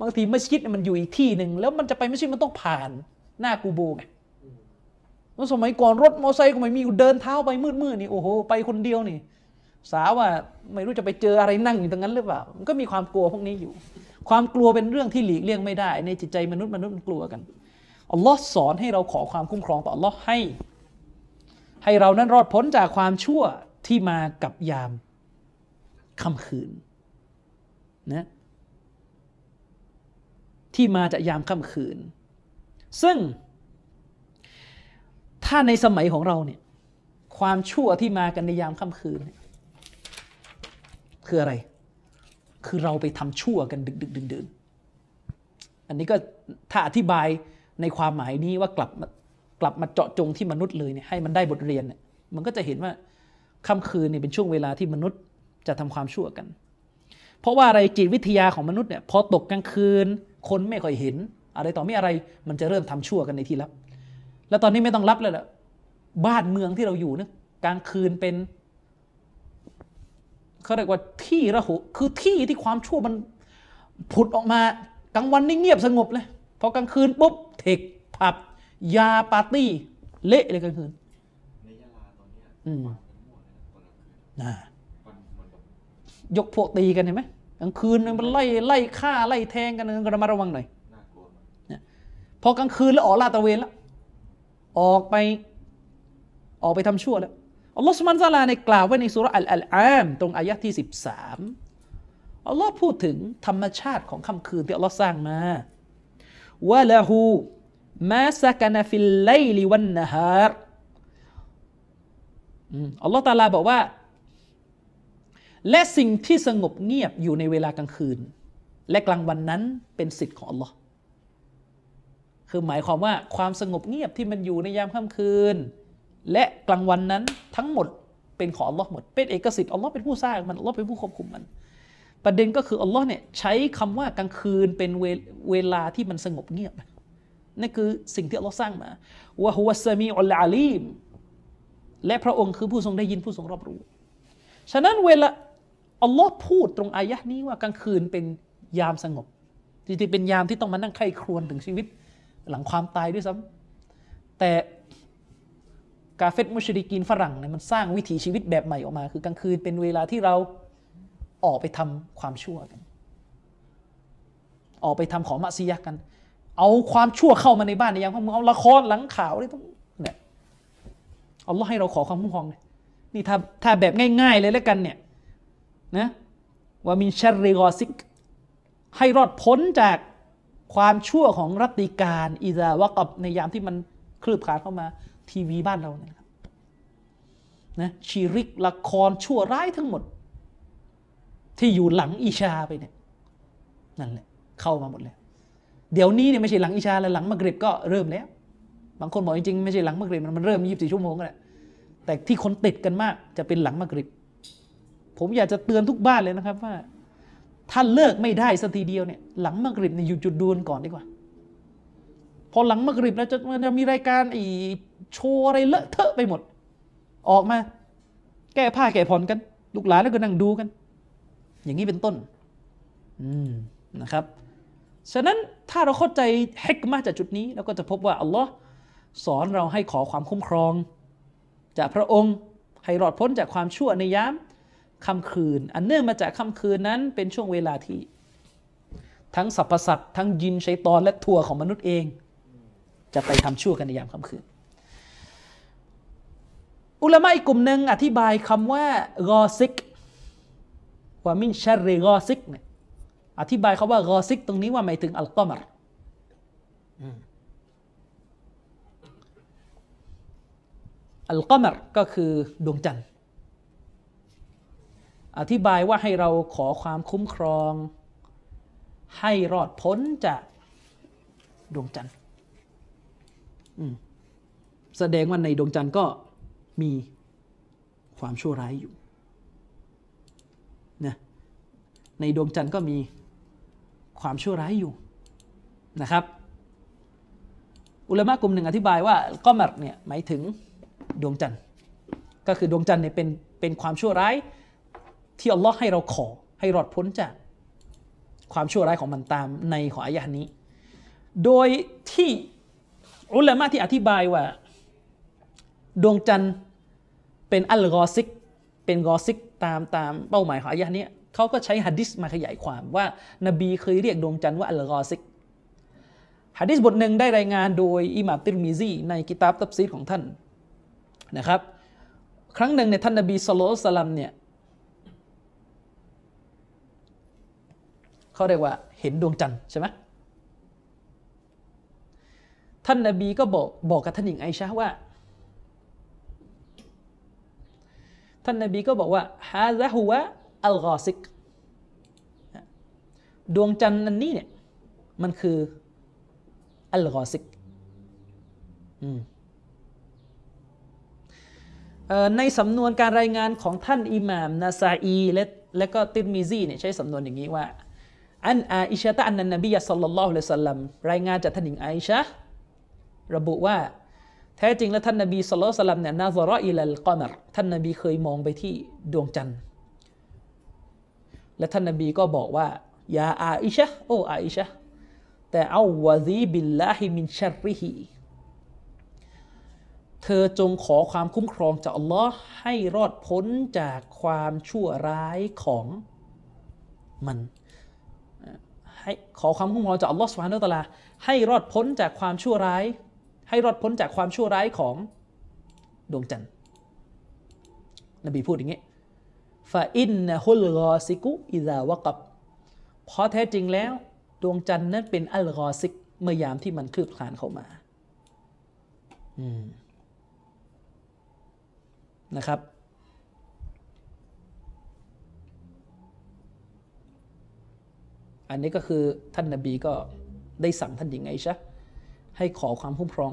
บางทีมัสยิดมันอยู่อีกที่หนึ่งแล้วมันจะไปมัสยิดมันต้องผ่านหน้ากูโบไงแล้วสมัยก่อนรถมอเตอร์ไซค์ก็ไม่มีเดินเท้าไปมืดๆนี่โอ้โหไปคนเดียวนี่ สาว่าไม่รู้จะไปเจออะไรนั่งอยู่ตรงนั้นหรือเปล่ามันก็มีความกลัวพวกนี้อยู่ ความกลัวเป็นเรื่องที่หลีกเลี่ยงไม่ได้ ในจิตใจมนุษย์มนุษย์มันกลัวกันอัลลอฮ์สอนให้เราขอความคุ้มครองต่ออัลลอฮ์ให้ ให้เรานั้นรอดพ้นจากความชั่วที่มากับยามค่ำคืนนะ ที่มาจากยามค่ำคืน ซึ่ง ถ้าในสมัยของเราเนี่ยความชั่วที่มากันในยามค่ำคืนคืออะไร คือเราไปทำชั่วกันดึกดึกดื่นอันนี้ก็ถ้าอธิบายในความหมายนี้ว่ากลับมากลับมาเจาะจงที่มนุษย์เลยเนี่ยให้มันได้บทเรียนเนี่ยมันก็จะเห็นว่าค่ำคืนเนี่ยเป็นช่วงเวลาที่มนุษย์จะทำความชั่วกัน เพราะว่าอะไรจิตวิทยาของมนุษย์เนี่ยพอตกกลางคืน คนไม่ค่อยเห็น อะไรต่อไม่อะไรมันจะเริ่มทำชั่วกันในที่ลับ แล้วตอนนี้ไม่ต้องรับเลยละบ้านเมืองที่เราอยู่เนี่ยกลางคืนเป็นเขาเรียกว่าที่ระหุคือที่ที่ความชั่วมันผุดออกมากลางวันนี่เงียบสงบเลยพอกลางคืนปุ๊บเทคผับ ยาปาร์ตี้เละเลยกลางคืนในยะลาตอนเนี้ยอืมฟันกันมั่วเลยนะตอนกลางคืนนะฟันมันแบบยกพวกตีกันเห็นไหม กลางคืนมันไล่ไล่ฆ่าไล่แทงกันก็ระมัดระวังหน่อยน่ากลัวมากพอกลางคืนแล้วออกลาดตระเวนแล้วออกไปออกไปทำชั่วแล้วอัลลอฮฺسبحانه وتعالىในกล่าวไว้ในสุเราะห์الأنعامตรงآيةที่ 13 อัลลอฮ์พูดถึงธรรมชาติของค่ำคืนที่อัลลอฮ์สร้างมาوله ما سكن في الليل والنهارอืมอัลลอฮ์تعالىบอกว่า และสิ่งที่สงบเงียบอยู่ในเวลากลางคืน และกลางวันนั้นเป็นสิทธิ์ของอัลลอฮ์คือหมายความว่าความสงบเงียบที่มันอยู่ในยามค่ำคืน และกลางวันนั้นทั้งหมดเป็นของอัลลอฮ์หมด เป็นเอกสิทธิ์อัลลอฮ์เป็นผู้สร้างมันอัลลอฮ์เป็นผู้ควบคุมมัน ประเด็นก็คืออัลลอฮ์เนี่ยใช้คำว่ากลางคืนเป็นเวเวลาที่มันสงบเงียบนั่นคือสิ่งที่อัลลอฮ์สร้างมาวะฮุวัสซามีอุลอาลีมและพระองค์คือผู้ทรงได้ยินผู้ทรงรอบรู้ ฉะนั้นเวลา อัลลอฮ์พูดตรงอายะนี้ว่ากลางคืนเป็นยามสงบจริงๆเป็นยามที่ต้องมานั่งใคร่ครวญถึงชีวิต หลังความตายด้วยซ้ำแต่กาเฟตมุชริกีนฝรั่งเนี่ยมันสร้างวิถีชีวิตแบบใหม่ออกมา คือกลางคืนเป็นเวลาที่เราออกไปทำความชั่วกัน ออกไปทำของมัสยิดกัน เอาความชั่วเข้ามาในบ้านในยามค่ำเอาละครหลังข่าวนี่ต้องเนี่ยอัลลอฮ์ให้เราขอความคุ้มครองเลยนี่ถ้าถ้าแบบง่าย ๆ เลยแล้วกันเนี่ย นะว่ามินชัรริกอซิก ให้รอดพ้นจากความชั่วของรัติการอิซาวะกับในยามที่มันคลืบคลานเข้ามาทีวีบ้านเราเนี่ยนะครับนะชีริกละครชั่วร้ายทั้งหมด ที่อยู่หลังอิชาไปเนี่ยนั่นแหละเข้ามาหมดเลยเดี๋ยวนี้เนี่ยไม่ใช่หลังอิชาแล้วหลังมะกริบก็เริ่มแล้ว บางคนบอกจริงๆไม่ใช่หลังมะกริบมันเริ่มยี่สิบสี่ชั่วโมงแหละแต่ที่คนติดกันมากจะเป็นหลังมะกริบ ผมอยากจะเตือนทุกบ้านเลยนะครับว่า ถ้าเลิกไม่ได้สักทีเดียวเนี่ยหลังมักริบเนี่ยอยู่จุดดูนก่อนดีกว่า พอหลังมักริบแล้วจะมันจะมีรายการอีโชว์อะไรเลอะเทอะไปหมด ออกมา แก้ผ้าแก้ผ่อนกัน ลูกหลานแล้วก็นั่งดูกัน อย่างนี้เป็นต้น อืมนะครับ ฉะนั้นถ้าเราเข้าใจเฮกมาจากจุดนี้เราก็จะพบว่าอัลลอฮ์สอนเราให้ขอความคุ้มครอง จากพระองค์ให้รอดพ้นจากความชั่วในยาม ค่ำคืน อันเนื่องมาจากค่ำคืนนั้นเป็นช่วงเวลาที่ ทั้งสรรพสัตว์ทั้งยินชัยตอนและทัวของมนุษย์เอง จะไปทำชั่วกันในยามค่ำคืน อุลามะอีกกลุ่มหนึ่งอธิบายคำว่ากอซิกว่ามินชรเรกอซิกเนี่ยอธิบายคาว่ากอซิก ตรงนี้ว่าหมายถึงอัลกอมรอัลกอมรก็คือดวงจันทร์ อธิบายว่าให้เราขอความคุ้มครอง ให้รอดพ้นจากดวงจันทร์แสดงว่าในดวงจันทร์ก็มีความชั่วร้ายอยู่นะในดวงจันทร์ก็มีความชั่วร้ายอยู่นะครับ อุลามะกลุ่มหนึ่งอธิบายว่าก็มัดเนี่ยหมายถึงดวงจันทร์ ก็คือดวงจันทร์เนี่ยเป็นเป็นความชั่วร้าย ที่อัลลอฮ์ให้เราขอให้รอดพ้นจากความชั่วร้ายของมันตามในของอายะห์นี้ โดยที่อุลามะที่อธิบายว่า ดวงจันทร์เป็นอัลกอซิก เป็นกอซิกตามตามเป้าหมายของอายะห์นี้เขาก็ใช้ฮะดิษมาขยายความว่านบีเคยเรียกดวงจันทร์ว่าอัลกอซิกฮะดิษบทหนึ่งได้รายงานโดยอิหม่ามติรมิซีในกิตาบตับซีดของท่านนะครับ ครั้งหนึ่งในยท่านนบีสุลสลัมเนี่ย เขาเรียกว่าเห็นดวงจันทร์ใช่ไหมท่านนาบีก็บอกบอกกับท่านหญิงไอชาว่า ท่านนาบีก็บอกว่าฮาซะฮุวะอัลกอซิกดวงจันทร์อันนี้เนี่ยมันคืออัลกอซิกในสำนวนการรายงานของท่านอิหม่ามนาซาอีและและก็ติรมิซีเนี่ยใช้สำนวนอย่างนี้ว่า อันอาอิชะตะอันนันนบียะสัลลัลลอฮุอะลัยฮิสัลลัมรายงานจากท่านหญิงไอชะระบุว่า แท้จริงแล้วท่านนบีصلى الله عليه وسلمเนี่ยنظر إلى القمرท่านนบีเคยมองไปที่ดวงจันทร์ และท่านนบีก็บอกว่าيا عائشةโอ้อาอิชะتعوذي بالله من شرهเธอจงขอความคุ้มครองจากอัลลอฮ์ให้รอดพ้นจากความชั่วร้ายของมัน ให้ขอความคุ้มครองจากอัลลอฮ์سبحانه وتعالىให้รอดพ้นจากความชั่วร้าย ให้รอดพ้นจากความชั่วร้ายของดวงจันทร์นบีพูดอย่างนี้فإنه الغاسق إذا وقبเพราะแท้จริงแล้ว ดวงจันทร์นั้นเป็นالغاسقเมื่อยามที่มันคืบคลานเข้ามาอืมนะครับ อันนี้ก็คือท่านนาบีก็ได้สั่งท่านหญิงไอชะให้ขอความคุ้มครอง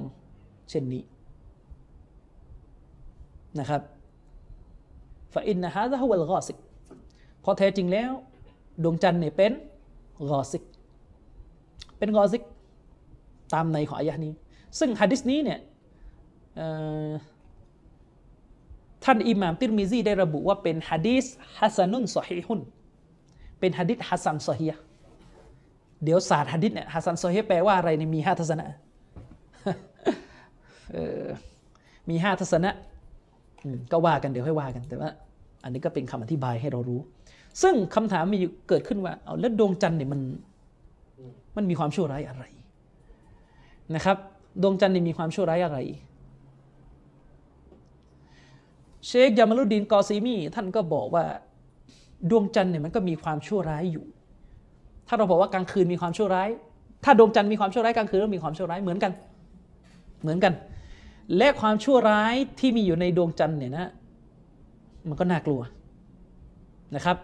เช่นนี้นะครับฟาอินนะฮะซะฮุวลกอซิกพราะแท้จริงแล้ว ดวงจันทร์เนี่ยเป็นกอซิก เป็นกอซิก ตามในของอายะนี้ ซึ่งฮะดิษนี้เนี่ยท่านอิหม่ามติรมิซีได้ระบุว่าเป็นฮะดีษحسن صحيحเป็นฮะดิษحسن صحيح เดี๋ยวศาสตร์ฮะดิษเนี่ยحسن صحيحแปลว่าอะไรเนี่ยมีห้าทัศนะมีห้าทัศนะก็ว่ากันเดี๋ยวให้ว่ากันแต่ว่า อันนี้ก็เป็นคำอธิบายให้เรารู้ ซึ่งคำถามมีเกิดขึ้นว่าเอาแล้วดวงจันทร์เนี่ยมันมันมีความชั่วร้ายอะไรนะครับดวงจันทร์นี่มีความชั่วร้ายอะไร เชคยามาลุดดีนกอซีมีท่านก็บอกว่า ดวงจันทร์เนี่ยมันก็มีความชั่วร้ายอยู่ ถ้าเราบอกว่ากลางคืนมีความชั่วร้าย ถ้าดวงจันทร์มีความชั่วร้ายกลางคืนก็มีความชั่วร้ายเหมือนกัน เหมือนกัน และความชั่วร้ายที่มีอยู่ในดวงจันทร์เนี่ยนะ มันก็น่ากลัวนะครับ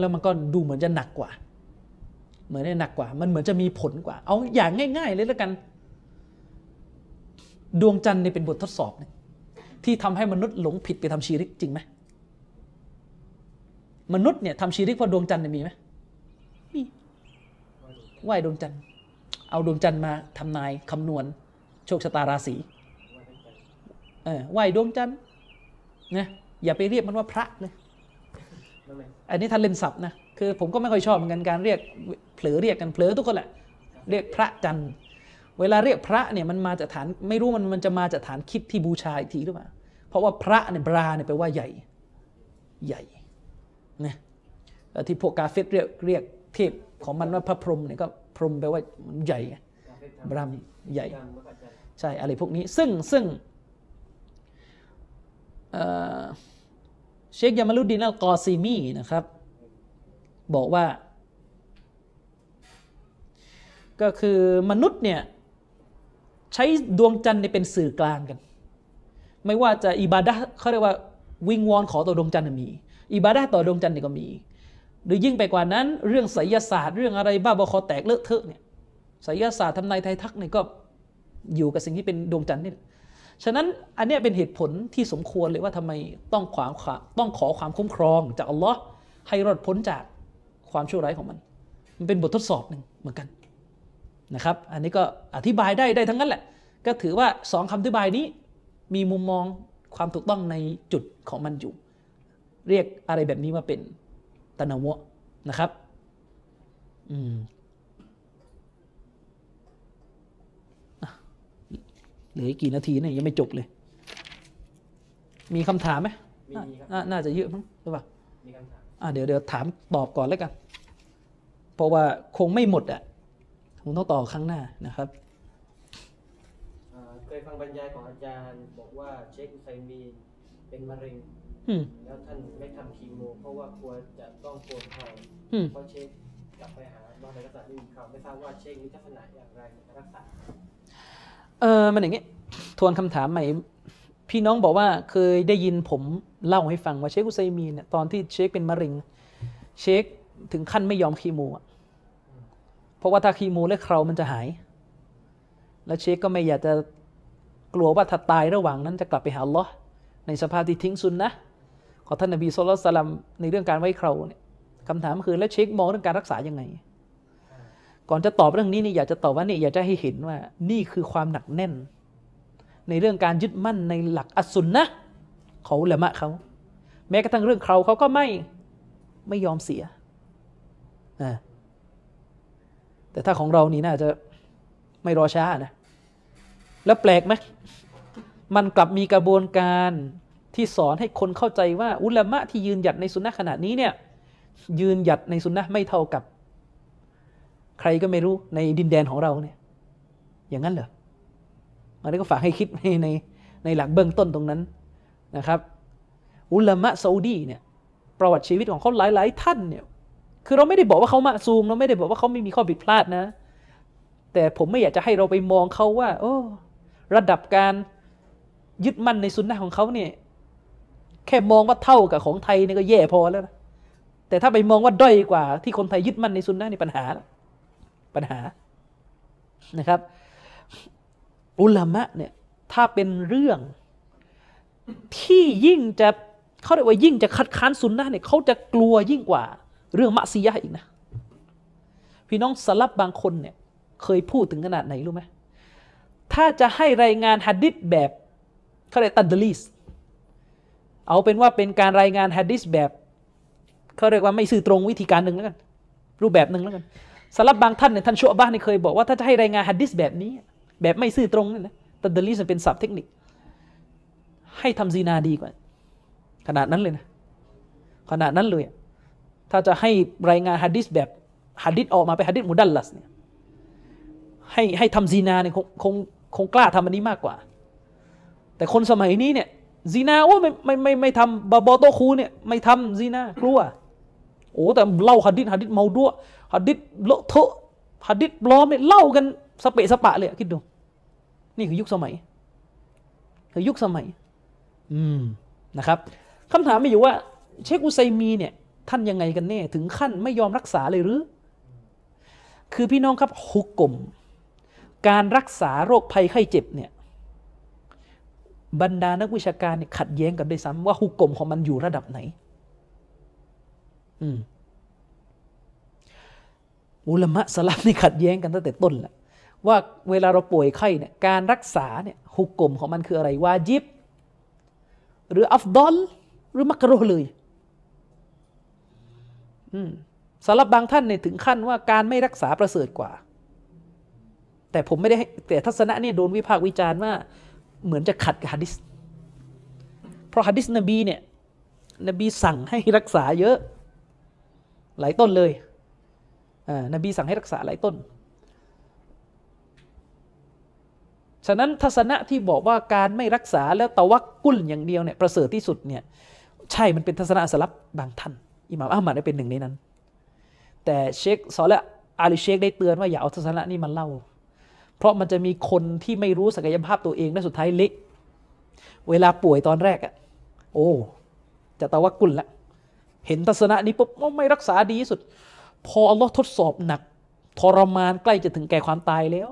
แล้วมันก็ดูเหมือนจะหนักกว่า เหมือนจะหนักกว่า มันเหมือนจะมีผลกว่า เอาอย่างง่าย ๆ เลยแล้วกัน ดวงจันทร์เนี่ยเป็นบททดสอบเนี่ยที่ทำให้มนุษย์หลงผิดไปทำชีริกจริงไหมมนุษย์เนี่ยทำชีริกเพราะดวงจันทร์เนี่ยมีไหม ไหว้ดวงจันทร์ เอาดวงจันทร์มาทำนายคำนวณ โชคชะตาราศีเออไหว้ดวงจันทร์นะอย่าไปเรียกมันว่าพระเลยอันนี้ท่านเล่นศัพท์นะคือผมก็ไม่ค่อยชอบเหมือนกันการเรียกเผลอเรียกกันเผลอทุกคนแหละเรียกพระจันทร์เวลาเรียกพระเนี่ยมันมาจากฐานไม่รู้มันมันจะมาจากฐานคิดที่บูชาอีกทีหรือเปล่าเพราะว่าพระเนี่ยบราเนี่ยแปลว่าใหญ่ใหญ่นะที่พวกกาเฟตเรียกเรียกเทพ ของมันว่าพระพรหมเนี่ยก็พรหมแปลว่าใหญ่ไงการเฟซบรามใหญ่การมกจันทร์ใช่อะไรพวกนี้ ซึ่งซึ่งเอ่อเชคยามาลุดดินอัลกอซีมีนะครับ บอกว่า ก็คือมนุษย์เนี่ยใช้ดวงจันทร์เนี่ยเป็นสื่อกลางกัน ไม่ว่าจะอิบาดะห์เขาเรียกว่าวิงวอนขอต่อดวงจันทร์น่ะมี อิบาดะห์ต่อดวงจันทร์เนี่ยก็มี หรือยิ่งไปกว่านั้น เรื่องไสยศาสตร์เรื่องอะไรบ้าบอคอแตกเลอะเทอะเนี่ยไสยศาสตร์ทำนายไทยทักเนี่ยก็อยู่กับสิ่งที่เป็นดวงจันทร์นี่ฉะนั้นอันนี้เป็นเหตุผลที่สมควรเลยว่าทำไมต้องขวางขวางต้องขอความคุ้มครองจากอัลลอฮ์ให้รอดพ้นจากความชั่วร้ายของมัน มันเป็นบททดสอบหนึ่งเหมือนกันนะครับ อันนี้ก็อธิบายได้ได้ทั้งนั้นแหละ ก็ถือว่าสองคำอธิบายนี้มีมุมมองความถูกต้องในจุดของมันอยู่ เรียกอะไรแบบนี้ว่าเป็น ตะนาวะนะครับอืมเหลืออีกกี่นาทีเนี่ยยังไม่จบเลย มีคำถามไหมมีมีครับน่าน่าจะเยอะมั้งหรือเปล่ามีคำถามอะเดี๋ยวเดี๋ยวถามตอบก่อนแล้วกัน เพราะว่าคงไม่หมดอะคงต้องต่อครั้งหน้านะครับอ่าเคยฟังบรรยายของอาจารย์ บอกว่าเชคอุไซมีนเป็นมะเร็ง อืม แล้วท่านไม่ทำคีโมเพราะว่ากลัวจะต้องโกนทองอืม เพราะเชคกลับไปหาบ้านในรักษาที่มีเขาไม่ทราบว่าเชคมีลักษณะอย่างไรในการรักษาเออมันอย่างงี้ ทวนคำถามใหม่ พี่น้องบอกว่าเคยได้ยินผมเล่าให้ฟังว่าเชคอุไซมีนเนี่ยตอนที่เชคเป็นมะเร็ง เชคถึงขั้นไม่ยอมคีโมอะเพราะว่าถ้าคีโมแล้วเครามันจะหาย แล้วเชคก็ไม่อยากจะกลัวว่าถ้าตายระหว่างนั้นจะกลับไปหาอัลลอฮ์ในสภาพที่ทิ้งซุนนะห์ ของท่านนบีสุลต่านในเรื่องการไว้เคราเนี่ยคำถามคือแล้วเชคมองเรื่องการรักษายังไง ก่อนจะตอบเรื่องนี้นี่อยากจะตอบว่านี่อยากจะให้เห็นว่านี่คือความหนักแน่น ในเรื่องการยึดมั่นในหลักอัสุนนะห์ของลามะเขาแม้กระทั่งเรื่องเคราเขาก็ไม่ไม่ยอมเสียอแต่ถ้าของเรานี่น่าจะไม่รอช้านะ แล้วแปลกไหมมันกลับมีกระบวนการ ที่สอนให้คนเข้าใจว่าอุลามะที่ยืนหยัดในสุนนะขณะนี้เนี่ยยืนหยัดในสุนนะไม่เท่ากับ ใครก็ไม่รู้ในดินแดนของเราเนี่ย อย่างนั้นเหรออันนี้ก็ฝากให้คิดในในในหลักเบื้องต้นตรงนั้นนะครับ อุลามะซาอุดีเนี่ยประวัติชีวิตของเขาหลาย ๆ ท่านเนี่ยคือเราไม่ได้บอกว่าเขามาซูมเราไม่ได้บอกว่าเขาไม่มีข้อผิดพลาดนะ แต่ผมไม่อยากจะให้เราไปมองเขาว่า โอ้ ระดับการยึดมั่นในสุนนะของเขาเนี่ย แค่มองว่าเท่ากับของไทยนี่ก็แย่พอแล้วนะแต่ถ้าไปมองว่าด้อยกว่า ที่คนไทยยึดมั่นในสุนนะนี่ปัญหา ปัญหานะครับ อุลามะเนี่ยถ้าเป็นเรื่องที่ยิ่งจะเขาเรียกว่ายิ่งจะคัดค้านสุนนะเนี่ยเขาจะกลัวยิ่งกว่า เรื่องมัซียะอีกนะพี่น้องสลับบางคนเนี่ยเคยพูดถึงขนาดไหนรู้ไหมถ้าจะให้รายงานฮัดดิษแบบเขาเรียกตัดดลีส เอาเป็นว่าเป็นการรายงานฮัดดิษแบบเขาเรียกว่าไม่สื่อตรงวิธีการหนึ่งแล้วกันรูปแบบหนึ่งแล้วกันสลับบางท่านเนี่ยท่านชัวบ้านเนี่เคยบอกว่าถ้าจะให้รายงานฮัดดิษแบบนี้ แบบไม่ซื่อตรงนี่นะตัดดลีสเป็นศัพท์เทคนิค ให้ทำซีนาดีกว่า ขนาดนั้นเลยนะขนาดนั้นเลยถ้าจะให้รายงานฮัดดิษแบบฮัดดิษออกมาเป็นฮัดดิษมุดัลลัสเนี่ยให้ให้ทำزناเนี่ยคงคงคงกล้าทำอันนี้มากกว่า แต่คนสมัยนี้เนี่ย زناโอ้ไม่ไม่ไม่ไม่ทำบาบอโต๊ะครูเนี่ยไม่ทำزناกลัวโอ้แต่เล่าฮัดดิษฮัดดิษเมาดัวยฮัดดิษเลอะเทอะฮัดดิษปลอมเนี่ยเล่ากันสเปะสปะเลยคิดดูนี่คือยุคสมัย คือยุคสมัย อืมนะครับคำถามมีอยู่ว่า เชคอุไซมีเนี่ย ท่านยังไงกันแน่ถึงขั้นไม่ยอมรักษาเลยหรือ คือพี่น้องครับฮุกกลมการรักษาโรคภัยไข้เจ็บเนี่ย บรรดานักวิชาการเนี่ยขัดแย้งกันด้วยซ้ำว่าฮุกกลมของมันอยู่ระดับไหน อืมอุลามะสลับนี่ขัดแย้งกันตั้งแต่ต้นแหละว่าเวลาเราป่วยไข้เนี่ยการรักษาเนี่ยฮุกกลมของมันคืออะไรวาจิบ หรืออัฟดอล หรือมักรุเลยอืมสำหรับบางท่านเนี่ยถึงขั้นว่าการไม่รักษาประเสริฐกว่า แต่ผมไม่ได้แต่ทัศนะเนี่ยโดนวิพากษ์วิจารณ์ว่า เหมือนจะขัดกับฮะดิษเพราะฮะดิษนบีเนี่ยนบีสั่งให้รักษาเยอะ หลายต้นเลยนบีสั่งให้รักษาหลายต้น ฉะนั้นทัศนะที่บอกว่าการไม่รักษาแล้วตะวักกุลอย่างเดียวเนี่ยประเสริฐที่สุดเนี่ยใช่มันเป็นทัศนะสลับบางท่านอิหม่ามอัลมัดได้เป็นหนึ่งในนั้น แต่เชคซอและอาลีเชคได้เตือนว่าอย่าเอาทัศนะนี้มาเล่า เพราะมันจะมีคนที่ไม่รู้ศักยภาพตัวเองและสุดท้ายเละเวลาป่วยตอนแรกอะโอ้จะตะวักกุลละเห็นทัศนะนี้ปุ๊บไม่รักษาดีที่สุด พออัลลอฮ์ทดสอบหนักทรมานใกล้จะถึงแก่ความตายแล้ว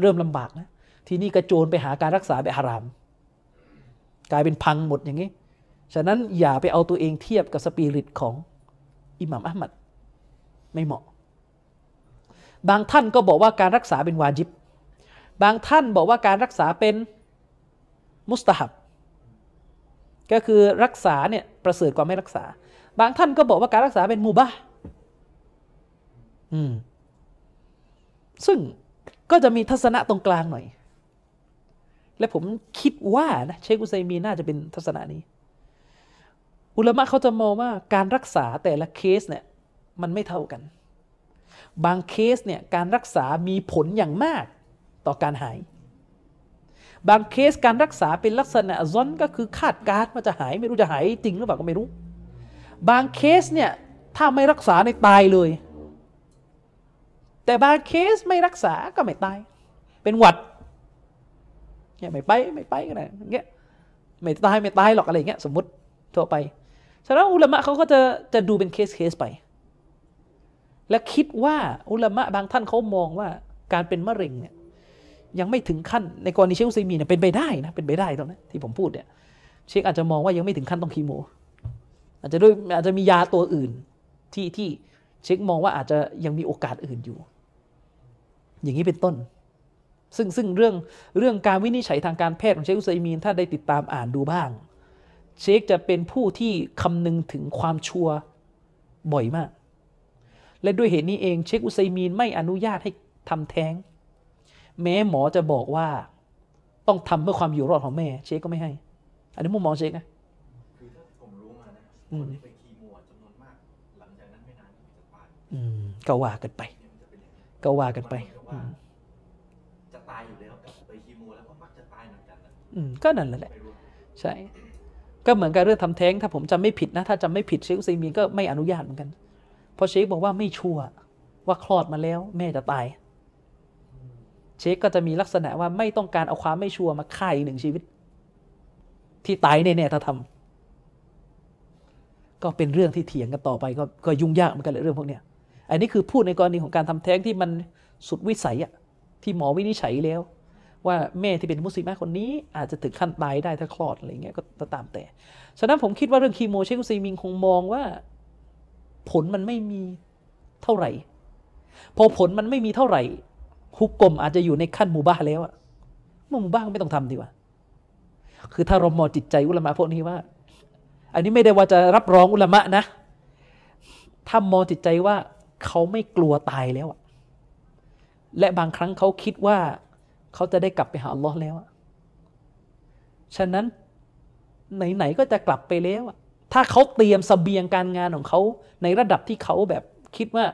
เริ่มลำบากนะ ทีนี้กระโจนไปหาการรักษาแบบฮาราม กลายเป็นพังหมดอย่างนี้ ฉะนั้นอย่าไปเอาตัวเองเทียบกับสปิริตของอิหม่ามอัลมัดไม่เหมาะ บางท่านก็บอกว่าการรักษาเป็นวาจิบ บางท่านบอกว่าการรักษาเป็นมุสตาฮับ ก็คือรักษาเนี่ยประเสริฐกว่าไม่รักษา บางท่านก็บอกว่าการรักษาเป็นมูบาอืมซึ่งก็จะมีทัศนะตรงกลางหน่อย และผมคิดว่านะเชคอุไซมีน่าจะเป็นทัศนะนี้ อุลามะเขาจะมองว่าการรักษาแต่ละเคสเนี่ยมันไม่เท่ากัน บางเคสเนี่ยการรักษามีผลอย่างมากต่อการหาย บางเคสการรักษาเป็นลักษณะซอนก็คือคาดการณ์ว่าจะหายไม่รู้จะหายจริงหรือเปล่าก็ไม่รู้ บางเคสเนี่ยถ้าไม่รักษาในตายเลย แต่บางเคสไม่รักษาก็ไม่ตาย เป็นหวัดเนี่ยไม่ไปไม่ไปกันนะเงี้ยไม่ตายไม่ตายหรอกอะไรเงี้ยสมมติทั่วไปฉะนั้นอุลามะเขาก็จะจะดูเป็นเคสเคสไป และคิดว่าอุลามะบางท่านเขามองว่าการเป็นมะเร็งเนี่ยยังไม่ถึงขั้นในกรณีเชคอุซัยมีเนี่ยเป็นไปได้นะเป็นไปได้ตรงนั้นที่ผมพูดเนี่ยเชคอาจจะมองว่ายังไม่ถึงขั้นต้องคีโม อาจจะด้วยอาจจะมียาตัวอื่นที่ที่เชคมองว่าอาจจะยังมีโอกาสอื่นอยู่ อย่างนี้เป็นต้น ซึ่งซึ่งเรื่องเรื่องการวินิจฉัยทางการแพทย์ของเชคอุซัยมีนถ้าได้ติดตามอ่านดูบ้าง เชคจะเป็นผู้ที่คำนึงถึงความชัวร์บ่อยมาก และด้วยเหตุนี้เองเชคอุซัยมีนไม่อนุญาตให้ทำแท้ง แม้หมอจะบอกว่าต้องทำเพื่อความอยู่รอดของแม่ เชคก็ไม่ให้ อันนี้มุมมองเชคนะคือถ้าผมรู้มานะคอืมนที่ไปคีโมอะจำนวนมาก หลังจากนั้นไม่นานก็จะตายอืมก็ว่ากันไปเนี่ยมันจะเป็นอย่างนี้ก็ว่ากันไปมัเหมืออืว่ามจะตายอยู่แล้วกับไปคีโมแล้วก็มักจะตายเหมือนกันนะอืมก็นั่นแหละไปรวมใช่ก็เหมือนกับเรื่องทำแท้งถ้าผมจำไม่ผิดนะ ถ้าจำไม่ผิดเชคอุซัยมีนก็ไม่อนุญาตเหมือนกันเพราะเชคบอกว่าไม่ชัวร์ว่าคลอดมาแล้ว แม่จะตาย เชคก็จะมีลักษณะว่าไม่ต้องการเอาความไม่ชัวร์มาฆ่าอีกหนึ่งชีวิต ที่ตายแน่ๆถ้าทำก็เป็นเรื่องที่เถียงกันต่อไปก็ก็ยุ่งยากเหมือนกันเลยเรื่องพวกเนี้ยอันนี้คือพูดในกรณีของการทำแท้งที่มันสุดวิสัยอะที่หมอวินิจฉัยแล้ว ว่าแม่ที่เป็นมุสลิมคนนี้อาจจะถึงขั้นตายได้ถ้าคลอดอะไรเงี้ยก็ตามแต่ ฉะนั้นผมคิดว่าเรื่องคีโมเชคุซัยมินคงมองว่า ผลมันไม่มีเท่าไหร่ พอผลมันไม่มีเท่าไหร่ฮุกกลมอาจจะอยู่ในขั้นหมู่บ้านแล้วอะเมื่อหมู่บ้านก็ไม่ต้องทำดีกว่า คือถ้าเรามองจิตใจอุลามะพวกนี้ว่า อันนี้ไม่ได้ว่าจะรับรองอุลามะนะ ถ้ามองจิตใจว่าเขาไม่กลัวตายแล้วอะและบางครั้งเขาคิดว่าเขาจะได้กลับไปหาอัลลอฮ์แล้วอะฉะนั้นไหนๆก็จะกลับไปแล้วอะ ถ้าเขาเตรียมสเสบียงการงานของเขาในระดับที่เขาแบบคิดว่า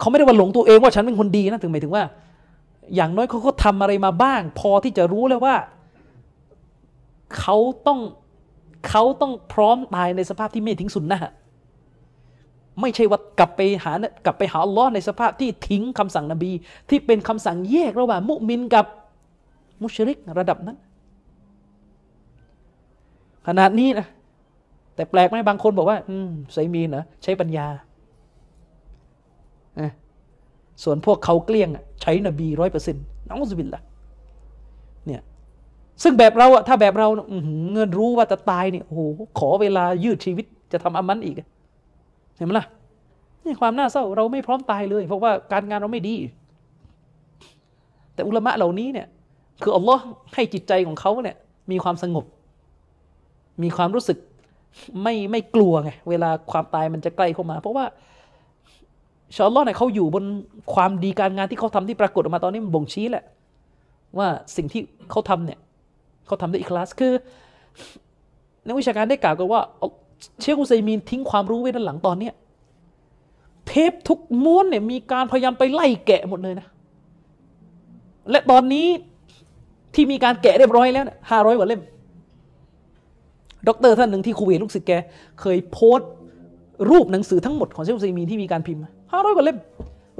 เขาไม่ได้ว่าหลงตัวเองว่าฉันเป็นคนดีนะถึงหมายถึงว่า อย่างน้อยเขาก็ทำอะไรมาบ้าง พอที่จะรู้แล้วว่าเขาต้องเขาต้องพร้อมตายในสภาพที่ไม่ทิ้งสุนนะไม่ใช่ว่ากลับไปหากลับไปหาอัลลอฮ์ในสภาพที่ทิ้งคำสั่งนบี ที่เป็นคำสั่งแยกระหว่างมุมินกับมุชริกระดับนั้น ขนาดนี้นะ แต่แปลกไหมบางคนบอกว่า อืมไซมีนนะใช้ปัญญา ส่วนพวกเขาเกลี้ยงใช้นบีร้อยเปอร์เซ็นต์น้องสุบินละเนี่ยซึ่งแบบเราอะถ้าแบบเราเงินรู้ว่าจะตายเนี่ยโอ้โหขอเวลายืดชีวิตจะทำอามันอีก เห็นไหมล่ะนี่ความน่าเศร้าเราไม่พร้อมตายเลย เพราะว่าการงานเราไม่ดี แต่อุลามะเหล่านี้เนี่ย คืออัลลอฮ์ให้จิตใจของเขาเนี่ย มีความสงบ มีความรู้สึก ไม่ไม่กลัวไงเวลาความตายมันจะใกล้เข้ามา เพราะว่าชาอัลลอฮ์เนี่ยเขาอยู่บนความดีการงานที่เขาทำที่ปรากฏออกมาตอนนี้มันบ่งชี้แหละ ว่าสิ่งที่เขาทำเนี่ยเขาทำด้วยอิคลาสคือนักวิชาการได้กล่าวกันว่าเชคอุซัยมีนทิ้งความรู้ไว้ด้านหลังตอนเนี้ยเทปทุกม้วนเนี่ยมีการพยายามไปไล่แกะหมดเลยนะ และตอนนี้ที่มีการแกะเรียบร้อยแล้วเนี่ยห้าร้อยกว่าเล่ม ด็อกเตอร์ท่านหนึ่งที่คูเวตลูกศิษย์แก เคยโพสต์รูปหนังสือทั้งหมดของเชคอุซัยมีนที่มีการพิมพ์ห้าร้อยกว่าเล่ม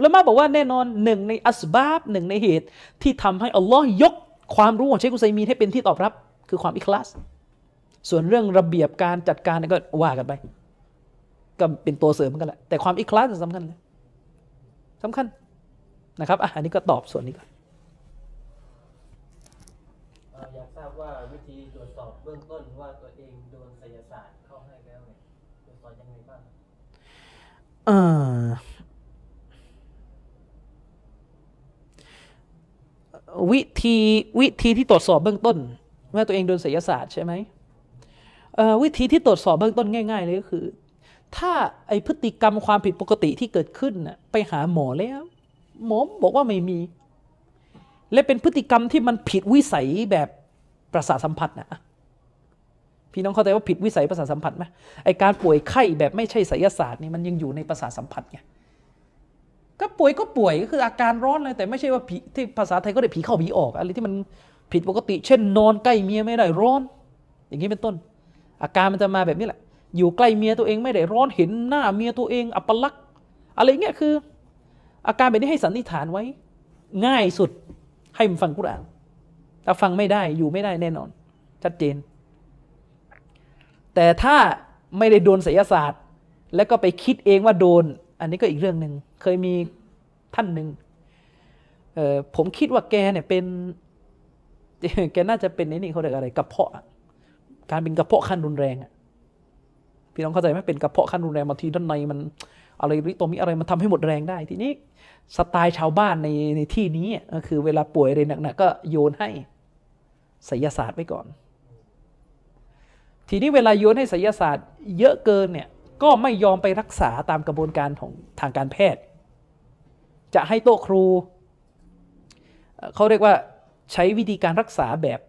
แล้วมาบอกว่าแน่นอนหนึ่งในأسبابหนึ่งในเหตุที่ทำให้อัลลอฮ์ยกความรู้ของเชคอุซัยมีนให้เป็นที่ตอบรับ คือความإخلاص ส่วนเรื่องระเบียบการจัดการนี่ยก็ว่ากันไป ก็เป็นตัวเสริมกันแหละแต่ความอิคลาสสำคัญเลยสำคัญนะครับอะอันนี้ก็ตอบส่วนนี้ก่อน เอ่ออยากทราบว่าวิธีตรวจสอบเบื้องต้นว่าตัวเองโดนไสยศาสตร์เข้าให้แล้วเนี่ยตรวจสอบยังไงบ้าง เออวิธีวิธีที่ตรวจสอบเบื้องต้น ว่าตัวเองโดนไสยศาสตร์ใช่ไหมวิธีที่ตรวจสอบเบื้องต้นง่าย ๆ เลยก็คือ ถ้าไอพฤติกรรมความผิดปกติที่เกิดขึ้นน่ะไปหาหมอแล้ว หมอบอกว่าไม่มี และเป็นพฤติกรรมที่มันผิดวิสัยแบบประสาทสัมผัสน่ะ พี่น้องเข้าใจว่าผิดวิสัยประสาทสัมผัสไหมไอการป่วยไข้แบบไม่ใช่ไสยศาสตร์นี่มันยังอยู่ในประสาทสัมผัสไงก็ป่วยก็ป่วยก็คืออาการร้อนเลยแต่ไม่ใช่ว่าผีที่ภาษาไทยก็ได้ผีเข้าผีออกอะไรที่มันผิดปกติ เช่นนอนใกล้เมียไม่ได้ร้อน อย่างนี้เป็นต้น อาการมันจะมาแบบนี้แหละ อยู่ใกล้เมียตัวเองไม่ได้ร้อนเห็นหน้าเมียตัวเองอัปลักษณ์อะไรเงี้ยคือ อาการแบบนี้ให้สันนิษฐานไว้ ง่ายสุดให้มันฟังกุรอานถ้าฟังไม่ได้อยู่ไม่ได้แน่นอน ชัดเจน แต่ถ้าไม่ได้โดนไสยศาสตร์ แล้วก็ไปคิดเองว่าโดน อันนี้ก็อีกเรื่องหนึ่งเคยมีท่านหนึ่งผมคิดว่าแกเนี่ยเป็นแกน่าจะเป็นนี่เขาเรียกอะไรกระเพาะ การเป็นกระเพาะขั้นรุนแรงอะพี่น้องเข้าใจไหมเป็นกระเพาะขั้นรุนแรงบางทีด้านในมันอะไรริตัวมีอะไรมันทำให้หมดแรงได้ ทีนี้สไตล์ชาวบ้านในในที่นี้ก็คือเวลาป่วยอะไรหนักๆก็โยนให้ไสยศาสตร์ไว้ก่อน ทีนี้เวลาโยนให้ไสยศาสตร์ เยอะเกินเนี่ยก็ไม่ยอมไปรักษาตามกระบวนการของทางการแพทย์ จะให้โต๊ะครู เขาเรียกว่าใช้วิธีการรักษาแบบ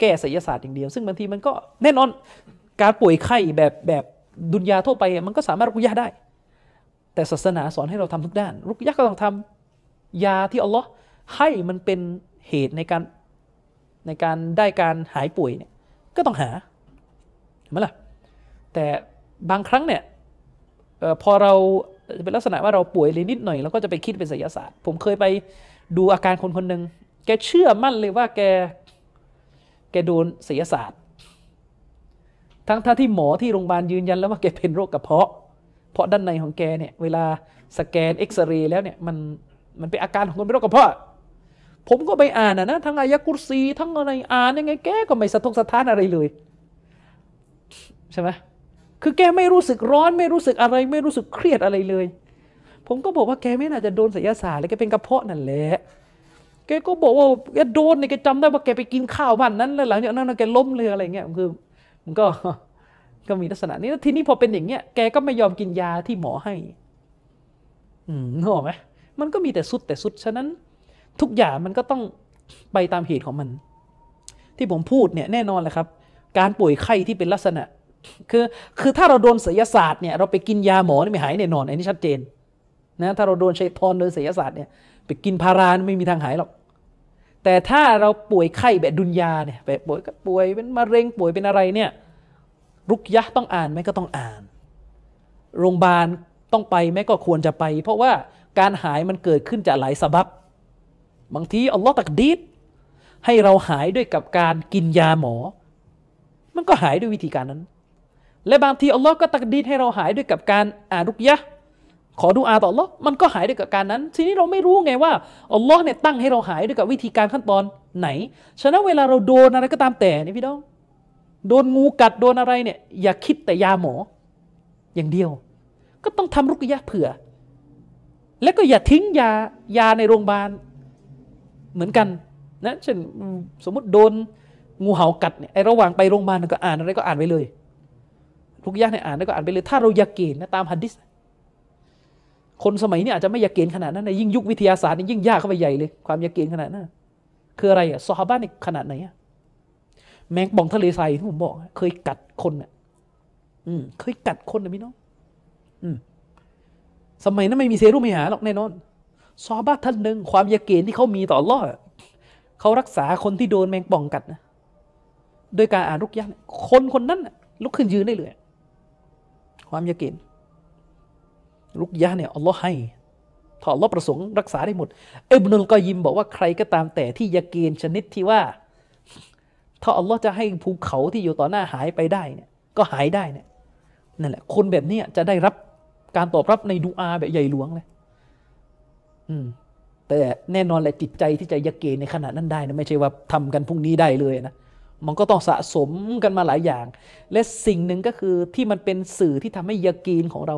แก้ไสยศาสตร์อย่างเดียว ซึ่งบางทีมันก็แน่นอนการป่วยไข้แบบแบบดุนยาทั่วไปมันก็สามารถรุกยะได้ แต่ศาสนาสอนให้เราทำทุกด้าน รุกยะก็ต้องทำยาที่อัลลอฮ์ให้มันเป็นเหตุในการในการได้การหายป่วยเนี่ยก็ต้องหา ไหมล่ะแต่บางครั้งเนี่ยออพอเราเป็นลักษณะว่าเราป่วยเลยนิดหน่อยเราก็จะไปคิดเป็นไสยศาสตร์ ผมเคยไปดูอาการคนคนหนึ่งแกเชื่อมั่นเลยว่าแกแกโดนไสยศาสตร์ ทั้งท่าที่หมอที่โรงพยาบาลยืนยันแล้วว่าแกเป็นโรคกระเพาะ เพราะด้านในของแกเนี่ยเวลาสแกนเอ็กซเรย์แล้วเนี่ยมันมันเป็นอาการของคนเป็นโรคกระเพาะ ผมก็ไปอ่านนะนะทั้งอายะกุรซีทั้งอะไรอ่านยังไงแกก็ไม่สะทกสะท้านอะไรเลย ใช่ไหมคือแกไม่รู้สึกร้อนไม่รู้สึกอะไร ไม่รู้สึกเครียดอะไรเลย ผมก็บอกว่าแกไม่น่าจะโดนไสยศาสตร์เลยแกเป็นกระเพาะนั่นแหละแกก็บอกว่าแกโดนเนี่ยแกจำได้ว่าแกไปกินข้าวบ้านนั้นแล้วหลังจากนั้นแกล้มเลยอะไรเงี้ยคือ มันก็ก็มีลักษณะนี้ทีนี้พอเป็นอย่างเงี้ยแกก็ไม่ยอมกินยาที่หมอให้ อืมนึกออกไหมมันก็มีแต่สุดแต่สุดฉะนั้น ทุกอย่างมันก็ต้องไปตามเหตุของมัน ที่ผมพูดเนี่ยแน่นอนแหละครับ การป่วยไข้ที่เป็นลักษณะ คือคือถ้าเราโดนศิลศาสตร์เนี่ยเราไปกินยาหมอนี่ไม่หายแน่นอนอันนี้ชัดเจนนะถ้าเราโดนชัยทอนโดยศิลศาสตร์เนี่ยไปกินพารานไม่มีทางหายหรอก แต่ถ้าเราป่วยไข้แบบดุนยาเนี่ยแบบป่วยก็ป่วยเป็นมะเร็งป่วยเป็นอะไรเนี่ยรุกยะต้องอ่านไหมก็ต้องอ่าน โรงพยาบาลต้องไปไหมก็ควรจะไป เพราะว่าการหายมันเกิดขึ้นจากหลายสาบับบางทีอัลลอฮ์ตักดีดให้เราหายด้วยกับการกินยาหมอ มันก็หายด้วยวิธีการนั้น และบางทีอัลลอฮ์ก็ตักดีให้เราหายด้วยกับการอ่านรุกยะขอดูอาต่ออัลลอฮ์มันก็หายด้วยกับการนั้น ทีนี้เราไม่รู้ไงว่าอัลลอฮ์เนี่ยตั้งให้เราหายด้วยกับวิธีการขั้นตอนไหน ฉะนั้นเวลาเราโดนอะไรก็ตามแต่นี่พี่น้อง โดนงูกัดโดนอะไรเนี่ยอย่าคิดแต่ยาหมอ อย่างเดียว ก็ต้องทำรุกยะเผื่อ และก็อย่าทิ้งยายาในโรงพยาบาลเหมือนกันนะเช่นสมมติโดนงูเห่ากัดเนี่ยไอระหว่างไปโรงพยาบาลก็อ่านอะไรก็อ่านไปเลย รุกยะเนี่ยอ่านแล้วก็อ่านไปเลยถ้าเราอยากเกณฑ์นะตามฮัดดิสคนสมัยนี้อาจจะไม่อยากเกณฑ์ขนาดนั้นนะยิ่งยุควิทยาศาสตร์นี่ยิ่งยากเข้าไปใหญ่เลย ความอยากเกณฑ์ขนาดนั้นคืออะไรอะซอฮาบ้านในขนาดไหนอะแมงป่องทะเลทรายที่ผมบอก เคยกัดคนอะอืมเคยกัดคนนะพี่น้อง อืมสมัยนั้นไม่มีเซรุ่มไม่หาหรอกแน่นอนซอบ้าท่านหนึ่งความยาเกณฑ์ที่เขามีต่อล่อเขารักษาคนที่โดนแมงป่องกัดนะโดยการอ่านรุกยันคนคนนั้นลุกขึ้นยืนได้เลย ความยากณฑ์รุกยะเนี่ยอัลลอฮ์ให้ถ้าอัลลอฮ์ประสงค์รักษาได้หมดเอบนุลกอยิมบอกว่าใครก็ตามแต่ที่ยากณฑ์ชนิดที่ว่าถ้าอัลลอฮ์จะให้ภูเขาที่อยู่ต่อหน้าหายไปได้เนี่ยก็หายได้เนี่ยนั่นแหละ คนแบบนี้จะได้รับการตอบรับในดูอาแบบใหญ่หลวงเลยอืมแต่แน่นอนแหละจิตใจที่จะยะเกณฑ์ในขณะนั้นได้นะไม่ใช่ว่าทำกันพรุ่งนี้ได้เลยนะ มันก็ต้องสะสมกันมาหลายอย่าง และสิ่งหนึ่งก็คือที่มันเป็นสื่อที่ทำให้ยะเกณฑ์ของเรา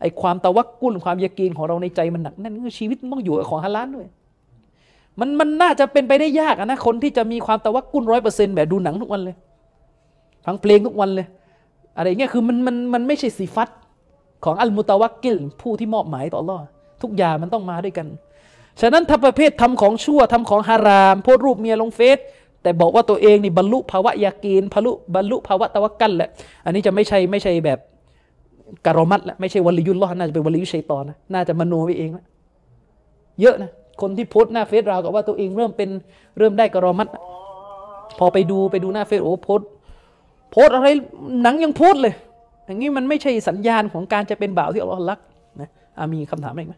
ไอ้ความตะวักกุนความยะเกณฑ์ของเราในใจมันหนักแน่นคือชีวิตต้องอยู่กับของฮาลาลด้วยมันมันน่าจะเป็นไปได้ยากนะคนที่จะมีความตะวักกุนร้อยเปอร์เซ็นต์แบบดูหนังทุกวันเลยฟังเพลงทุกวันเลย อะไรเงี้ยคือมันมันมันไม่ใช่สีฟัดของอัลมุตะวักกิลผู้ที่มอบหมายต่อรอดทุกอย่างมันต้องมาด้วยกัน ฉะนั้นถ้าประเภททำของชั่วทำของฮาราม โพสรูปเมียลงเฟซ แต่บอกว่าตัวเองนี่บรรลุภาวะยากีนบรรลุบรรลุภาวะตะวักกันแหละ อันนี้จะไม่ใช่ไม่ใช่แบบการอมัดละไม่ใช่วลียุลลอฮ์น่าจะเป็นวลียุชัยตอนนะน่าจะมโนไว้เองนะเยอะนะคนที่โพสหน้าเฟซเรากับว่าตัวเองเริ่มเป็นเริ่มได้การอมัดพอไปดูไปดูหน้าเฟซโอ้โพสโพสอะไรหนังยังโพสเลย อย่างนี้มันไม่ใช่สัญญาณของการจะเป็นบ่าวที่อัลลอฮ์รักนะมีคำถามอะไรไหม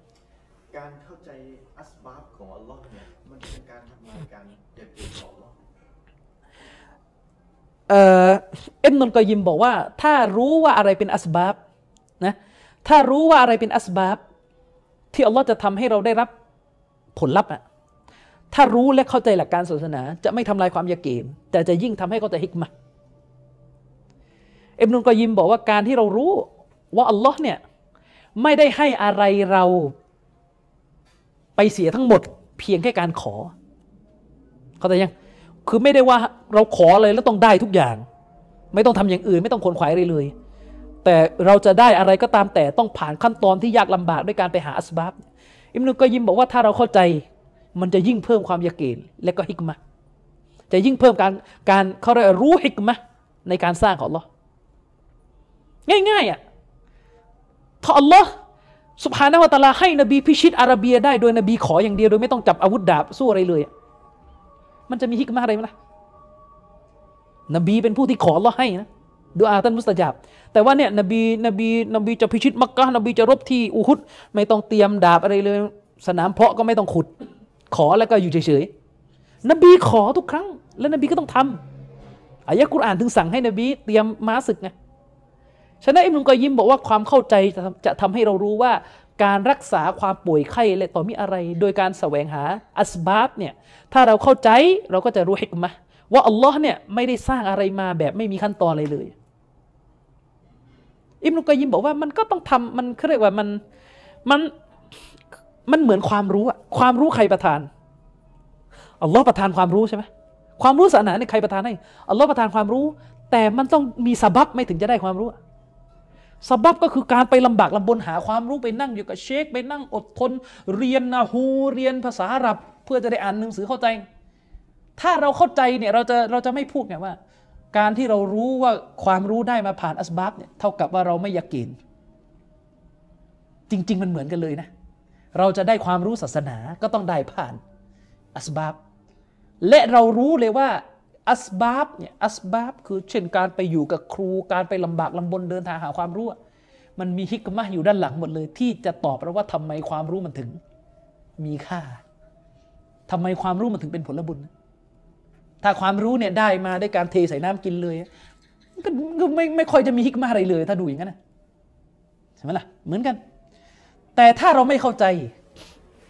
การเข้าใจอัสบาบของอัลลอฮ์เนี่ยมันเป็นการทำลายการเก็บเกี่ยวของอัลลอฮ์ เอ็มนนกอยิมบอกว่า ถ้ารู้ว่าอะไรเป็นอัสบาบนะถ้ารู้ว่าอะไรเป็นอัสบาบที่อัลลอฮ์จะทำให้เราได้รับผลลัพธ์อะถ้ารู้และเข้าใจหลักการศาสนา จะไม่ทำลายความยาเกนแต่จะยิ่งทำให้เข้าใจฮิกมะห์เอ็มนุนกอยิมบอกว่าการที่เรารู้ว่าอัลลอฮ์เนี่ยไม่ได้ให้อะไรเราไปเสียทั้งหมด เพียงแค่การขอ เข้าใจยัง คือไม่ได้ว่าเราขอเลยแล้วต้องได้ทุกอย่าง ไม่ต้องทำอย่างอื่น ไม่ต้องขนขวายอะไรเลย แต่เราจะได้อะไรก็ตามแต่ต้องผ่านขั้นตอนที่ยากลำบากด้วยการไปหาอัสบับอิมนุกอยิมบอกว่าถ้าเราเข้าใจมันจะยิ่งเพิ่มความยาเกนและก็ฮิกมะจะยิ่งเพิ่มการการเขาเรียกรู้ฮิกมะในการสร้างของ Allah ง่ายๆอะถ้าอัลลอฮ์สุภาณวตาลาให้นบีพิชิตอาราเบียได้โดยนบีขออย่างเดียวโดยไม่ต้องจับอาวุธดาบสู้อะไรเลย มันจะมีฮิกมะอะไรไหมล่ะนบีเป็นผู้ที่ขออัลลอฮ์ให้นะดูอาท่านมุสตาจับแต่ว่าเนี่ยนบีนบีนบีจะพิชิตมักกะนบีจะรบที่อูฮุดไม่ต้องเตรียมดาบอะไรเลย สนามเพาะก็ไม่ต้องขุด ขอแล้วก็อยู่เฉยๆนบีขอทุกครั้ง แล้วนบีก็ต้องทำอายะกุรอานถึงสั่งให้นบี เตรียมม้าศึกไงฉะนั้นอิมรุกอยิมบอกว่าความเข้าใจจะจะทำให้เรารู้ว่า การรักษาความป่วยไข้และต่อมีอะไร โดยการแสวงหาอัสบาบเนี่ยถ้าเราเข้าใจเราก็จะรู้ฮิกมะว่าอัลลอฮ์เนี่ยไม่ได้สร้างอะไรมาแบบไม่มีขั้นตอนอะไรเลย อิมรุกยิมบอกว่ามันก็ต้องทำมันเขาเรียกว่ามันมันมันเหมือนความรู้อะความรู้ใครประทานอัลลอฮ์ประทานความรู้ใช่ไหมความรู้ศาสนาเนี่ยใครประทานให้อัลลอฮ์ประทานความรู้ แต่มันต้องมีสาบับไม่ถึงจะได้ความรู้ สบับก็คือการไปลำบากลำบนหาความรู้ไปนั่งอยู่กับเชค ไปนั่งอดทน เรียนนาฮูเรียนภาษาอาหรับ เพื่อจะได้อ่านหนังสือเข้าใจ ถ้าเราเข้าใจเนี่ยเราจะเราจะไม่พูดไงว่า การที่เรารู้ว่าความรู้ได้มาผ่านอัสบับเนี่ยเท่ากับว่าเราไม่ยากินจริง ๆ มันเหมือนกันเลยนะ เราจะได้ความรู้ศาสนาก็ต้องได้ผ่านอัสบับและเรารู้เลยว่า อัสบับเนี่ยอัสบับคือเช่นการไปอยู่กับครูการไปลำบากลำบนเดินทางหาความรู้ มันมีฮิกมะอยู่ด้านหลังหมดเลย ที่จะตอบเราว่าทำไมความรู้มันถึง มีค่าทำไมความรู้มันถึงเป็นผลบุญ ถ้าความรู้เนี่ยได้มาด้วยการเทใส่น้ำกินเลยก็ไม่ไม่ค่อยจะมีฮิกมะอะไรเลย ถ้าดูอย่างนั้นนะใช่ไหมล่ะเหมือนกัน แต่ถ้าเราไม่เข้าใจ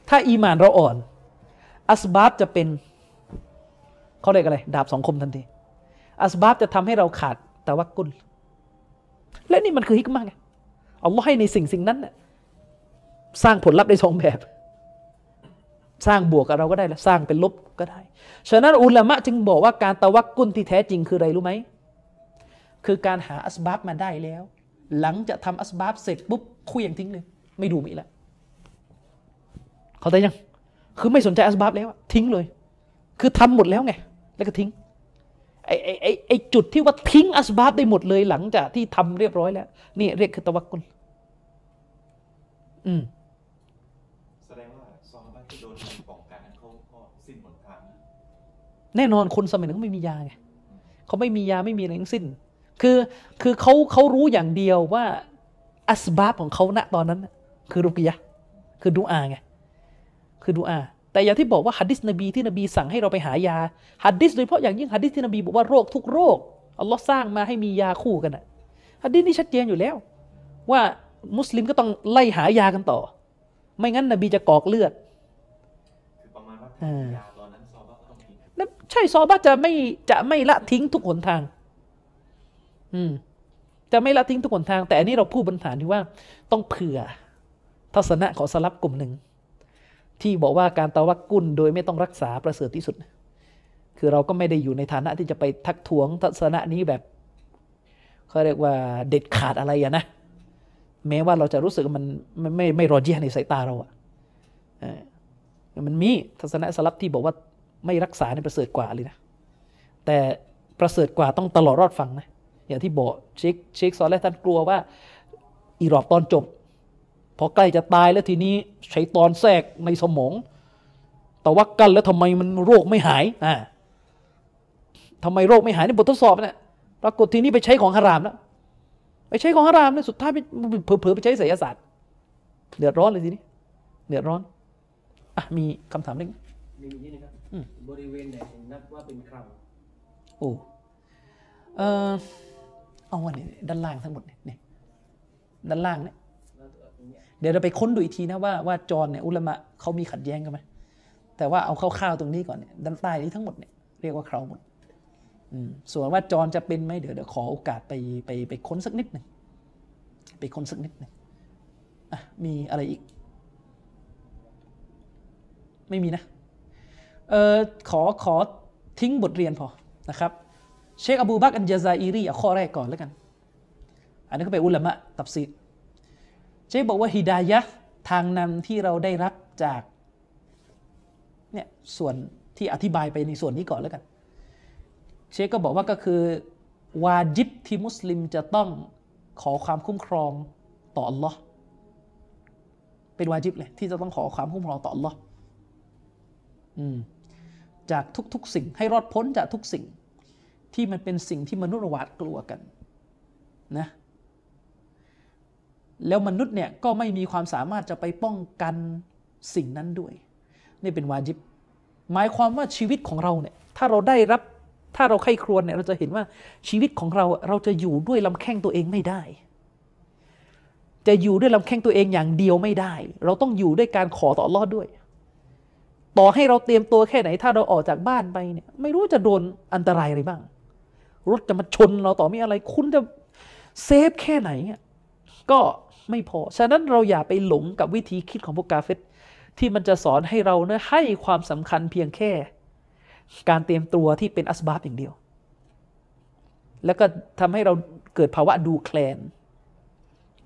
ถ้าอีมานเราอ่อน อัสบับจะเป็น เขาเรียกอะไร ดาบสองคมทันที อัสบับจะทำให้เราขาดต่ว่ากุล และนี่มันคือฮิกมะไงอัลลอฮ์ให้ในสิ่งสิ่งนั้นน่ะสร้างผลลัพธ์ได้สองแบบ สร้างบวกกับเราก็ได้และสร้างเป็นลบก็ได้ ฉะนั้นอุลามะจึงบอกว่าการตะวักกุลที่แท้จริงคืออะไรรู้ไหม คือการหาอัสบับมาได้แล้ว หลังจะทำอัสบับเสร็จปุ๊บคุยอย่างทิ้งเลย ไม่ดูมีแล้วเขาใจยัง คือไม่สนใจอัสบับแล้วทิ้งเลย คือทำหมดแล้วไง แล้วก็ทิ้งไอ้ไอ้ไอ้ไอ้จุดที่ว่าทิ้งอัสบาบได้หมดเลยหลังจากที่ทำเรียบร้อยแล้ว นี่เรียกคือตะวักกุลอืมแสดงว่าซอฮาบะที่โดนป้องกันนั้นเขาก็สิ้นหนทางแน่นอนคนสมัยนั้นเขาไม่มียาไงเขาไม่มียาไม่มีอะไรทั้งสิ้น คือคือเขาเขารู้อย่างเดียวว่าอัสบาบของเขาณตอนนั้น คือรุกิยะคือดูอาไงคือดูอา แต่อย่างที่บอกว่าฮัดดิสนบีที่นบีสั่งให้เราไปหายาฮัดดิสโดยเฉพาะอย่างยิ่งฮัดดิสที่นบีบอกว่าโรคทุกโรคอัลลอฮ์สร้างมาให้มียาคู่กันอะฮัดดิสนี่ชัดเจนอยู่แล้ว ว่ามุสลิมก็ต้องไล่หายากันต่อ ไม่งั้นนบีจะกอกเลือดคือประมาณว่าถ้ามียาตอนนั้นซอฮาบะก็ต้องกินนั่นใช่ซอบะจะไม่จะไม่ละทิ้งทุกหนทาง อืมจะไม่ละทิ้งทุกหนทาง แต่อันนี้เราพูดบนฐานที่ว่าต้องเผื่อทัศนะของสลับกลุ่มหนึ่ง ที่บอกว่าการตะวักกุลโดยไม่ต้องรักษาประเสริฐที่สุด คือเราก็ไม่ได้อยู่ในฐานะที่จะไปทักท้วงทัศนะนี้แบบเขาเรียกว่าเด็ดขาดอะไรอะนะแม้ว่าเราจะรู้สึกมันไม่ไม่ไม่รอเจียในสายตาเราอะมันมีทัศนะสลับที่บอกว่าไม่รักษาในประเสริฐกว่าเลยนะ แต่ประเสริฐกว่าต้องตลอดรอดฟังนะ อย่างที่บอกเชคเชคซอลและท่านกลัวว่า อีรอบตอนจบ อใกล้จะตายแล้วทีนี้ใช้ตอนแทรกในสมองแต่ว่ากันแล้วทำไมมันโรคไม่หายอ่าทำไมโรคไม่หายในบททดสอบเนี่ยปรากฏทีนี้ไปใช้ของฮารามแล้วไปใช้ของฮารามเนี่ยสุดท้ายไปเผลอๆไปใช้ไสยศาสตร์เดือดร้อนเลยทีนี้เดือดร้อนอะมีคำถามนึงมีอีกนิดนึงครับอืมบริเวณไหนถึงนับว่าเป็นครังโอ้เออเอาวันนี้ด้านล่างทั้งหมดเนี่ยนี่ด้านล่างเนี่ยแล้วตรง เดี๋ยวเราไปค้นดูอีกทีนะว่าว่าจรเนี่ยอุลามะเขามีขัดแย้งกันไหมแต่ว่าเอาคร่าวๆตรงนี้ก่อนเนี่ยด้านใต้นี้ทั้งหมดเนี่ยเรียกว่าเคราหมดอืมส่วนว่าจรจะเป็นไหมเดี๋ยวเดี๋ยวขอโอกาสไปไปไปค้นสักนิดหนึ่งไปค้นสักนิดหนึ่งมีอะไรอีก ไม่มีนะเออขอขอทิ้งบทเรียนพอนะครับ เชคอบูบักรอัลญะซาอิรีเอาข้อแรกก่อนแล้วกัน อันนี้ก็เป็นعلماء تفسير เชคบอกว่าهدايةทางนำที่เราได้รับจากเนี่ยส่วนที่อธิบายไปในส่วนนี้ก่อนแล้วกัน เชคก็บอกว่าก็คือ วาจิบที่มุสลิมจะต้องขอความคุ้มครองต่ออัลลอฮ์เป็นวาจิบเลยที่จะต้องขอความคุ้มครองต่ออัลลอฮ์จากทุกๆสิ่งให้รอดพ้นจากทุกสิ่งที่มันเป็นสิ่งที่มนุษย์หวาดกลัวกัน นะ แล้วมนุษย์เนี่ยก็ไม่มีความสามารถจะไปป้องกันสิ่งนั้นด้วย นี่เป็นวาจิบ หมายความว่าชีวิตของเราเนี่ยถ้าเราได้รับถ้าเราใคร่ครวญเนี่ยเราจะเห็นว่าชีวิตของเราเราจะอยู่ด้วยลำแข้งตัวเองไม่ได้ จะอยู่ด้วยลำแข้งตัวเองอย่างเดียวไม่ได้ เราต้องอยู่ด้วยการขอต่อรอดด้วย ต่อให้เราเตรียมตัวแค่ไหน ถ้าเราออกจากบ้านไปเนี่ยไม่รู้จะโดนอันตรายอะไรบ้าง รถจะมาชนเราต่อมีอะไร คุณจะเซฟแค่ไหนก็ ไม่พอ ฉะนั้นเราอย่าไปหลงกับวิธีคิดของพวกกาเฟตที่มันจะสอนให้เราเนี่ยให้ความสำคัญเพียงแค่ การเตรียมตัวที่เป็นอัสบาบอย่างเดียว แล้วก็ทำให้เราเกิดภาวะดูแคลน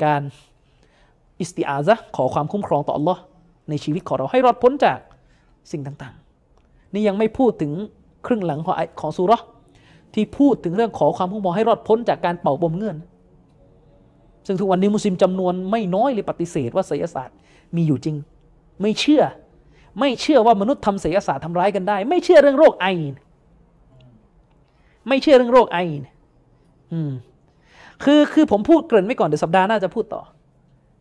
การอิสติอาซะขอความคุ้มครองต่อ Allah ในชีวิตของเราให้รอดพ้นจากสิ่งต่างๆ นี่ยังไม่พูดถึงครึ่งหลังของไอของสุรที่พูดถึงเรื่องขอความคุ้มครองให้รอดพ้นจากการเป่าปมเงื่อน ซึ่งทุกวันนี้มุสลิมจำนวนไม่น้อยเลยปฏิเสธว่าไสยศาสตร์มีอยู่จริง ไม่เชื่อ ไม่เชื่อว่ามนุษย์ทำไสยศาสตร์ทำร้ายกันได้ ไม่เชื่อเรื่องโรคไอไม่เชื่อเรื่องโรคไออืมคือคือผมพูดเกริ่นไว้ก่อนเดี๋ยวสัปดาห์หน้าจะพูดต่อ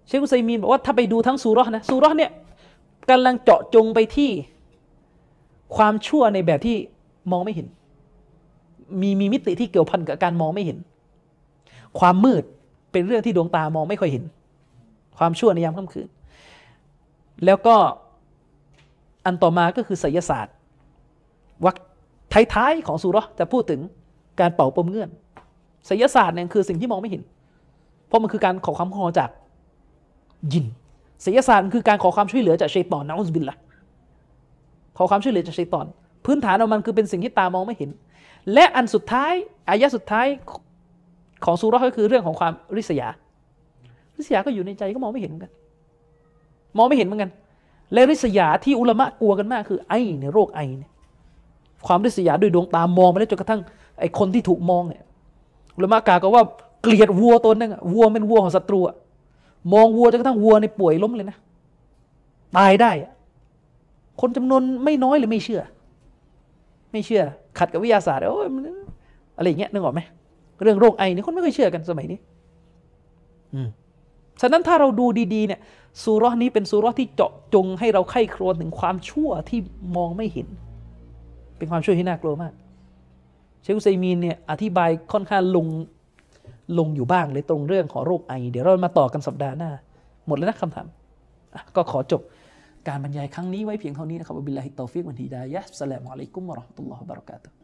เชคุซัยมีนบอกว่าถ้าไปดูทั้งซูร์นะซูร์เนี่ยกำลังเจาะจงไปที่ความชั่วในแบบที่มองไม่เห็น มีมีมิติที่เกี่ยวพันกับการมองไม่เห็น ความมืด เป็นเรื่องที่ดวงตามองไม่ค่อยเห็น ความชั่วในยามค่ำคืน แล้วก็อันต่อมาก็คือไสยศาสตร์วักท้ายๆของซูรจะพูดถึงการเป่าปมเงื่อนไสยศาสตร์เนี่ยคือสิ่งที่มองไม่เห็น เพราะมันคือการขอความขอจากยินไสยศาสตร์คือการขอความช่วยเหลือจากชัยตอนนะอุสบิลละขอความช่วยเหลือจากชัยตอน พื้นฐานของมันคือเป็นสิ่งที่ตามองไม่เห็น และอันสุดท้ายอายะสุดท้าย ของซูราะห์ก็คือเรื่องของความริษยา ริษยาก็อยู่ในใจก็มองไม่เห็นเหมือนกัน มองไม่เห็นเหมือนกัน และริษยาที่อุลามะกลัวกันมากคือไอเนี่ยโรคไอเนี่ยความริษยาด้วยดวงตามองไปแล้วจนกระทั่งไอคนที่ถูกมองเนี่ยอุลามะกล่าวก็ว่าเกลียดวัวตัวนึงอะวัวเป็นวัวของศัตรูอะมองวัวจนกระทั่งวัวในป่วยล้มเลยนะตายได้อะคนจำนวนไม่น้อยเลยไม่เชื่อ ไม่เชื่อ ขัดกับวิทยาศาสตร์โอ้ยอะไรอย่างเงี้ยนึกออกไหม เรื่องโรคไอนี่คนไม่เคยเชื่อกันสมัยนี้อืมฉะนั้นถ้าเราดูดีๆเนี่ยซูเราะห์นี้เป็นซูเราะห์ที่เจาะจงให้เราไข้ครวญถึงความชั่วที่มองไม่เห็น เป็นความชั่วที่น่ากลัวมาก เชคอุซัยมีนเนี่ยอธิบายค่อนข้างลงลงอยู่บ้างเลยตรงเรื่องของโรคไอ เดี๋ยวเรามาต่อกันสัปดาห์หน้า หมดแล้วนะคำถามอะก็ขอจบการบรรยายครั้งนี้ไว้เพียงเท่านี้นะครับبالله التوفيق والهداية السلام عليكم ورحمة الله وبركاته